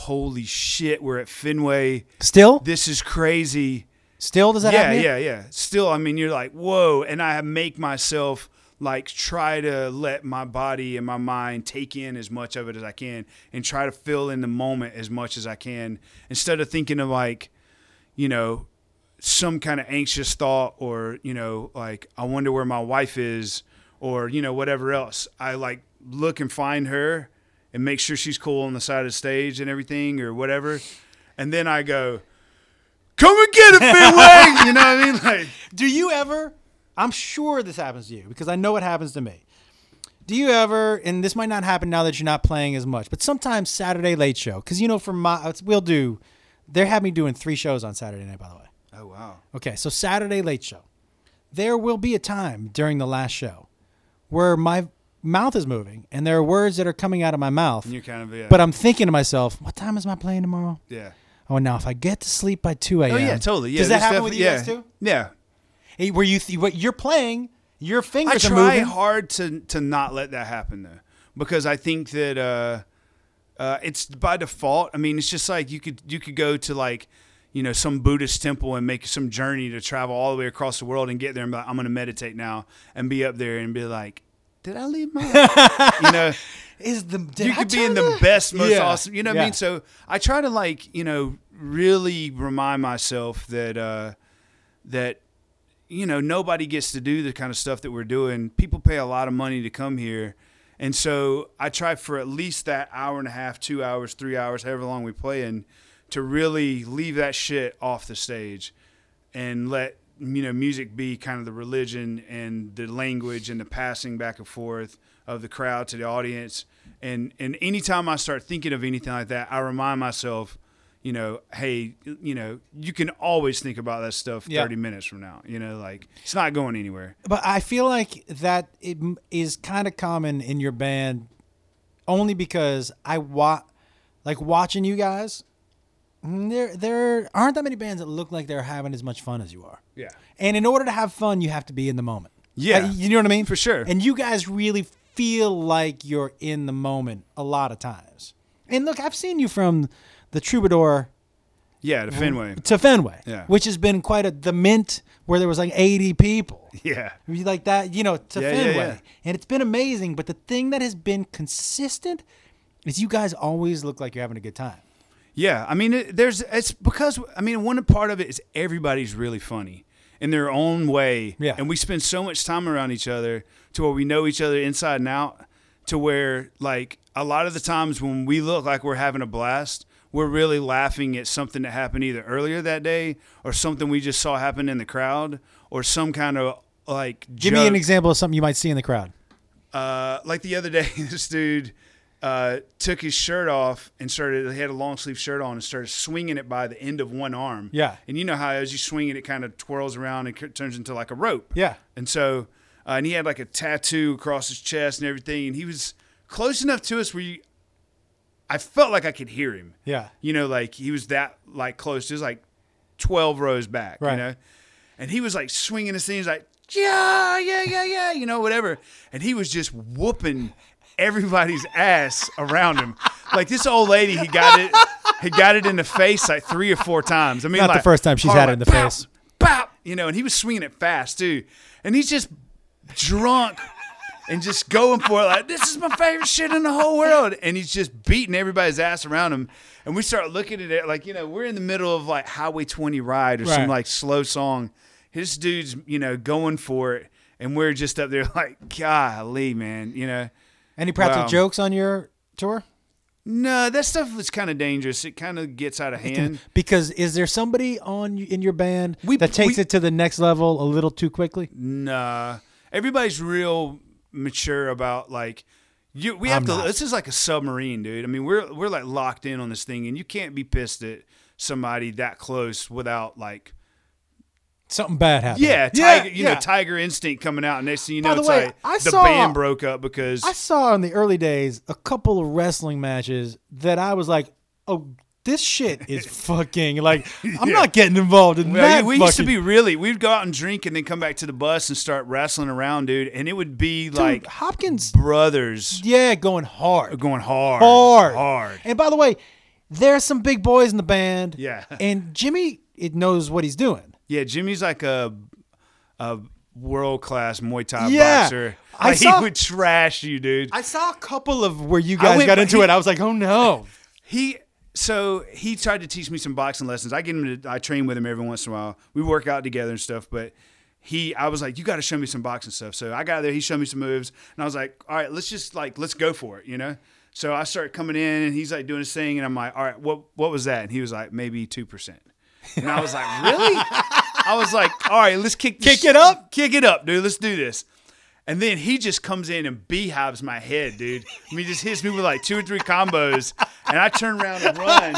holy shit, we're at Fenway Still, this is crazy. still does that Yeah, happen? yeah, yeah. Still, I mean, you're like, whoa, and I make myself like try to let my body and my mind take in as much of it as I can, and try to fill in the moment as much as I can, instead of thinking of like, you know, some kind of anxious thought or you know, like I wonder where my wife is, or you know, whatever else. I like look and find her and make sure she's cool on the side of the stage and everything or whatever, and then I go come and get it, Fenway. [LAUGHS] you know what I mean? Like, Do you ever? I'm sure this happens to you because I know it happens to me. Do you ever? And this might not happen now that you're not playing as much, but sometimes Saturday late show because you know for my we'll do. They have me doing three shows on Saturday night, by the way. oh wow, Okay, so Saturday late show. there will be a time during the last show where my mouth is moving and there are words that are coming out of my mouth, And you're kind of yeah. but I'm thinking to myself, what time is my plane tomorrow? yeah. Oh, now if I get to sleep by 2 a.m. Oh yeah, totally. Yeah. Does that happen with you yeah. guys too? Yeah. Hey, Where you th- what you're playing, your fingers are try hard to to not let that happen though, because I think that uh, uh, it's by default. I mean, it's just like you could you could go to like you know some Buddhist temple and make some journey to travel all the way across the world and get there and be like, I'm going to meditate now and be up there and be like, did I leave my [LAUGHS] you know Is the did you I could be in the the- best, most Yeah. awesome. You know what I mean? So I try to like, you know, really remind myself that uh, that you know nobody gets to do the kind of stuff that we're doing. People pay a lot of money to come here, and so I try for at least that hour and a half, two hours, three hours, however long we play in, to really leave that shit off the stage, and let you know music be kind of the religion and the language and the passing back and forth of the crowd to the audience. And and anytime I start thinking of anything like that, I remind myself, you know, hey, you know, you can always think about that stuff Yeah. 30 minutes from now. You know, like it's not going anywhere. But I feel like that it is kind of common in your band, only because I wa- like watching you guys. There, there aren't that many bands that look like they're having as much fun as you are. Yeah. And in order to have fun, you have to be in the moment. Yeah. Uh, you know what I mean? For sure. And you guys really feel like you're in the moment a lot of times. And look, I've seen you from the Troubadour Yeah, to Fenway. to Fenway, Yeah. which has been quite a the Mint where there was like 80 people. [LAUGHS] Yeah. Like that, you know, to Yeah, yeah, Fenway. yeah. And it's been amazing. But the thing that has been consistent is you guys always look like you're having a good time. Yeah, I mean, it, there's it's because I mean, one part of it is everybody's really funny in their own way, Yeah. and we spend so much time around each other to where we know each other inside and out. To where like a lot of the times when we look like we're having a blast, we're really laughing at something that happened either earlier that day or something we just saw happen in the crowd or some kind of like Give me an example of something you might see in the crowd. Uh, like the other day, [LAUGHS] this dude uh, took his shirt off and started. He had a long sleeve shirt on and started swinging it by the end of one arm. Yeah. And you know how as you swing it, it kind of twirls around and c- turns into like a rope. Yeah. And so, uh, and he had like a tattoo across his chest and everything, and he was close enough to us where you, I felt like I could hear him. Yeah. You know, like he was that like close. It was like twelve rows back. Right. You know, and he was like swinging his thing. He's like, yeah, yeah, yeah, yeah. You know, whatever. And he was just whooping everybody's ass around him. Like this old lady, he got it. He got it in the face like three or four times. I mean, Not the first time she's had it in the face. Bop, you know, and he was swinging it fast too. And he's just drunk and just going for it like this is my favorite shit in the whole world and he's just beating everybody's ass around him and we start looking at it like you know we're in the middle of like highway 20 ride or Right. some like slow song his dude's you know going for it and we're just up there like golly man you know Any practical Wow. jokes on your tour? no that stuff is kind of dangerous it kind of gets out of hand Because is there somebody on in your band We- that takes we- it to the next level a little too quickly? Nah, everybody's real mature about like you. We have I'm to. not. This is like a submarine, dude. I mean, we're we're like locked in on this thing, and you can't be pissed at somebody that close without like Something bad happened. yeah, yeah, tiger, you yeah. know, tiger instinct coming out, and next thing you By know, the it's way, like I the saw- band broke up because I saw in the early days a couple of wrestling matches that I was like, oh, this shit is [LAUGHS] fucking like I'm Yeah. not getting involved in Well, that. we used to be really. We'd go out and drink, and then come back to the bus and start wrestling around, dude. And it would be Dude, like Hopkins. brothers Yeah, going hard, going hard, hard, hard. And by the way, there's some big boys in the band. Yeah. [LAUGHS] and Jimmy it knows what he's doing. Yeah, Jimmy's like a a world class Muay Thai Yeah. boxer. I [LAUGHS] Like, saw- he would trash you, dude. I saw a couple of where you guys went- got into he- it. I was like, oh no. He so he tried to teach me some boxing lessons. I get him to I train with him every once in a while. We work out together and stuff, but he I was like, You gotta show me some boxing stuff. So I got there, he showed me some moves, and I was like, All right, let's just like let's go for it, you know? So I start coming in and he's like doing his thing and I'm like, All right, what what was that? And he was like, maybe two percent. And I was like, Really? I was like, All right, let's kick this- Kick it up? Kick it up, dude. Let's do this. And then he just comes in and beehives my head, dude. I mean, he just hits me with like two or three combos, and I turn around and run.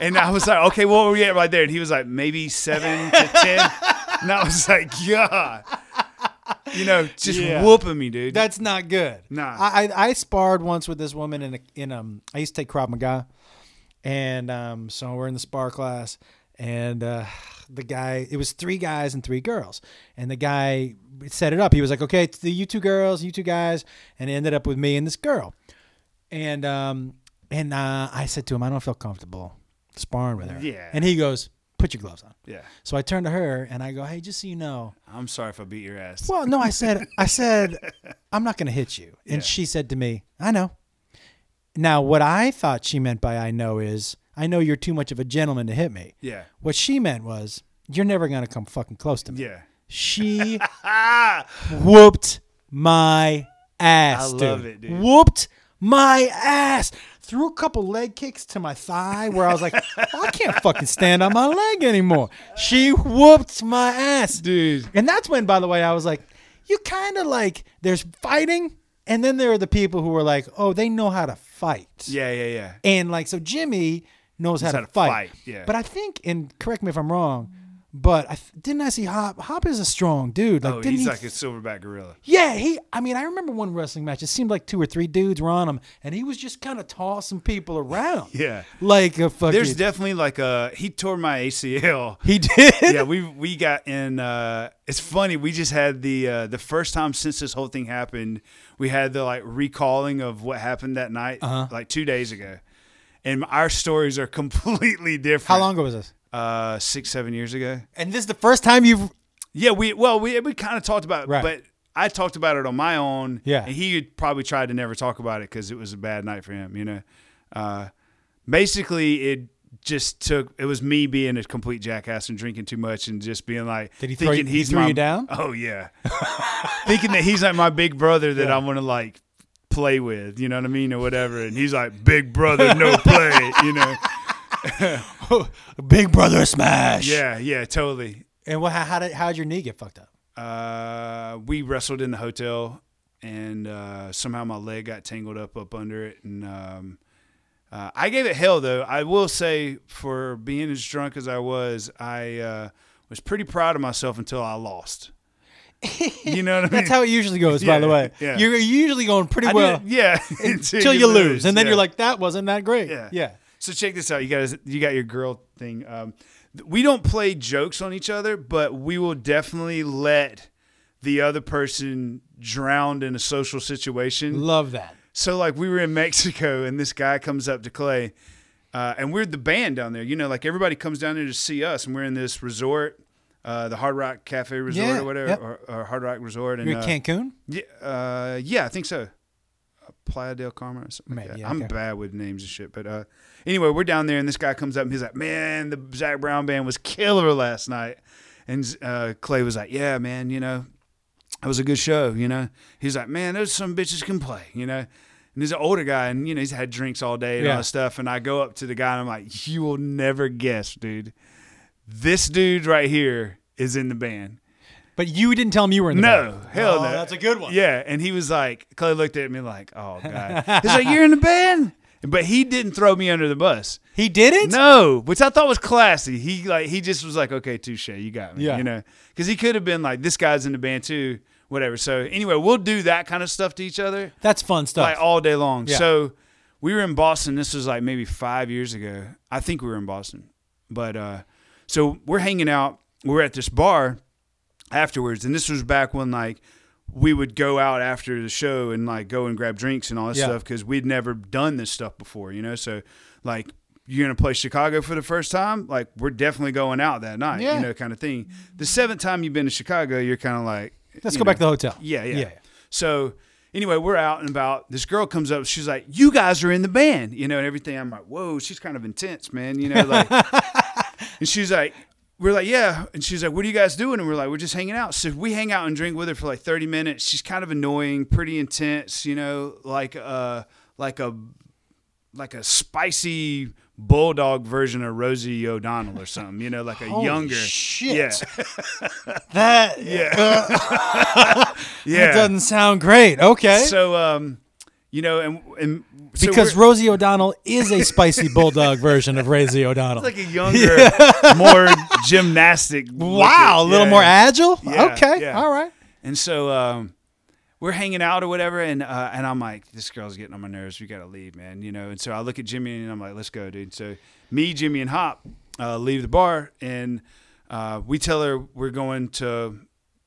And I was like, okay, what were we at right there? And he was like, maybe seven to ten, and I was like, God, you know, just Yeah. whooping me, dude. That's not good. Nah. I, I I sparred once with this woman in a, in um I used to take Krav Maga, and um so we're in the spar class, and uh, the guy it was three guys and three girls, and the guy set it up. He was like, okay, it's the you two girls, you two guys, and it ended up with me and this girl, and um and uh, I said to him, I don't feel comfortable sparring with her. Yeah. and he goes, put your gloves on. yeah. So I turned to her and I go, hey, just so you know. I'm sorry if I beat your ass. Well, no, I said, [LAUGHS] I said, I'm not going to hit you. And Yeah. she said to me, I know. Now, what I thought she meant by I know is, I know you're too much of a gentleman to hit me. Yeah. What she meant was, you're never going to come fucking close to me. Yeah. She [LAUGHS] whooped my ass. I love it, dude. Whooped my ass. Threw a couple leg kicks to my thigh where I was like, [LAUGHS] I can't fucking stand on my leg anymore. She whooped my ass. dude. And that's when, by the way, I was like, you kind of like, there's fighting, and then there are the people who are like, oh, they know how to fight. Yeah, yeah, yeah. And like, so Jimmy knows how, to, how to fight. fight, yeah. But I think, and correct me if I'm wrong, but I th- didn't I see Hop? Hop is a strong dude. Like, oh, didn't he's he? like a silverback gorilla. yeah, he. I mean, I remember one wrestling match. It seemed like two or three dudes were on him, and he was just kind of tossing people around. [LAUGHS] Yeah. like a fucking. There's definitely like a he tore my ACL. [LAUGHS] he did. yeah, we we got in. Uh, it's funny. We just had the uh, the first time since this whole thing happened. We had the like recalling of what happened that night, Uh-huh. like two days ago, and our stories are [LAUGHS] completely different. How long ago was this? Uh, six seven years ago. And this is the first time you've. Yeah, we well we we kind of talked about, it, Right. but I talked about it on my own. Yeah. and he probably tried to never talk about it because it was a bad night for him. You know, uh, basically it just took it was me being a complete jackass and drinking too much and just being like Did he throw thinking you- he he's threw my you down? oh yeah [LAUGHS] thinking that he's like my big brother that Yeah. I want to like play with you know what I mean or whatever and he's like big brother no [LAUGHS] play you know [LAUGHS] Big Brother Smash. yeah yeah totally And what? How, how did? How did your knee get fucked up? uh, we wrestled in the hotel, and uh, somehow my leg got tangled up up under it, and um, uh, I gave it hell. Though I will say, for being as drunk as I was, I uh, was pretty proud of myself until I lost. You know what I [LAUGHS] mean? That's how it usually goes. by Yeah, the way, yeah. you're usually going pretty I well did- yeah, [LAUGHS] [LAUGHS] until you lose, and then yeah. you're like, that wasn't that great. Yeah. yeah. So check this out. You guys, you got your girl thing. Um, th- we don't play jokes on each other, but we will definitely let the other person drown in a social situation. Love that. So like we were in Mexico, and this guy comes up to Clay, uh, and we're the band down there. You know, like everybody comes down there to see us, and we're in this resort, uh, the Hard Rock Cafe Resort Yeah, or whatever, yep. or, or Hard Rock Resort. And You're in uh, Cancun. yeah, uh, yeah, I think so. Uh, Playa del Carmen or something. like Maybe, that. yeah, I'm okay. bad with names and shit, but uh, anyway, we're down there, and this guy comes up and he's like, "Man, the Zac Brown band was killer last night." And uh, Clay was like, "Yeah, man, you know, it was a good show." You know, he's like, "Man, those some bitches can play," you know. And he's an older guy, and you know he's had drinks all day and Yeah. all that stuff. And I go up to the guy, and I'm like, "You will never guess, dude. This dude right here is in the band." But you didn't tell him you were in the band. No, band. hell Oh, no. That's a good one. Yeah, and he was like, Clay looked at me like, "Oh god." [LAUGHS] He's like, "You're in the band," but he didn't throw me under the bus. He didn't. No, which I thought was classy. He like he just was like, "Okay, touche, you got me." Yeah. You know, because he could have been like, "This guy's in the band too," whatever. So anyway, we'll do that kind of stuff to each other That's fun stuff. like all day long. Yeah. So we were in Boston. This was like maybe five years ago. I think we were in Boston, but uh, so we're hanging out. We're at this bar afterwards, and this was back when like we would go out after the show and like go and grab drinks and all this Yeah. stuff because we'd never done this stuff before, you know. So like you're gonna play Chicago for the first time, like we're definitely going out that night, Yeah. you know, kind of thing. The seventh time you've been to Chicago, you're kind of like, Let's go know, back to the hotel. yeah, yeah. Yeah. So anyway, we're out and about. This girl comes up. She's like, "You guys are in the band," you know, and everything. I'm like, "Whoa, she's kind of intense, man," you know, like. [LAUGHS] and she's like, "We're like, yeah," and she's like, "What are you guys doing?" And we're like, "We're just hanging out." So we hang out and drink with her for like 30 minutes. She's kind of annoying, pretty intense, you know, like a, like a like a spicy bulldog version of Rosie O'Donnell or something, you know, like a Holy younger. shit. Yeah. That Yeah. [LAUGHS] that yeah. doesn't sound great. Okay. So, um, you know, and and so because Rosie O'Donnell is a spicy bulldog version of Rosie [LAUGHS] O'Donnell. it's like a [LAUGHS] younger, more gymnastic. [LAUGHS] wow, a little yeah. more agile. Yeah, okay, yeah. all right. And so um, we're hanging out or whatever, and uh, and I'm like, this girl's getting on my nerves. We gotta leave, man. You know. And so I look at Jimmy and I'm like, let's go, dude. So me, Jimmy, and Hop uh, leave the bar, and uh, we tell her we're going to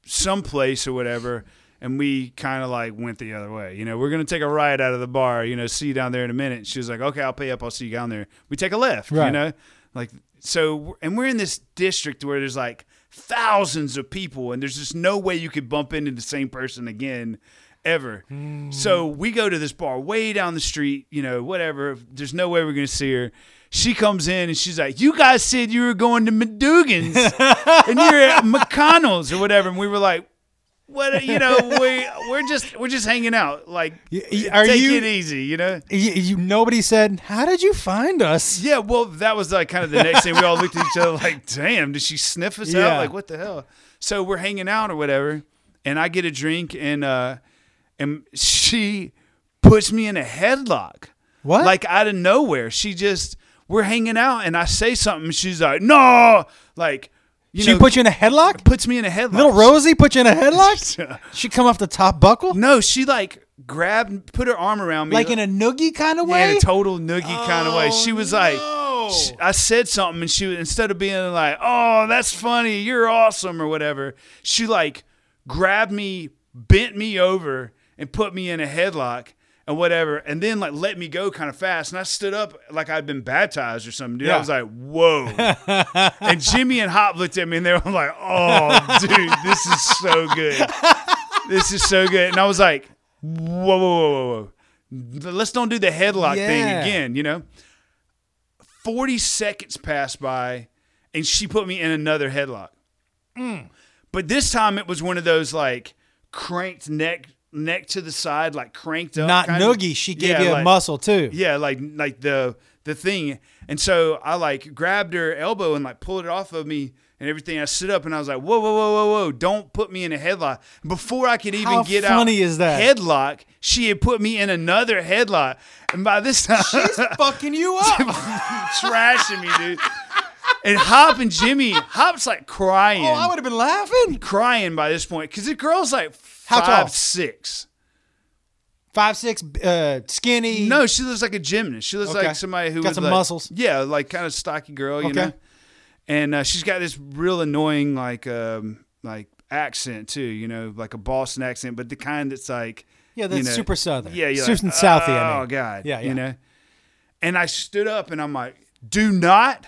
some place or whatever. And we kind of like went the other way. You know, we're going to take a ride out of the bar, you know, see you down there in a minute. She was like, okay, I'll pay up. I'll see you down there. We take a left, you know, like, so, and we're in this district where there's like thousands of people and there's just no way you could bump into the same person again ever. Hmm. So we go to this bar way down the street, you know, whatever. There's no way we're going to see her. She comes in and she's like, You guys said you were going to Madugan's and you're at [LAUGHS] McConnell's or whatever. And we were like, what you know we we're just we're just hanging out like are take you- it easy you know? You, you, nobody said, "How did you find us?" yeah well that was like kind of the next thing. We all looked at each other like damn did she sniff us Yeah. out like what the hell? So we're hanging out or whatever and I get a drink and uh and she puts me in a headlock. What? like out of nowhere. She just we're hanging out and I say something she's like no! Like you she know put you in a headlock. puts me in a headlock Little Rosie put you in a headlock. [LAUGHS] she come off the top buckle, no she like grabbed put her arm around me like in a noogie kind of Yeah, way. in a total noogie kind of way. She was oh, like, no. sh- I said something, and she was instead of being like, "Oh, that's funny, you're awesome" or whatever, she like grabbed me, bent me over, and put me in a headlock and whatever, and then like let me go kind of fast. And I stood up like I'd been baptized or something. Dude, I was like, "Whoa!" [LAUGHS] and Jimmy and Hop looked at me, and they were like, "Oh, dude, this is so good. This is so good." And I was like, "Whoa, whoa, whoa, whoa, whoa." Let's don't do the headlock thing again, you know? 40 seconds passed by and she put me in another headlock. Mm. But this time it was one of those like cranked neck neck to the side, like cranked up. Not kind of- noogie. She gave Yeah, you a muscle too. Yeah, like like the the thing. And so I like grabbed her elbow and like pulled it off of me and everything. I stood up and I was like, whoa, whoa, whoa, whoa, whoa! Don't put me in a headlock. Before I could even How get funny out is that? headlock, she had put me in another headlock. And by this time, she's fucking you [LAUGHS] up. trashing me, dude. And Hop and Jimmy, Hop's like crying, oh, I would have been laughing. crying by this point because the girl's like How five tall? six. Five six, uh, skinny. No, she looks like a gymnast. She looks Okay. like somebody who Got would, some like- muscles. Yeah, like kind of stocky girl, you Okay. know. And uh, she's got this real annoying like um like accent too, you know, like a Boston accent, but the kind that's like Yeah, that's you know, super southern. Yeah, you're super like, southy. Oh I mean. God, Yeah, yeah. you know. And I stood up and I'm like, "Do not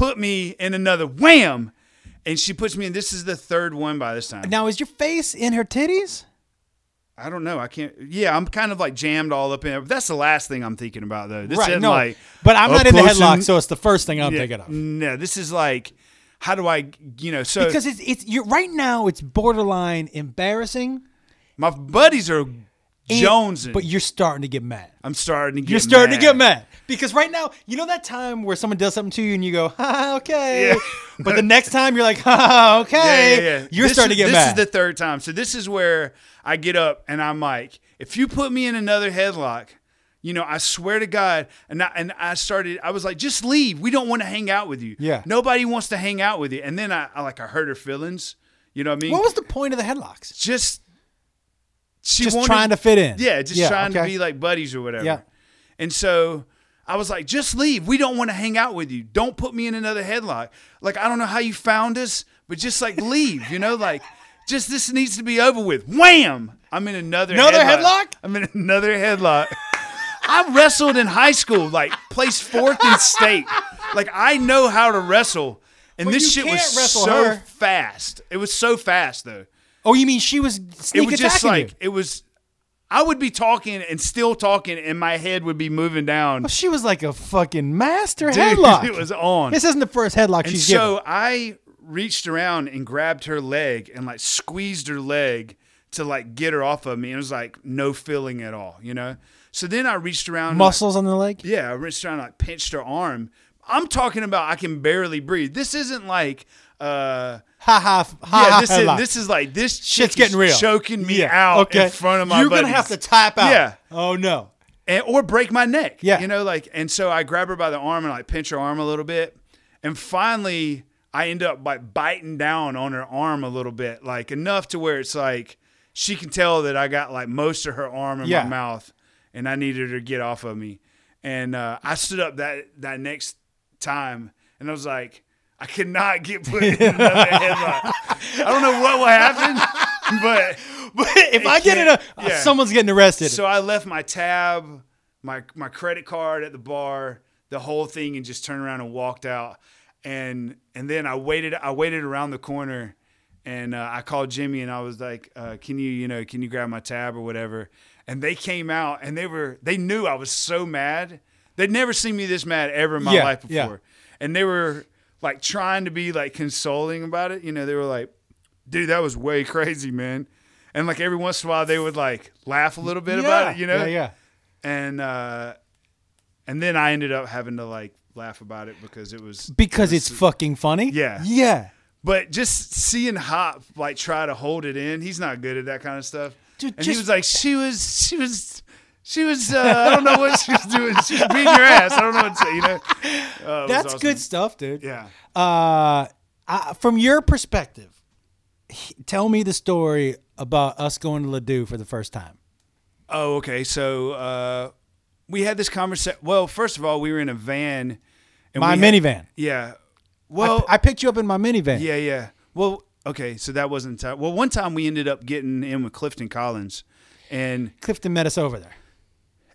put me in another wham." And she puts me in. This is the third one by this time. Now, is your face in her titties? I don't know. I can't. Yeah, I'm kind of like jammed all up in it. That's the last thing I'm thinking about though. This right. isn't No, like. but I'm not in the headlock, and- so it's the first thing I'm Yeah, thinking of. No, this is like, how do I, you know? So Because it's it's you're right now. It's borderline embarrassing. my buddies are Jones, but you're starting to get mad. I'm starting to get. You're starting to get mad because right now, you know that time where someone does something to you and you go, "Ha, okay," Yeah. but the next time you're like, "Ha, okay," Yeah, yeah, yeah. you're This starting is- to get this mad. is the third time. So this is where I get up and I'm like, if you put me in another headlock, you know, I swear to God, and I, and I started, I was like, just leave. We don't want to hang out with you. Yeah. Nobody wants to hang out with you. And then I, I like, I hurt her feelings. You know what I mean? what was the point of the headlocks? just she Just wanted- trying to fit in. Yeah, just trying to be like buddies or whatever. Yeah. And so I was like, just leave. We don't want to hang out with you. Don't put me in another headlock. Like, I don't know how you found us, but just like leave, you know, like just this needs to be over with. Wham! I'm in another Another headlock? I'm in another headlock. [LAUGHS] I wrestled in high school, like placed fourth in state. Like I know how to wrestle. And Well, this shit was so her. fast. It was so fast though Oh, you mean she was sneak it was just like you? it was I would be talking and still talking and my head would be moving down. Well, she was like a fucking master Dude, [LAUGHS] headlock. it was on. This isn't the first headlock and she's so given. I reached around and grabbed her leg and like squeezed her leg to like get her off of me. And it was like no feeling at all, you know? So then I reached around and, like, Muscles on the leg. yeah, I reached around and like pinched her arm. I'm talking about I can barely breathe. This isn't like uh Ha ha ha yeah, ha this is headlock. this is like this Shit's getting real. choking me Yeah, out okay. in front of my You're buddies. gonna have to tap out. Yeah. Oh no. and, or break my neck. Yeah. You know, like, and so I grab her by the arm and like pinch her arm a little bit. And finally, I end up like biting down on her arm a little bit, like enough to where it's like she can tell that I got like most of her arm in Yeah. my mouth and I needed her to get off of me. And uh, I stood up that, that next time and I was like, I cannot get put in another [LAUGHS] headlock. I don't know what will happen, [LAUGHS] but But if I get in a, yeah. someone's getting arrested. so I left my tab, my my credit card at the bar, the whole thing, and just turned around and walked out. And and then I waited. I waited around the corner, and uh, I called Jimmy, and I was like, uh, "Can you, you know, can you grab my tab or whatever?" And they came out, and they were they knew I was so mad. They'd never seen me this mad ever in my Yeah, life before, yeah. and they were like trying to be like consoling about it. You know, they were like, "Dude, that was way [LAUGHS] crazy, man." And like every once in a while, they would like laugh a little bit about it, you know. Yeah, yeah. And uh, and then I ended up having to like laugh about it because it was. Because it's fucking funny. Yeah. Yeah. But just seeing Hop like try to hold it in, he's not good at that kind of stuff. Dude, and he was like, she was, she was. She was, uh, I don't know what she was doing. She was beating your ass. I don't know what to say, you know? Uh, That's awesome. good stuff, dude. Yeah. Uh, I, from your perspective, he- tell me the story about us going to Les Deux for the first time. Oh, okay. So uh, we had this conversation. Well, first of all, we were in a van. And My we had- minivan. Yeah. Well, I picked you up in my minivan. Yeah, yeah. Well, okay, so that wasn't well. One time we ended up getting in with Clifton Collins, and Clifton met us over there.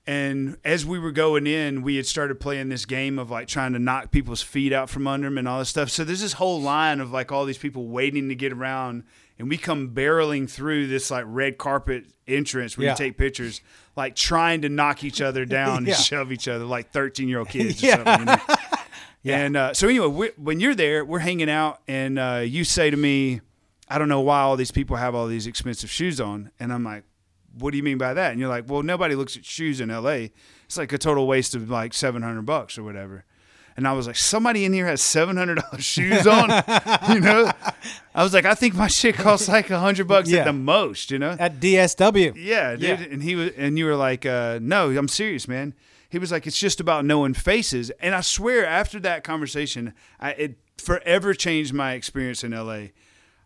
And as we were going in, we had started playing this game of like trying to knock people's feet out from under them and all this stuff. So there's this whole line of like all these people waiting to get around, and we come barreling through this like red carpet entrance where Yeah. you take pictures, like trying to knock each other [LAUGHS] down Yeah. and shove each other like 13 [LAUGHS] year old kids or Yeah. something. You know? [LAUGHS] And uh, so anyway, we when you're there, we're hanging out, and uh, you say to me, "I don't know why all these people have all these expensive shoes on," and I'm like, "What do you mean by that?" And you're like, "Well, nobody looks at shoes in L.A. It's like a total waste of like 700 bucks or whatever." And I was like, "Somebody in here has 700 dollars [LAUGHS] shoes on," [LAUGHS] you know? I was like, "I think my shit costs like 100 bucks Yeah. at the most," you know? At DSW. Yeah, dude. Yeah. And he was, and you were like, uh, "No, I'm serious, man." He was like, "It's just about knowing faces." And I swear, after that conversation, I, it forever changed my experience in LA.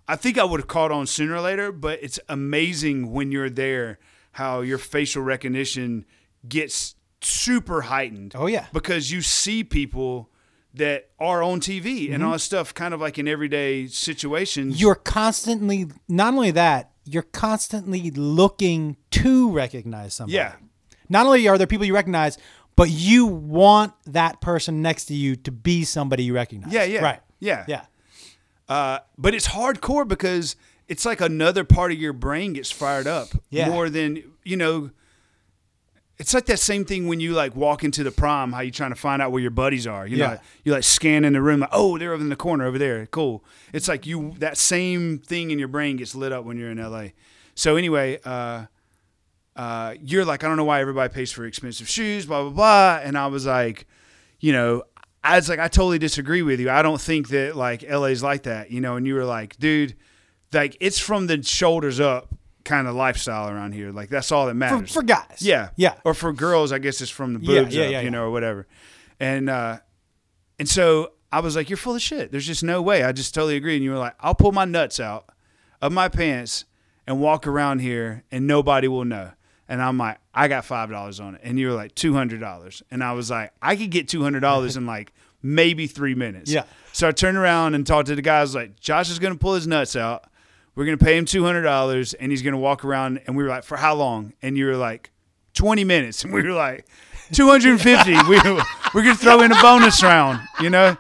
I think I would have caught on sooner or later, but it's amazing when you're there how your facial recognition gets super heightened. Oh, yeah. because you see people that are on TV Mm-hmm. and all this stuff, kind of like in everyday situations. You're constantly, not only that, you're constantly looking to recognize somebody. yeah, Not only are there people you recognize, but you want that person next to you to be somebody you recognize. Yeah, yeah. Right. Yeah. Yeah. Uh, but it's hardcore because it's like another part of your brain gets fired up Yeah. more than you know. It's like that same thing when you like walk into the prom, how you trying to find out where your buddies are. You Yeah. know, you like scanning the room, like, oh, they're over in the corner over there. Cool. It's like you that same thing in your brain gets lit up when you're in LA. So anyway, uh, uh, you're like, I don't know why everybody pays for expensive shoes, blah blah blah. And I was like, you know, I was like, I totally disagree with you. I don't think that like LA's like that, you know. And you were like, dude, like it's from the shoulders up kind of lifestyle around here. Like that's all that matters. for guys. yeah, Yeah. Or for girls, I guess it's from the boobs yeah, up, yeah, you yeah. know, or whatever. And uh, and so I was like, you're full of shit. There's just no way. I just totally agree. And you were like, I'll pull my nuts out of my pants and walk around here, and nobody will know. And I'm like, I got five dollars on it, and you were like two hundred dollars, and I was like, I could get two hundred dollars in like maybe three minutes. Yeah. So I turned around and talked to the guys like, Josh is gonna pull his nuts out. We're gonna pay him two hundred dollars, and he's gonna walk around. And we were like, for how long? And you were like, twenty minutes, [LAUGHS] and we were like, two hundred and fifty. we we're gonna throw in a bonus round, you know.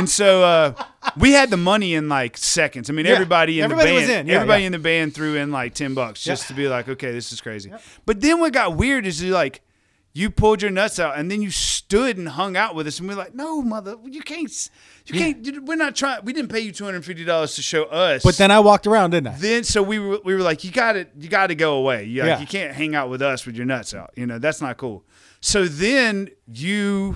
And so uh, we had the money in like seconds. I mean, Yeah. everybody in Everybody the was band, in. Yeah, everybody yeah. in the band threw in like ten bucks just to be like, okay, this is crazy. But then what got weird is you like you pulled your nuts out and then you stood and hung out with us and we are like, no, mother, you can't, you can't. We're not trying. We didn't pay you two hundred fifty dollars to show us. But then I walked around, didn't I? then so we were we were like, you got to you got to go away. You, like, Yeah. you can't hang out with us with your nuts out. You know that's not cool. So then you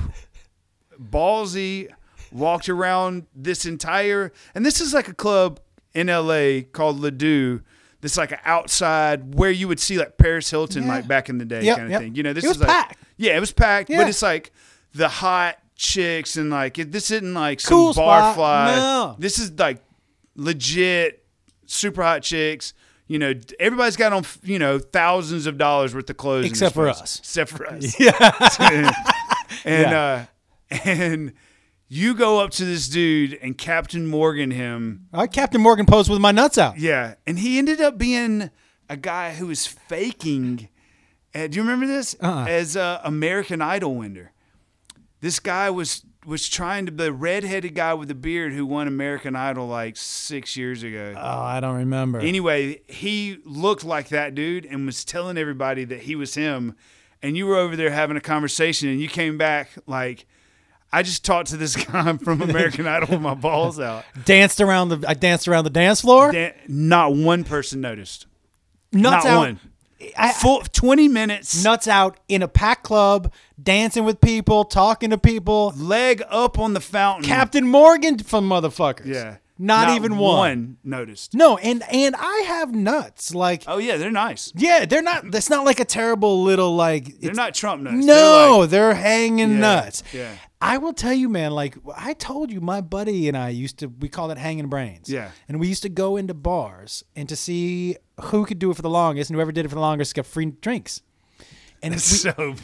ballsy walked around this entire and this is like a club in LA called Les Deux. this like an outside where you would see like Paris Hilton Yeah. like back in the day Yep, kind of yep. thing. You know, this It is like packed. yeah, it was packed, Yeah. but it's like the hot chicks and like it, this isn't like some Cool spot. barfly. No. This is like legit super hot chicks. You know, everybody's got on you know thousands of dollars worth of clothes, Except for place. us. Except for us. [LAUGHS] Yeah. [LAUGHS] and Yeah. uh, [LAUGHS] and you go up to this dude and Captain Morgan him. I Captain Morgan posed with my nuts out. Yeah, and he ended up being a guy who was faking. Uh, do you remember this? Uh-uh. As a American Idol winner, this guy was was trying to be the redheaded guy with the beard who won American Idol like six years ago. Oh, I don't remember. Anyway, he looked like that dude and was telling everybody that he was him. And you were over there having a conversation, and you came back like, I just talked to this [LAUGHS] guy from American Idol with my balls out. danced around the. I danced around the dance floor. Dan- not one person noticed. nuts not out. one. I, Full twenty minutes. nuts out in a packed club, dancing with people, talking to people. leg up on the fountain. Captain Morgan from motherfuckers. Yeah. Not, even one. one. noticed. No, and and I have nuts. Like, Oh yeah, they're nice. yeah, they're not. That's not like a terrible little like. They're it's- not Trump nuts. No, They're hanging Yeah, nuts. yeah. I will tell you, man. Like I told you, my buddy and I used to. We call it hanging brains. Yeah. And we used to go into bars and to see who could do it for the longest, and whoever did it for the longest got free drinks. And like, we, so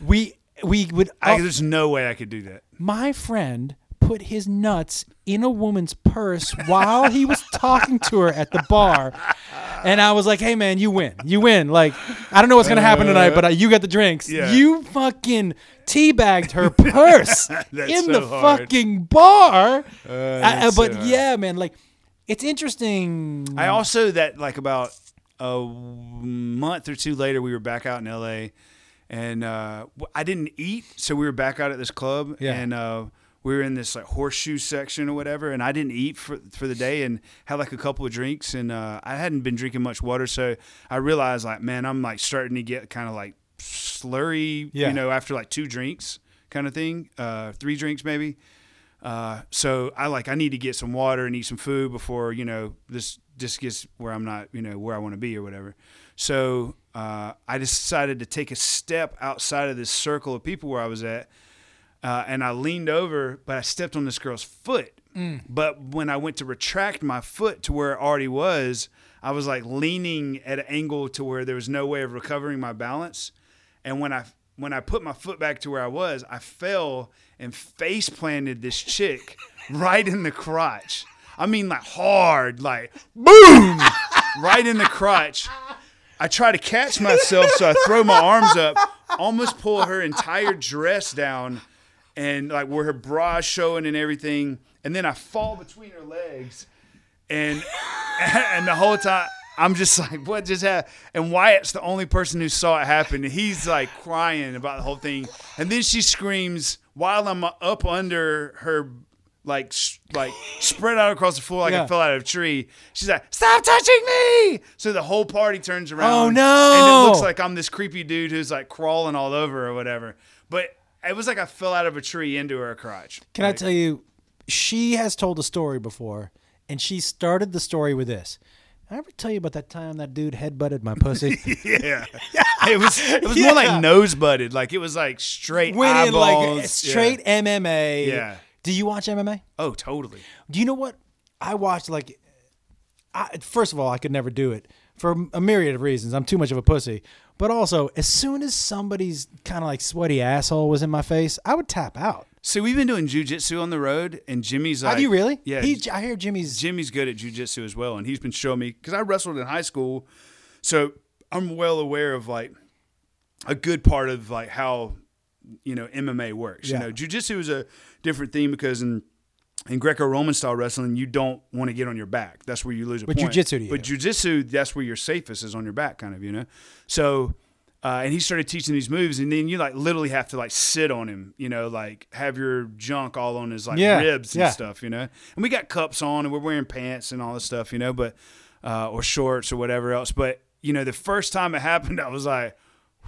we we would. I, there's no way I could do that. my friend put his nuts in a woman's purse while he was talking to her at the bar. And I was like, hey, man, you win. You win. Like, I don't know what's going to happen tonight, but uh, you got the drinks. Yeah. You fucking teabagged her purse [LAUGHS] in so the hard. fucking bar. I- I- that's but so yeah, man, like, it's interesting. I also that like about a month or two later, we were back out in L.A. and uh, w- I didn't eat, so we were back out at this club, Yeah. and uh, we were in this like horseshoe section or whatever, and I didn't eat for for the day and had like a couple of drinks, and uh, I hadn't been drinking much water, so I realized like, man, I'm like starting to get kind of like slurry, Yeah. you know, after like two drinks kind of thing, uh, three drinks maybe. Uh, so I like I need to get some water and eat some food before you know this just gets where I'm not you know where I want to be or whatever. So uh, I decided to take a step outside of this circle of people where I was at, uh, and I leaned over, but I stepped on this girl's foot. But when I went to retract my foot to where it already was, I was like leaning at an angle to where there was no way of recovering my balance. And when I when I put my foot back to where I was, I fell and face planted this chick [LAUGHS] right in the crotch. I mean, like hard, like boom, right in the crotch. I try to catch myself, so I throw my arms up, almost pull her entire dress down, and like where her bra's showing and everything. And then I fall between her legs, and [LAUGHS] and the whole time I'm just [LAUGHS] like, what just happened? And Wyatt's the only person who saw it happen. And he's like crying about the whole thing. And then she screams while I'm up under her, like like spread out across the floor like Yeah. I fell out of a tree. She's like, "Stop touching me!" So the whole party turns around. Oh, no! And it looks like I'm this creepy dude who's like crawling all over or whatever. But it was like I fell out of a tree into her crotch. Can I tell you, she has told a story before, and she started the story with this. Did I ever tell you about that time that dude headbutted my pussy? [LAUGHS] [LAUGHS] Yeah, it was it was more like nose butted. Like it was like straight Went in eyeballs. like straight MMA. Yeah. Do you watch MMA? Oh, totally. Do you know what I watched? Like, I, first of all, I could never do it for a myriad of reasons. I'm too much of a pussy. But also, as soon as somebody's kind of like sweaty asshole was in my face, I would tap out. So we've been doing jujitsu on the road, and Jimmy's like, Have you really? Yeah, He, I hear Jimmy's. Jimmy's good at jujitsu as well, and he's been showing me because I wrestled in high school, so I'm well aware of like a good part of like how you know MMA works. Yeah. You know, jujitsu is a different thing because in in Greco-Roman style wrestling, you don't want to get on your back. That's where you lose a But point. you but jujitsu, that's where you're safest is on your back, kind of. You know, so. Uh, and he started teaching these moves, and then you like literally have to like sit on him, you know, like have your junk all on his like Yeah, ribs and yeah. stuff, you know. And we got cups on, and we're wearing pants and all this stuff, you know, but uh, or shorts or whatever else. But you know, the first time it happened, [LAUGHS] I was like,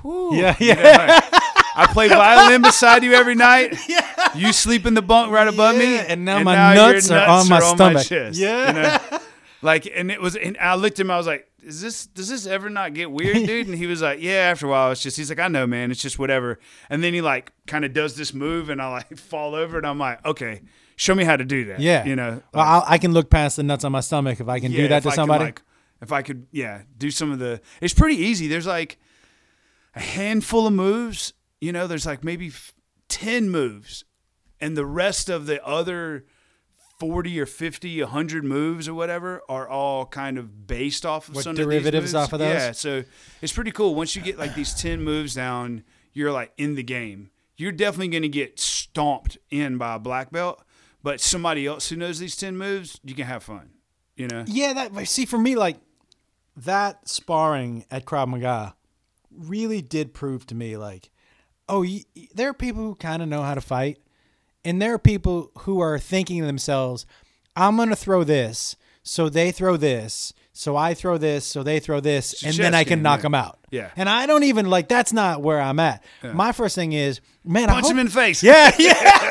Whew, Yeah, you yeah. know, like, I play violin beside you every night. [LAUGHS] Yeah. You sleep in the bunk right above me, and now my nuts your are on my are stomach. chest, Yeah. you know? Like, and it was, and I looked at him. I was like, is this does this ever not get weird, [LAUGHS] dude? And he was like, yeah. After a while, it's just he's like, I know, man. It's just whatever. And then he like kind of does this move, and I like [LAUGHS] fall over, and I'm like, okay, show me how to do that. Yeah. you know. Well, I'll, I can look past the nuts on my stomach if I can do that to I could, somebody. like, if I could, yeah, do some of the. It's pretty easy. There's like a handful of moves. You know, there's like maybe f- ten moves, and the rest of the other forty or 50, 100 moves or whatever are all kind of based off of What some derivatives of off of those? Yeah, so it's pretty cool. Once you get like these ten moves down, you're like in the game. You're definitely going to get stomped in by a black belt, but somebody else who knows these ten moves, you can have fun. You know. Yeah, that see for me like that sparring at Krav Maga really did prove to me like, oh, there are people who kind of know how to fight, and there are people who are thinking to themselves, I'm gonna throw this, so they throw this, so I throw this, so they throw this, and then I can game, knock yeah. them out. Yeah. and I don't even like that's not where I'm at. My first thing is, man, I Punch hope- him in the face. yeah, [LAUGHS] yeah.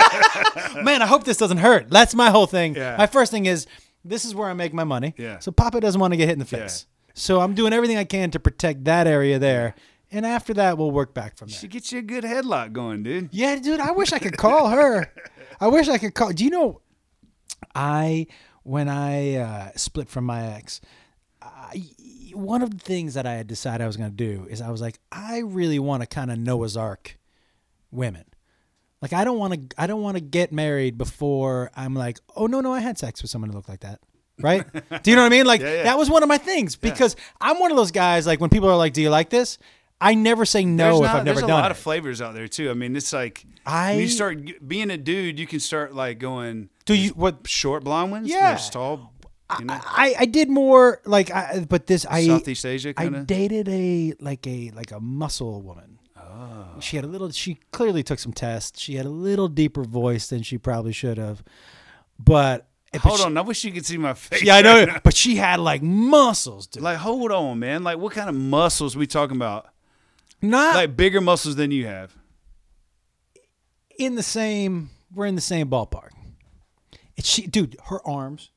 [LAUGHS] Man, I hope this doesn't hurt. That's my whole thing. Yeah. My first thing is this is where I make my money. Yeah. So Papa doesn't want to get hit in the face. So I'm doing everything I can to protect that area there. And after that, we'll work back from there. She gets you a good headlock going, dude. Yeah, dude, I wish I could call her. I wish I could call. Do you know, I, when I uh, split from my ex, I, one of the things that I had decided I was going to do is I was like, I really want to kind of Noah's Ark women. Like I don't want to I don't want to get married before I'm like, "Oh no, no, I had sex with someone who looked like that." Right? [LAUGHS] do you know what I mean? Like Yeah, yeah. that was one of my things because I'm one of those guys like when people are like, "Do you like this?" I never say no There's if I've never done it. there's a lot it. of flavors out there too. I mean, it's like I- when you start being a dude, you can start like going do you what short blonde ones, Yeah. tall, you know, I, I did more like I but this I Southeast Asia kind of. I dated a like a like a muscle woman. Oh. She had a little. She clearly took some tests. She had a little deeper voice than she probably should have. But but Hold she- on, I wish you could see my face. Yeah, I know. right. But she had like muscles, dude. Like, hold on, man. Like, what kind of muscles we talking about? Not Like bigger muscles than you have. in the same. We're in the same ballpark. It's she, dude. Her arms.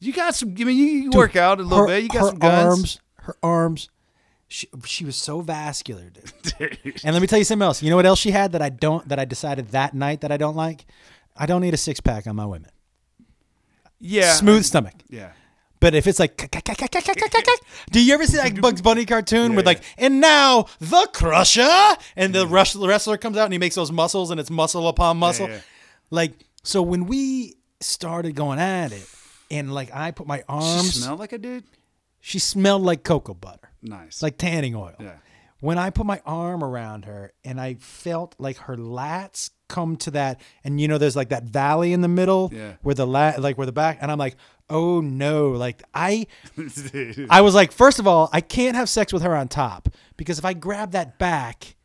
You got some. I mean, you, you work out a little her, bit. You got some guns. arms. Her arms. She, she was so vascular, [LAUGHS] dude. And let me tell you something else. You know what else she had that I don't that I decided that night that I don't like? I don't need a six pack on my women. yeah, Smooth stomach. Yeah. But if it's like, do you ever see that Bugs Bunny cartoon with Yeah, like, and now the Crusher, and the wrestler, comes out and he makes those muscles and it's muscle upon muscle, like so when we started going at it, and like I put my arms, She arms, smell like a dude. she smelled like cocoa butter, Nice. like tanning oil. yeah. When I put my arm around her and I felt like her lats come to that, and you know, there's like that valley in the middle Yeah. where the lat, like where the back, and I'm like, oh no, like I, [LAUGHS] I was like, first of all, I can't have sex with her on top because if I grab that back,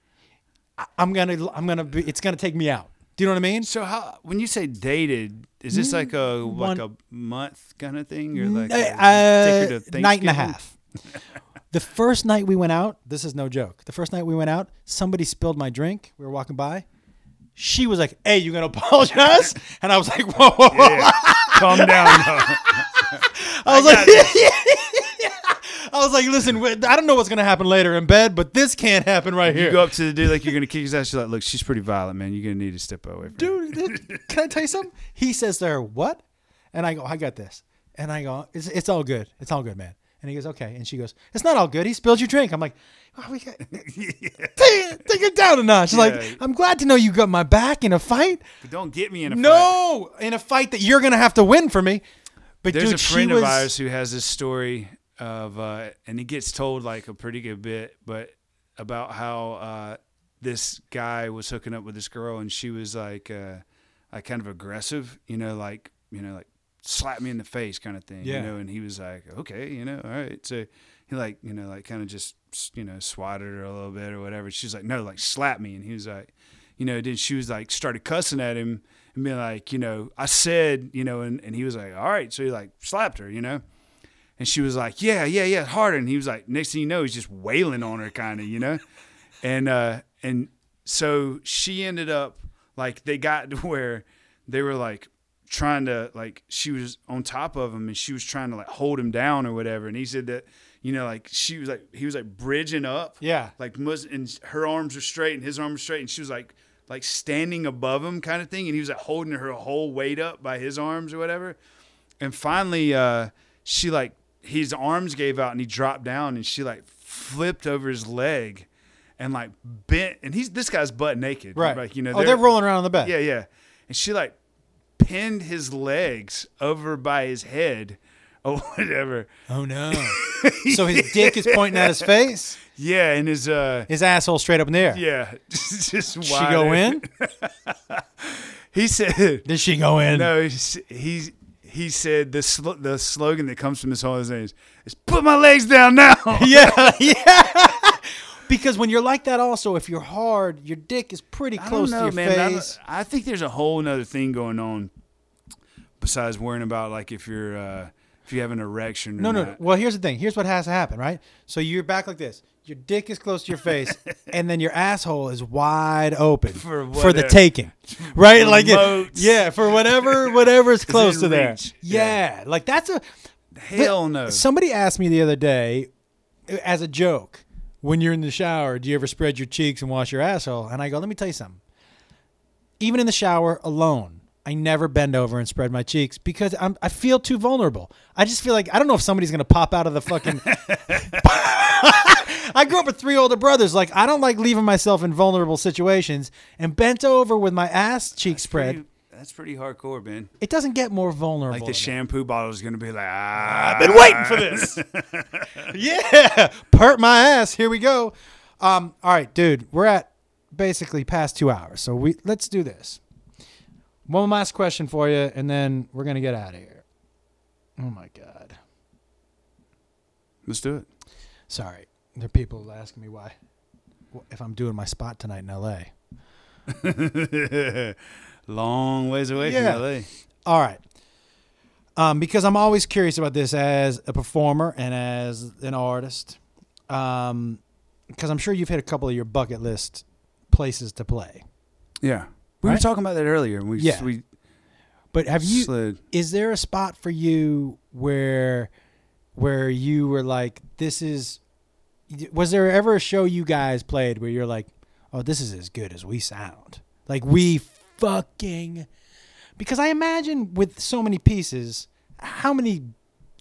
I- I'm gonna, I'm gonna be, it's gonna take me out. Do you know what I mean? So how when you say dated, is this like a like a month kind of thing or like a, Uh, night and a half. the first night we went out, this is no joke. The first night we went out, somebody spilled my drink. We were walking by. She was like, "Hey, you gonna [LAUGHS] apologize?" And I was like, "Whoa, whoa, whoa!" Yeah. Calm down. though. [LAUGHS] I was like, [LAUGHS] I was like, "Listen, I don't know what's gonna happen later in bed, but this can't happen right here. You go up to the dude like you're gonna kick his ass. You're like, look, she's pretty violent, man. You're gonna need to step away from dude, dude, can I tell you something? He says to her, "What?" And I go, "I got this." And I go, "It's, it's all good. It's all good, man." And he goes, "Okay." And she goes, "It's not all good. He spilled your drink." I'm like, oh, we got, [LAUGHS] take, it, take it down a notch. Yeah. like, "I'm glad to know you got my back in a fight." But don't get me in a fight. No, in a fight that you're gonna have to win for me. But There's dude, a friend she was, of ours who has this story of, uh, and he gets told like a pretty good bit, but about how uh, this guy was hooking up with this girl, and she was like, uh, like kind of aggressive, you know, like you know, like slap me in the face kind of thing, Yeah. you know. And he was like, okay, you know, all right. So he like, you know, like kind of just you know swatted her a little bit or whatever. She's like, no, like slap me, and he was like, you know, then she was like started cussing at him and being like, you know, I said, you know, and, and he was like, all right. So he like slapped her, you know, and she was like, yeah, yeah, yeah, harder. And he was like, next thing you know, he's just wailing on her kind of, you know, [LAUGHS] and, uh, and so she ended up like, they got to where they were like trying to, like, she was on top of him and she was trying to like hold him down or whatever. And he said that, you know, like she was like he was like bridging up, Yeah. like mus- and her arms were straight and his arms were straight, and she was like like standing above him, kind of thing, and he was like holding her whole weight up by his arms or whatever. And finally, uh, she like his arms gave out and he dropped down, and she like flipped over his leg, and like bent, and he's this guy's butt naked, Right. Like you know, oh, they're rolling around on the bed. yeah, yeah. And she like pinned his legs over by his head [LAUGHS] or whatever. Oh no. [LAUGHS] so his dick is pointing at his face. Yeah, and his uh His asshole straight up in the air. yeah, [LAUGHS] just Did she go in? He said Did she go in? no. He's, he he said the sl- the slogan that comes from his whole thing is, is "Put my legs down now." Yeah, yeah. because when you're like that, also, if you're hard, your dick is pretty I close know, to your man. I don't- face. I, think there's a whole nother thing going on besides worrying about like if you're uh, if you have an erection. Or No, no. not. Well, here's the thing. Here's what has to happen, right? So you're back like this. Your dick is close to your face, [LAUGHS] and then your asshole is wide open For the whatever. taking, right? Like, it, yeah, for whatever, whatever is [LAUGHS] close in to there. reach. Yeah. like that's a. Hell no. Somebody asked me the other day, as a joke, when you're in the shower, do you ever spread your cheeks and wash your asshole? And I go, let me tell you something. Even in the shower alone, I never bend over and spread my cheeks because I'm, I feel too vulnerable. I just feel like I don't know if somebody's gonna pop out of the fucking. [LAUGHS] I grew up with three older brothers. Like I don't like leaving myself in vulnerable situations. And bent over with my ass cheek spread, Pretty- that's pretty hardcore, man. it doesn't get more vulnerable. Like the shampoo bottle is gonna be like, ah, I've been waiting for this. [LAUGHS] yeah, pert my ass. Here we go. Um, all right, dude, we're at basically past two hours, so we let's do this. One last question for you, and then we're gonna get out of here. Oh my god, Let's do it. sorry. There are people asking me why, if I'm doing my spot tonight in L.A. [LAUGHS] Long ways away Yeah. from LA. All right. Um, because I'm always curious about this as a performer and as an artist. Um, because I'm sure you've hit a couple of your bucket list places to play. Yeah, we Right? were talking about that earlier. and We Yeah. we But have you? slid. Is there a spot for you where, where you were like, this is? Was there ever a show you guys played where you're like, oh, this is as good as we sound? Like we fucking. Because I imagine with so many pieces, how many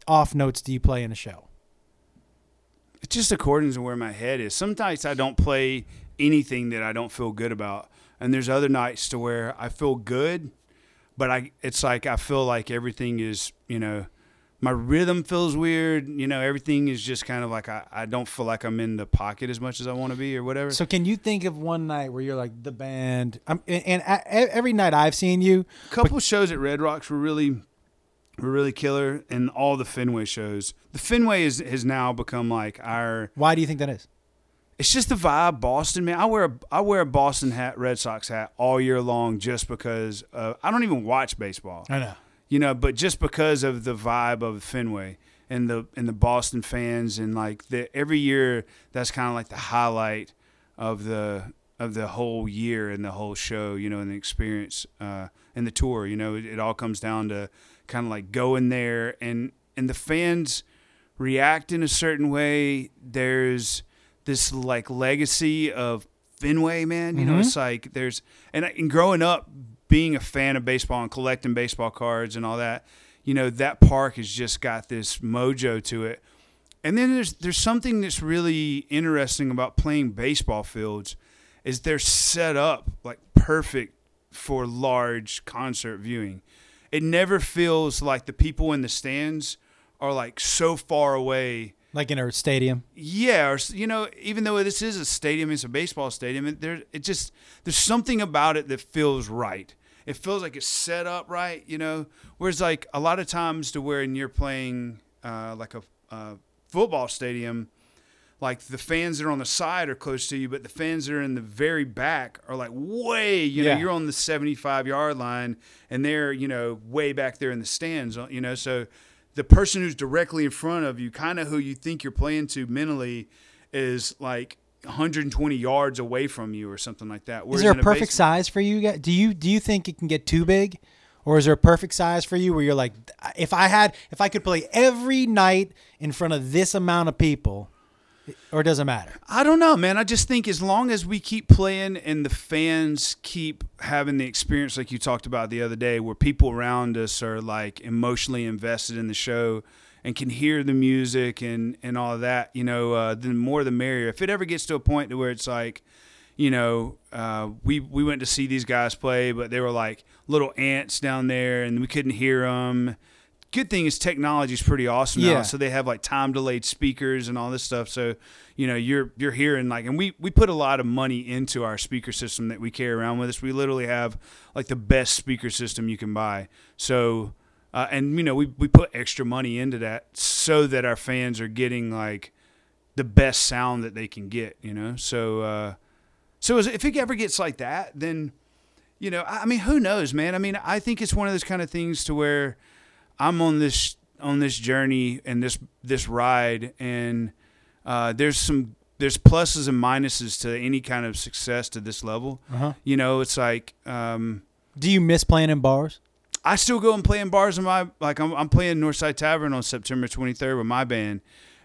off notes do you play in a show? It's just according to where my head is. Sometimes I don't play anything that I don't feel good about, and there's other nights to where I feel good, but I it's like I feel like everything is you know my rhythm feels weird. You know everything is just kind of like I, I don't feel like I'm in the pocket as much as I want to be or whatever. So can you think of one night where you're like the band? Um, and, and e- every night I've seen you, A couple shows at Red Rocks were really were really killer, and all the Fenway shows. The Fenway is has now become like our why do you think that is? It's just the vibe, Boston man. I wear a, I wear a Boston hat, Red Sox hat all year long, just because uh, I don't even watch baseball, I know. you know. But just because of the vibe of Fenway and the and the Boston fans and like the every year, that's kind of like the highlight of the of the whole year and the whole show, you know, and the experience uh, and the tour. You know, it, it all comes down to kind of like going there and and the fans react in a certain way. There's this like legacy of Fenway, man. You know, Mhm. it's like there's and, and growing up being a fan of baseball and collecting baseball cards and all that, you know, that park has just got this mojo to it. And then there's there's something that's really interesting about playing baseball fields is they're set up like perfect for large concert viewing. It never feels like the people in the stands are like so far away Like in a stadium. yeah, or you know, even though this is a stadium, it's a baseball stadium. It, there, it just there's something about it that feels right. It feels like it's set up right, you know. Whereas like a lot of times to where when you're playing uh, like a, a football stadium, like the fans that are on the side are close to you, but the fans that are in the very back are like way, you know, Yeah. you're on the 75 yard line and they're, you know, way back there in the stands, uh, you know. So the person who's directly in front of you, kind of who you think you're playing to mentally, is like 120 yards away from you or something like that. Is Whereas there a perfect size for you guys? Do you do you think it can get too big, or is there a perfect size for you where you're like, if I had, if I could play every night in front of this amount of people, or it doesn't matter? I don't know, man. I just think as long as we keep playing and the fans keep having the experience like you talked about the other day, where people around us are like emotionally invested in the show and can hear the music and and all that, you know, uh, the more the merrier. If it ever gets to a point to where it's like, you know, uh, we we went to see these guys play, but they were like little ants down there, and we couldn't hear them good thing is technology is pretty awesome Yeah. now. So they have like time delayed speakers and all this stuff. So you know you're you're hearing like, and we we put a lot of money into our speaker system that we carry around with us. We literally have like the best speaker system you can buy. So uh, and you know we we put extra money into that so that our fans are getting like the best sound that they can get. You know, so uh, so if it ever gets like that, then you know, I I mean, who knows, man? I mean, I think it's one of those kind of things to where I'm on this on this journey and this this ride, and uh, there's some there's pluses and minuses to any kind of success to this level. Uh-huh. You know, it's like um, Do you miss playing in bars? I still go and play in bars in my like I'm, I'm playing Northside Tavern on September 23rd with my band,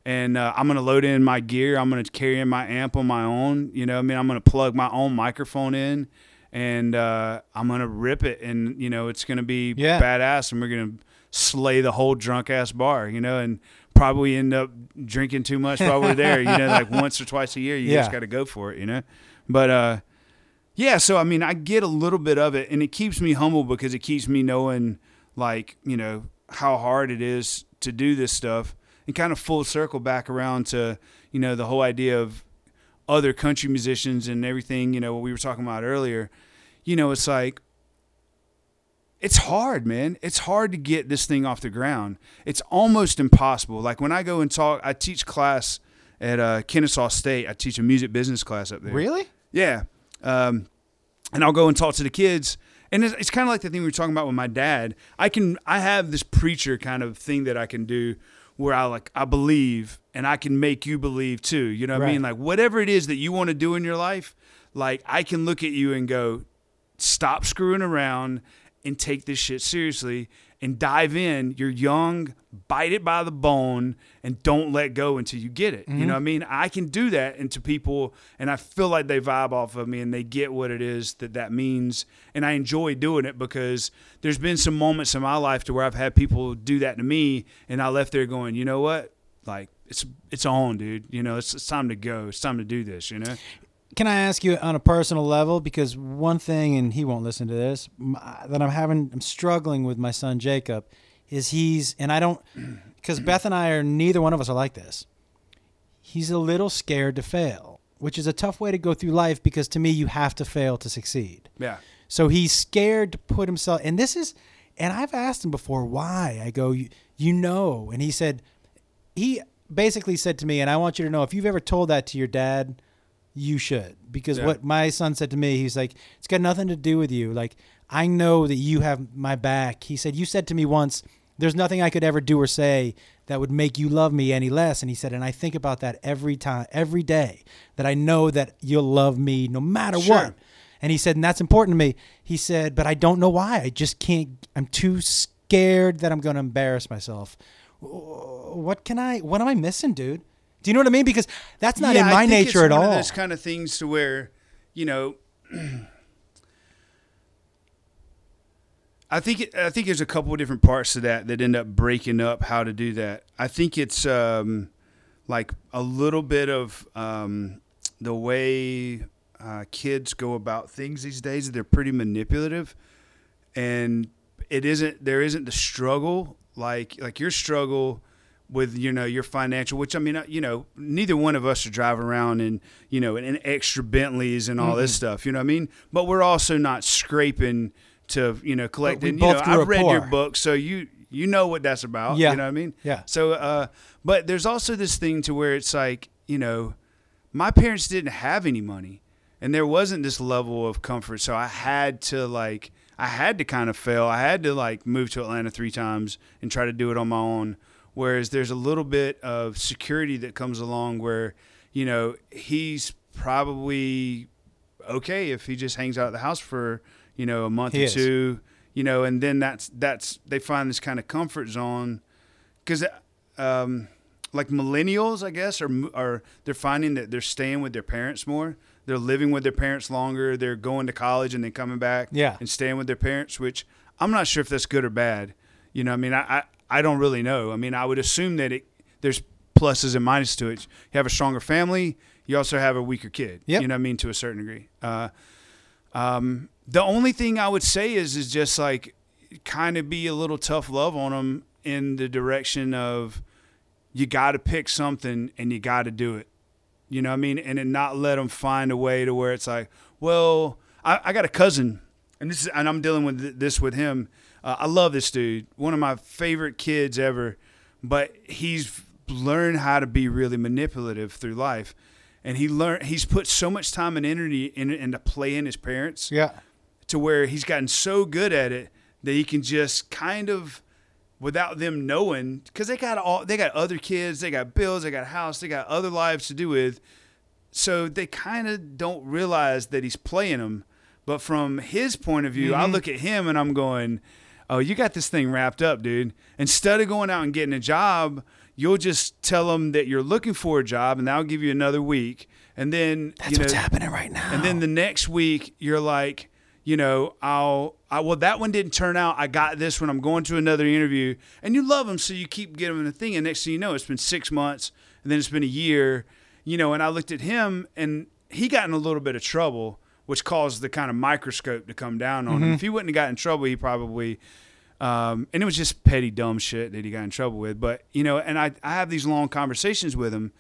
and uh, I'm gonna load in my gear. I'm gonna carry in my amp on my own. You know, I mean, I'm gonna plug my own microphone in, and uh, I'm gonna rip it, and you know, it's gonna be Yeah. badass, and we're gonna slay the whole drunk ass bar. You know, and probably end up drinking too much while we're there. You know, like once or twice a year, you Yeah. just got to go for it. You know, but uh, yeah, so I mean, I get a little bit of it, and it keeps me humble because it keeps me knowing, like, you know, how hard it is to do this stuff, and kind of full circle back around to, you know, the whole idea of other country musicians and everything. You know, what we were talking about earlier. You know, it's like it's hard, man. It's hard to get this thing off the ground. It's almost impossible. Like when I go and talk, I teach class at uh, Kennesaw State. I teach a music business class up there. Really? Yeah. Um, and I'll go and talk to the kids. And it's, it's kind of like the thing we were talking about with my dad. I can, I have this preacher kind of thing that I can do where I like, I believe and I can make you believe too. You know what I mean? Like whatever it is that you want to do in your life, like I can look at you and go, stop screwing around and take this shit seriously and dive in. You're young, bite it by the bone, and don't let go until you get it. You mm-hmm. know what I mean? I can do that into people, and I feel like they vibe off of me and they get what it is that that means. And I enjoy doing it because there's been some moments in my life to where I've had people do that to me, and I left there going, you know what? Like, it's it's on, dude. You know, it's, it's time to go. It's time to do this. You know. Can I ask you on a personal level? Because one thing, and he won't listen to this, that I'm having, I'm struggling with my son Jacob, is he's, and I don't, [CLEARS THROAT] because Beth and I are, neither one of us are like this. He's a little scared to fail, which is a tough way to go through life because to me, you have to fail to succeed. Yeah. So he's scared to put himself, and this is, and I've asked him before why. I go, you, you know, and he said, he basically said to me, and I want you to know if you've ever told that to your dad, you should. Because Yeah. what my son said to me, he's like, it's got nothing to do with you. Like, I know that you have my back. He said, you said to me once, there's nothing I could ever do or say that would make you love me any less. And he said, and I think about that every time, every day, that I know that you'll love me no matter Sure. what. And he said, and that's important to me. He said, but I don't know why. I just can't, I'm too scared that I'm going to embarrass myself. What can I, what am I missing, dude? Do you know what I mean? Because that's not in I my think nature it's at one all. Of those kind of things to where, you know, [CLEARS THROAT] I think it, I think there's a couple of different parts to that that end up breaking up how to do that. I think it's um, like a little bit of um, the way uh, kids go about things these days. They're pretty manipulative, and it isn't there isn't the struggle like like your struggle with you know your financial which i mean uh, you know neither one of us are driving around in you know in extra bentleys and all this stuff you know what i mean? But we're also not scraping to you know collect and you know i've read your book so you you know what that's about Yeah. you know what i mean? Yeah. so uh but there's also this thing to where it's like you know my parents didn't have any money and there wasn't this level of comfort so i had to like i had to kind of fail. I had to like move to atlanta three times and try to do it on my own whereas there's a little bit of security that comes along where you know he's probably okay if he just hangs out at the house for you know a month He or is. two you know, and then that's that's they find this kind of comfort zone because um, like millennials, I guess, are are they're finding that they're staying with their parents more. They're living with their parents longer. They're going to college and then coming back Yeah. and staying with their parents, which I'm not sure if that's good or bad. You know, I mean, I, I, I don't really know. I mean, I would assume that it there's pluses and minuses to it. You have a stronger family. You also have a weaker kid. Yep. You know what I mean? To a certain degree. Uh, um, the only thing I would say is is just like kind of be a little tough love on them in the direction of you got to pick something and you got to do it. You know what I mean? And then not let them find a way to where it's like, well, I, I got a cousin, and this is, and I'm dealing with th- this with him. Uh, I love this dude, one of my favorite kids ever, but he's learned how to be really manipulative through life, and he learned he's put so much time and energy in, into playing his parents Yeah. to where he's gotten so good at it that he can just kind of without them knowing because they got all they got other kids they got bills they got a house they got other lives to do with. So they kind of don't realize that he's playing them but from his point of view i look at him and i'm going oh you got this thing wrapped up dude instead of going out and getting a job you'll just tell them that you're looking for a job and that'll give you another week and then That's you know what's happening right now. and then the next week, you're like, you know, I'll, I, well, that one didn't turn out. I got this one. I'm going to another interview. And you love them, so you keep getting them the thing. And next thing you know, it's been six months, and then it's been a year, you know. And I looked at him, and he got in a little bit of trouble, which caused the kind of microscope to come down on him. If he wouldn't have got in trouble, he probably, um, and it was just petty, dumb shit that he got in trouble with. But, you know, and I, I have these long conversations with him,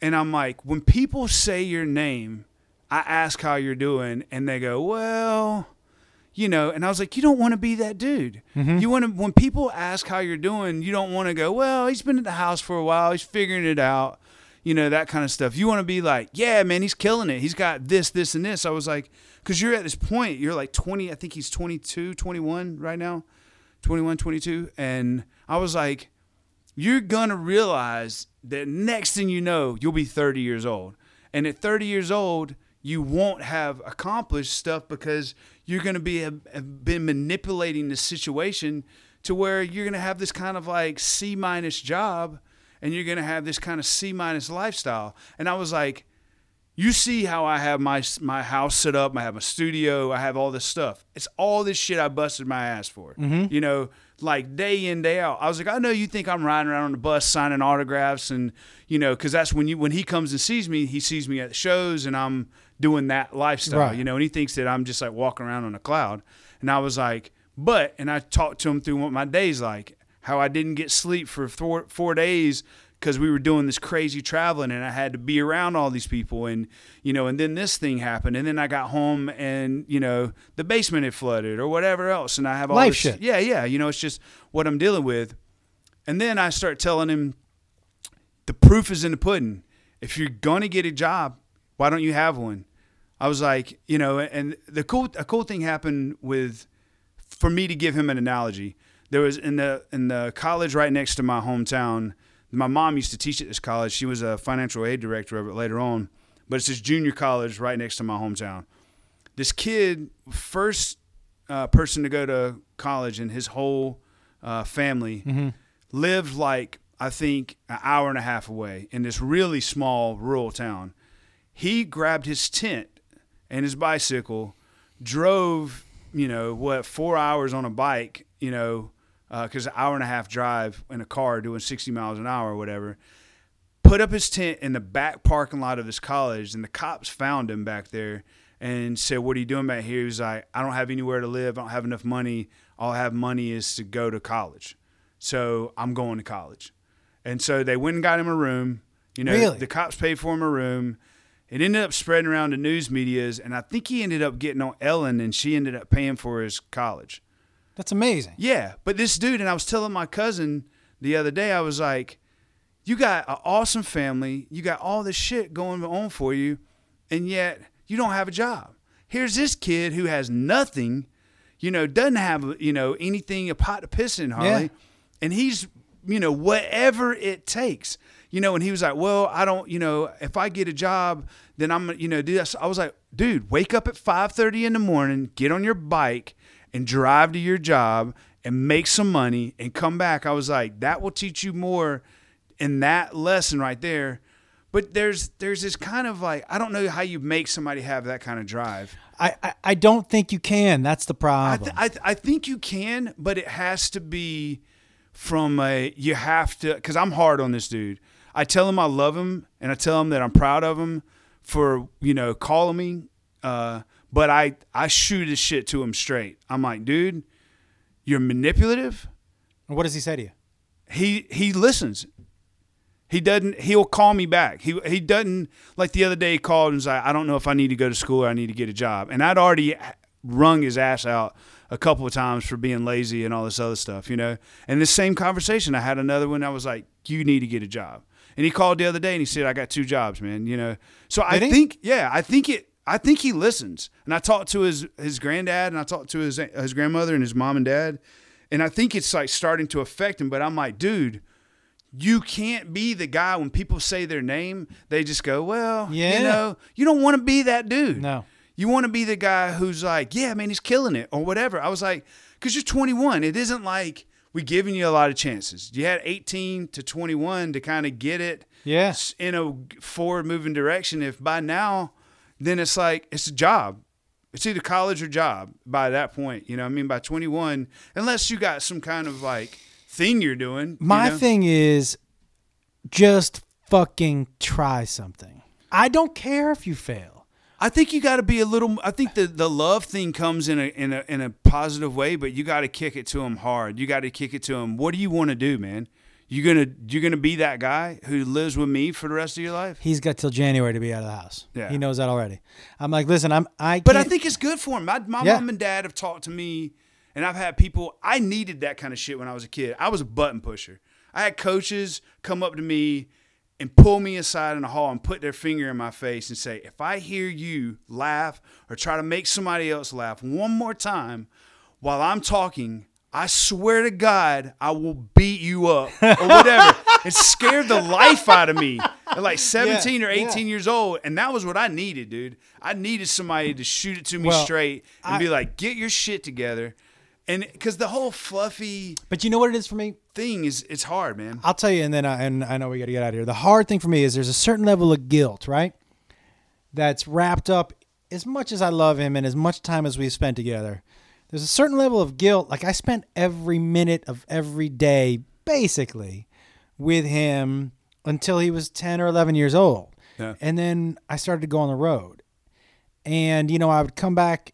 and I'm like, when people say your name, I ask how you're doing, and they go, well, you know, and I was like, you don't want to be that dude. You want to, when people ask how you're doing, you don't want to go, well, he's been at the house for a while, he's figuring it out, you know, that kind of stuff. You want to be like, yeah, man, he's killing it. He's got this, this, and this. I was like, because you're at this point, you're like 20, I think he's 22, 21 right now, 21, 22. And I was like, you're gonna realize that next thing you know, you'll be 30 years old. And at 30 years old, you won't have accomplished stuff because you're gonna be have, been manipulating the situation to where you're gonna have this kind of like C minus job and you're gonna have this kind of C minus lifestyle. And I was like, you see how I have my my house set up. I have a studio. I have all this stuff. It's all this shit I busted my ass for. Mm-hmm. You know, like day in day out. I was like, I know you think I'm riding around on the bus signing autographs, and you know, because that's when you when he comes and sees me, he sees me at shows, and I'm doing that lifestyle. Right. You know, and he thinks that I'm just like walking around on a cloud. And I was like, but, and I talked to him through what my day's like, how I didn't get sleep for four, four days because we were doing this crazy traveling and I had to be around all these people and you know and then this thing happened and then I got home and you know the basement had flooded or whatever else and I have all Life this shit. yeah yeah you know it's just what I'm dealing with. And then I start telling him the proof is in the pudding. If you're gonna get a job why don't you have one? I was like you know and the cool a cool thing happened with for me to give him an analogy there was in the in the college right next to my hometown my mom used to teach at this college. She was a financial aid director of it later on, but it's this junior college right next to my hometown. This kid, first uh, person to go to college, and his whole uh, family lived like I think an hour and a half away in this really small rural town. He grabbed his tent and his bicycle, drove, you know, what four hours on a bike, you know, Uh, because an hour and a half drive in a car doing 60 miles an hour or whatever. Put up his tent in the back parking lot of his college, and the cops found him back there and said, "What are you doing back here?" He was like, "I don't have anywhere to live. I don't have enough money. All I have money is to go to college, so I'm going to college." And so they went and got him a room. You know, Really? the cops paid for him a room. It ended up spreading around to news medias, and I think he ended up getting on Ellen, and she ended up paying for his college. That's amazing. Yeah, but this dude, and I was telling my cousin the other day, I was like, "You got an awesome family. You got all this shit going on for you, and yet you don't have a job. Here's this kid who has nothing, you know, doesn't have you know anything a pot to piss in, Harley, Yeah. and he's you know whatever it takes." You know, and he was like, "Well, I don't, you know, if I get a job, then I'm, you know, do this." I was like, "Dude, wake up at five thirty in the morning, get on your bike, and drive to your job and make some money and come back. I was like, that will teach you more in that lesson right there. But there's there's this kind of like I don't know how you make somebody have that kind of drive. I, I, I don't think you can. That's the I, problem. th- I, th- I think you can, but it has to be from a you have to because I'm hard on this dude. I tell him I love him and I tell him that I'm proud of him for you know calling me, uh, but I I shoot his shit to him straight. I'm like, dude, you're manipulative. And what does he say to you? He he listens. He doesn't. He'll call me back. He he doesn't like the other day. He called and was like, "I don't know if I need to go to school or I need to get a job." And I'd already wrung his ass out a couple of times for being lazy and all this other stuff, you know. And this same conversation, I had another one. I was like, "You need to get a job." And he called the other day and he said, "I got two jobs, man." You know. So I he? think, yeah, I think it. I think he listens. And I talked to his his granddad and I talked to his his grandmother and his mom and dad. And I think it's like starting to affect him. But I'm like, dude, you can't be the guy when people say their name, they just go, well, Yeah. you know, you don't want to be that dude. No. You want to be the guy who's like, yeah, man, he's killing it or whatever. I was like, because you're 21. It isn't like we giving you a lot of chances. You had 18 to 21 to kind of get it Yeah. in a forward moving direction. If by now, then it's like, it's a job. It's either college or job by that point. You know, I mean, by 21, unless you got some kind of like thing you're doing. you My know? thing is just fucking try something. I don't care if you fail. I think you got to be a little. I think the, the love thing comes in a in a in a positive way, but you got to kick it to him hard. You got to kick it to him. What do you want to do, man? You gonna you gonna be that guy who lives with me for the rest of your life? He's got till January to be out of the house. Yeah. He knows that already. I'm like, listen, I'm I But I think it's good for him. My my Yeah. mom and dad have talked to me, and I've had people. I needed that kind of shit when I was a kid. I was a button pusher. I had coaches come up to me and pull me aside in the hall and put their finger in my face and say, "If I hear you laugh or try to make somebody else laugh one more time while I'm talking." I swear to God, I will beat you up or whatever. [LAUGHS] it scared the life out of me at like 17 or yeah. 18 years old. And that was what I needed, dude. I needed somebody to shoot it to me Well, straight and I- be like, get your shit together. And because the whole fluffy But you know what it is for me? thing is, it's hard, man. I'll tell you, and then I, and I know we got to get out of here. The hard thing for me is there's a certain level of guilt, right? That's wrapped up. As much as I love him and as much time as we've spent together, there's a certain level of guilt. Like I spent every minute of every day, basically, with him until he was 10 or 11 years old. Yeah. And then I started to go on the road. And, you know, I would come back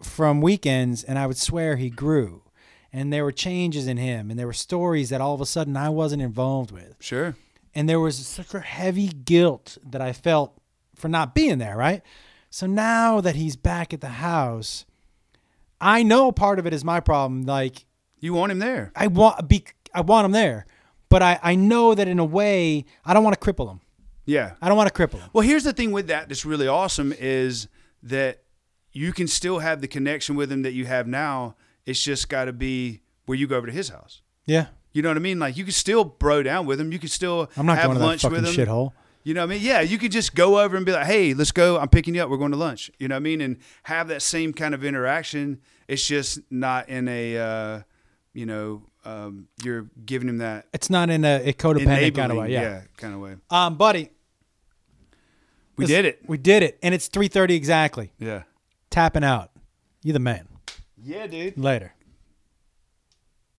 from weekends and I would swear he grew. And there were changes in him and there were stories that all of a sudden I wasn't involved with. Sure. And there was such a heavy guilt that I felt for not being there, right? So now that he's back at the house, I know part of it is my problem. Like You want him there. I want be I want him there. But I, I know that in a way I don't want to cripple him. Yeah. I don't want to cripple him. Well, here's the thing with that that's really awesome is that you can still have the connection with him that you have now. It's just got to be where you go over to his house. Yeah. You know what I mean? Like you can still bro down with him. You can still I'm not have going to that lunch fucking with him. shithole. You know what I mean? Yeah, you could just go over and be like, "Hey, let's go. I'm picking you up. We're going to lunch." You know what I mean? And have that same kind of interaction. It's just not in a, uh, you know, um, you're giving him that It's not in a, a codependent kind of way. Yeah. kind of way. Um, buddy, We did it. We did it, and it's 3:30 exactly. Yeah. Tapping out. You the man. Yeah, dude. Later.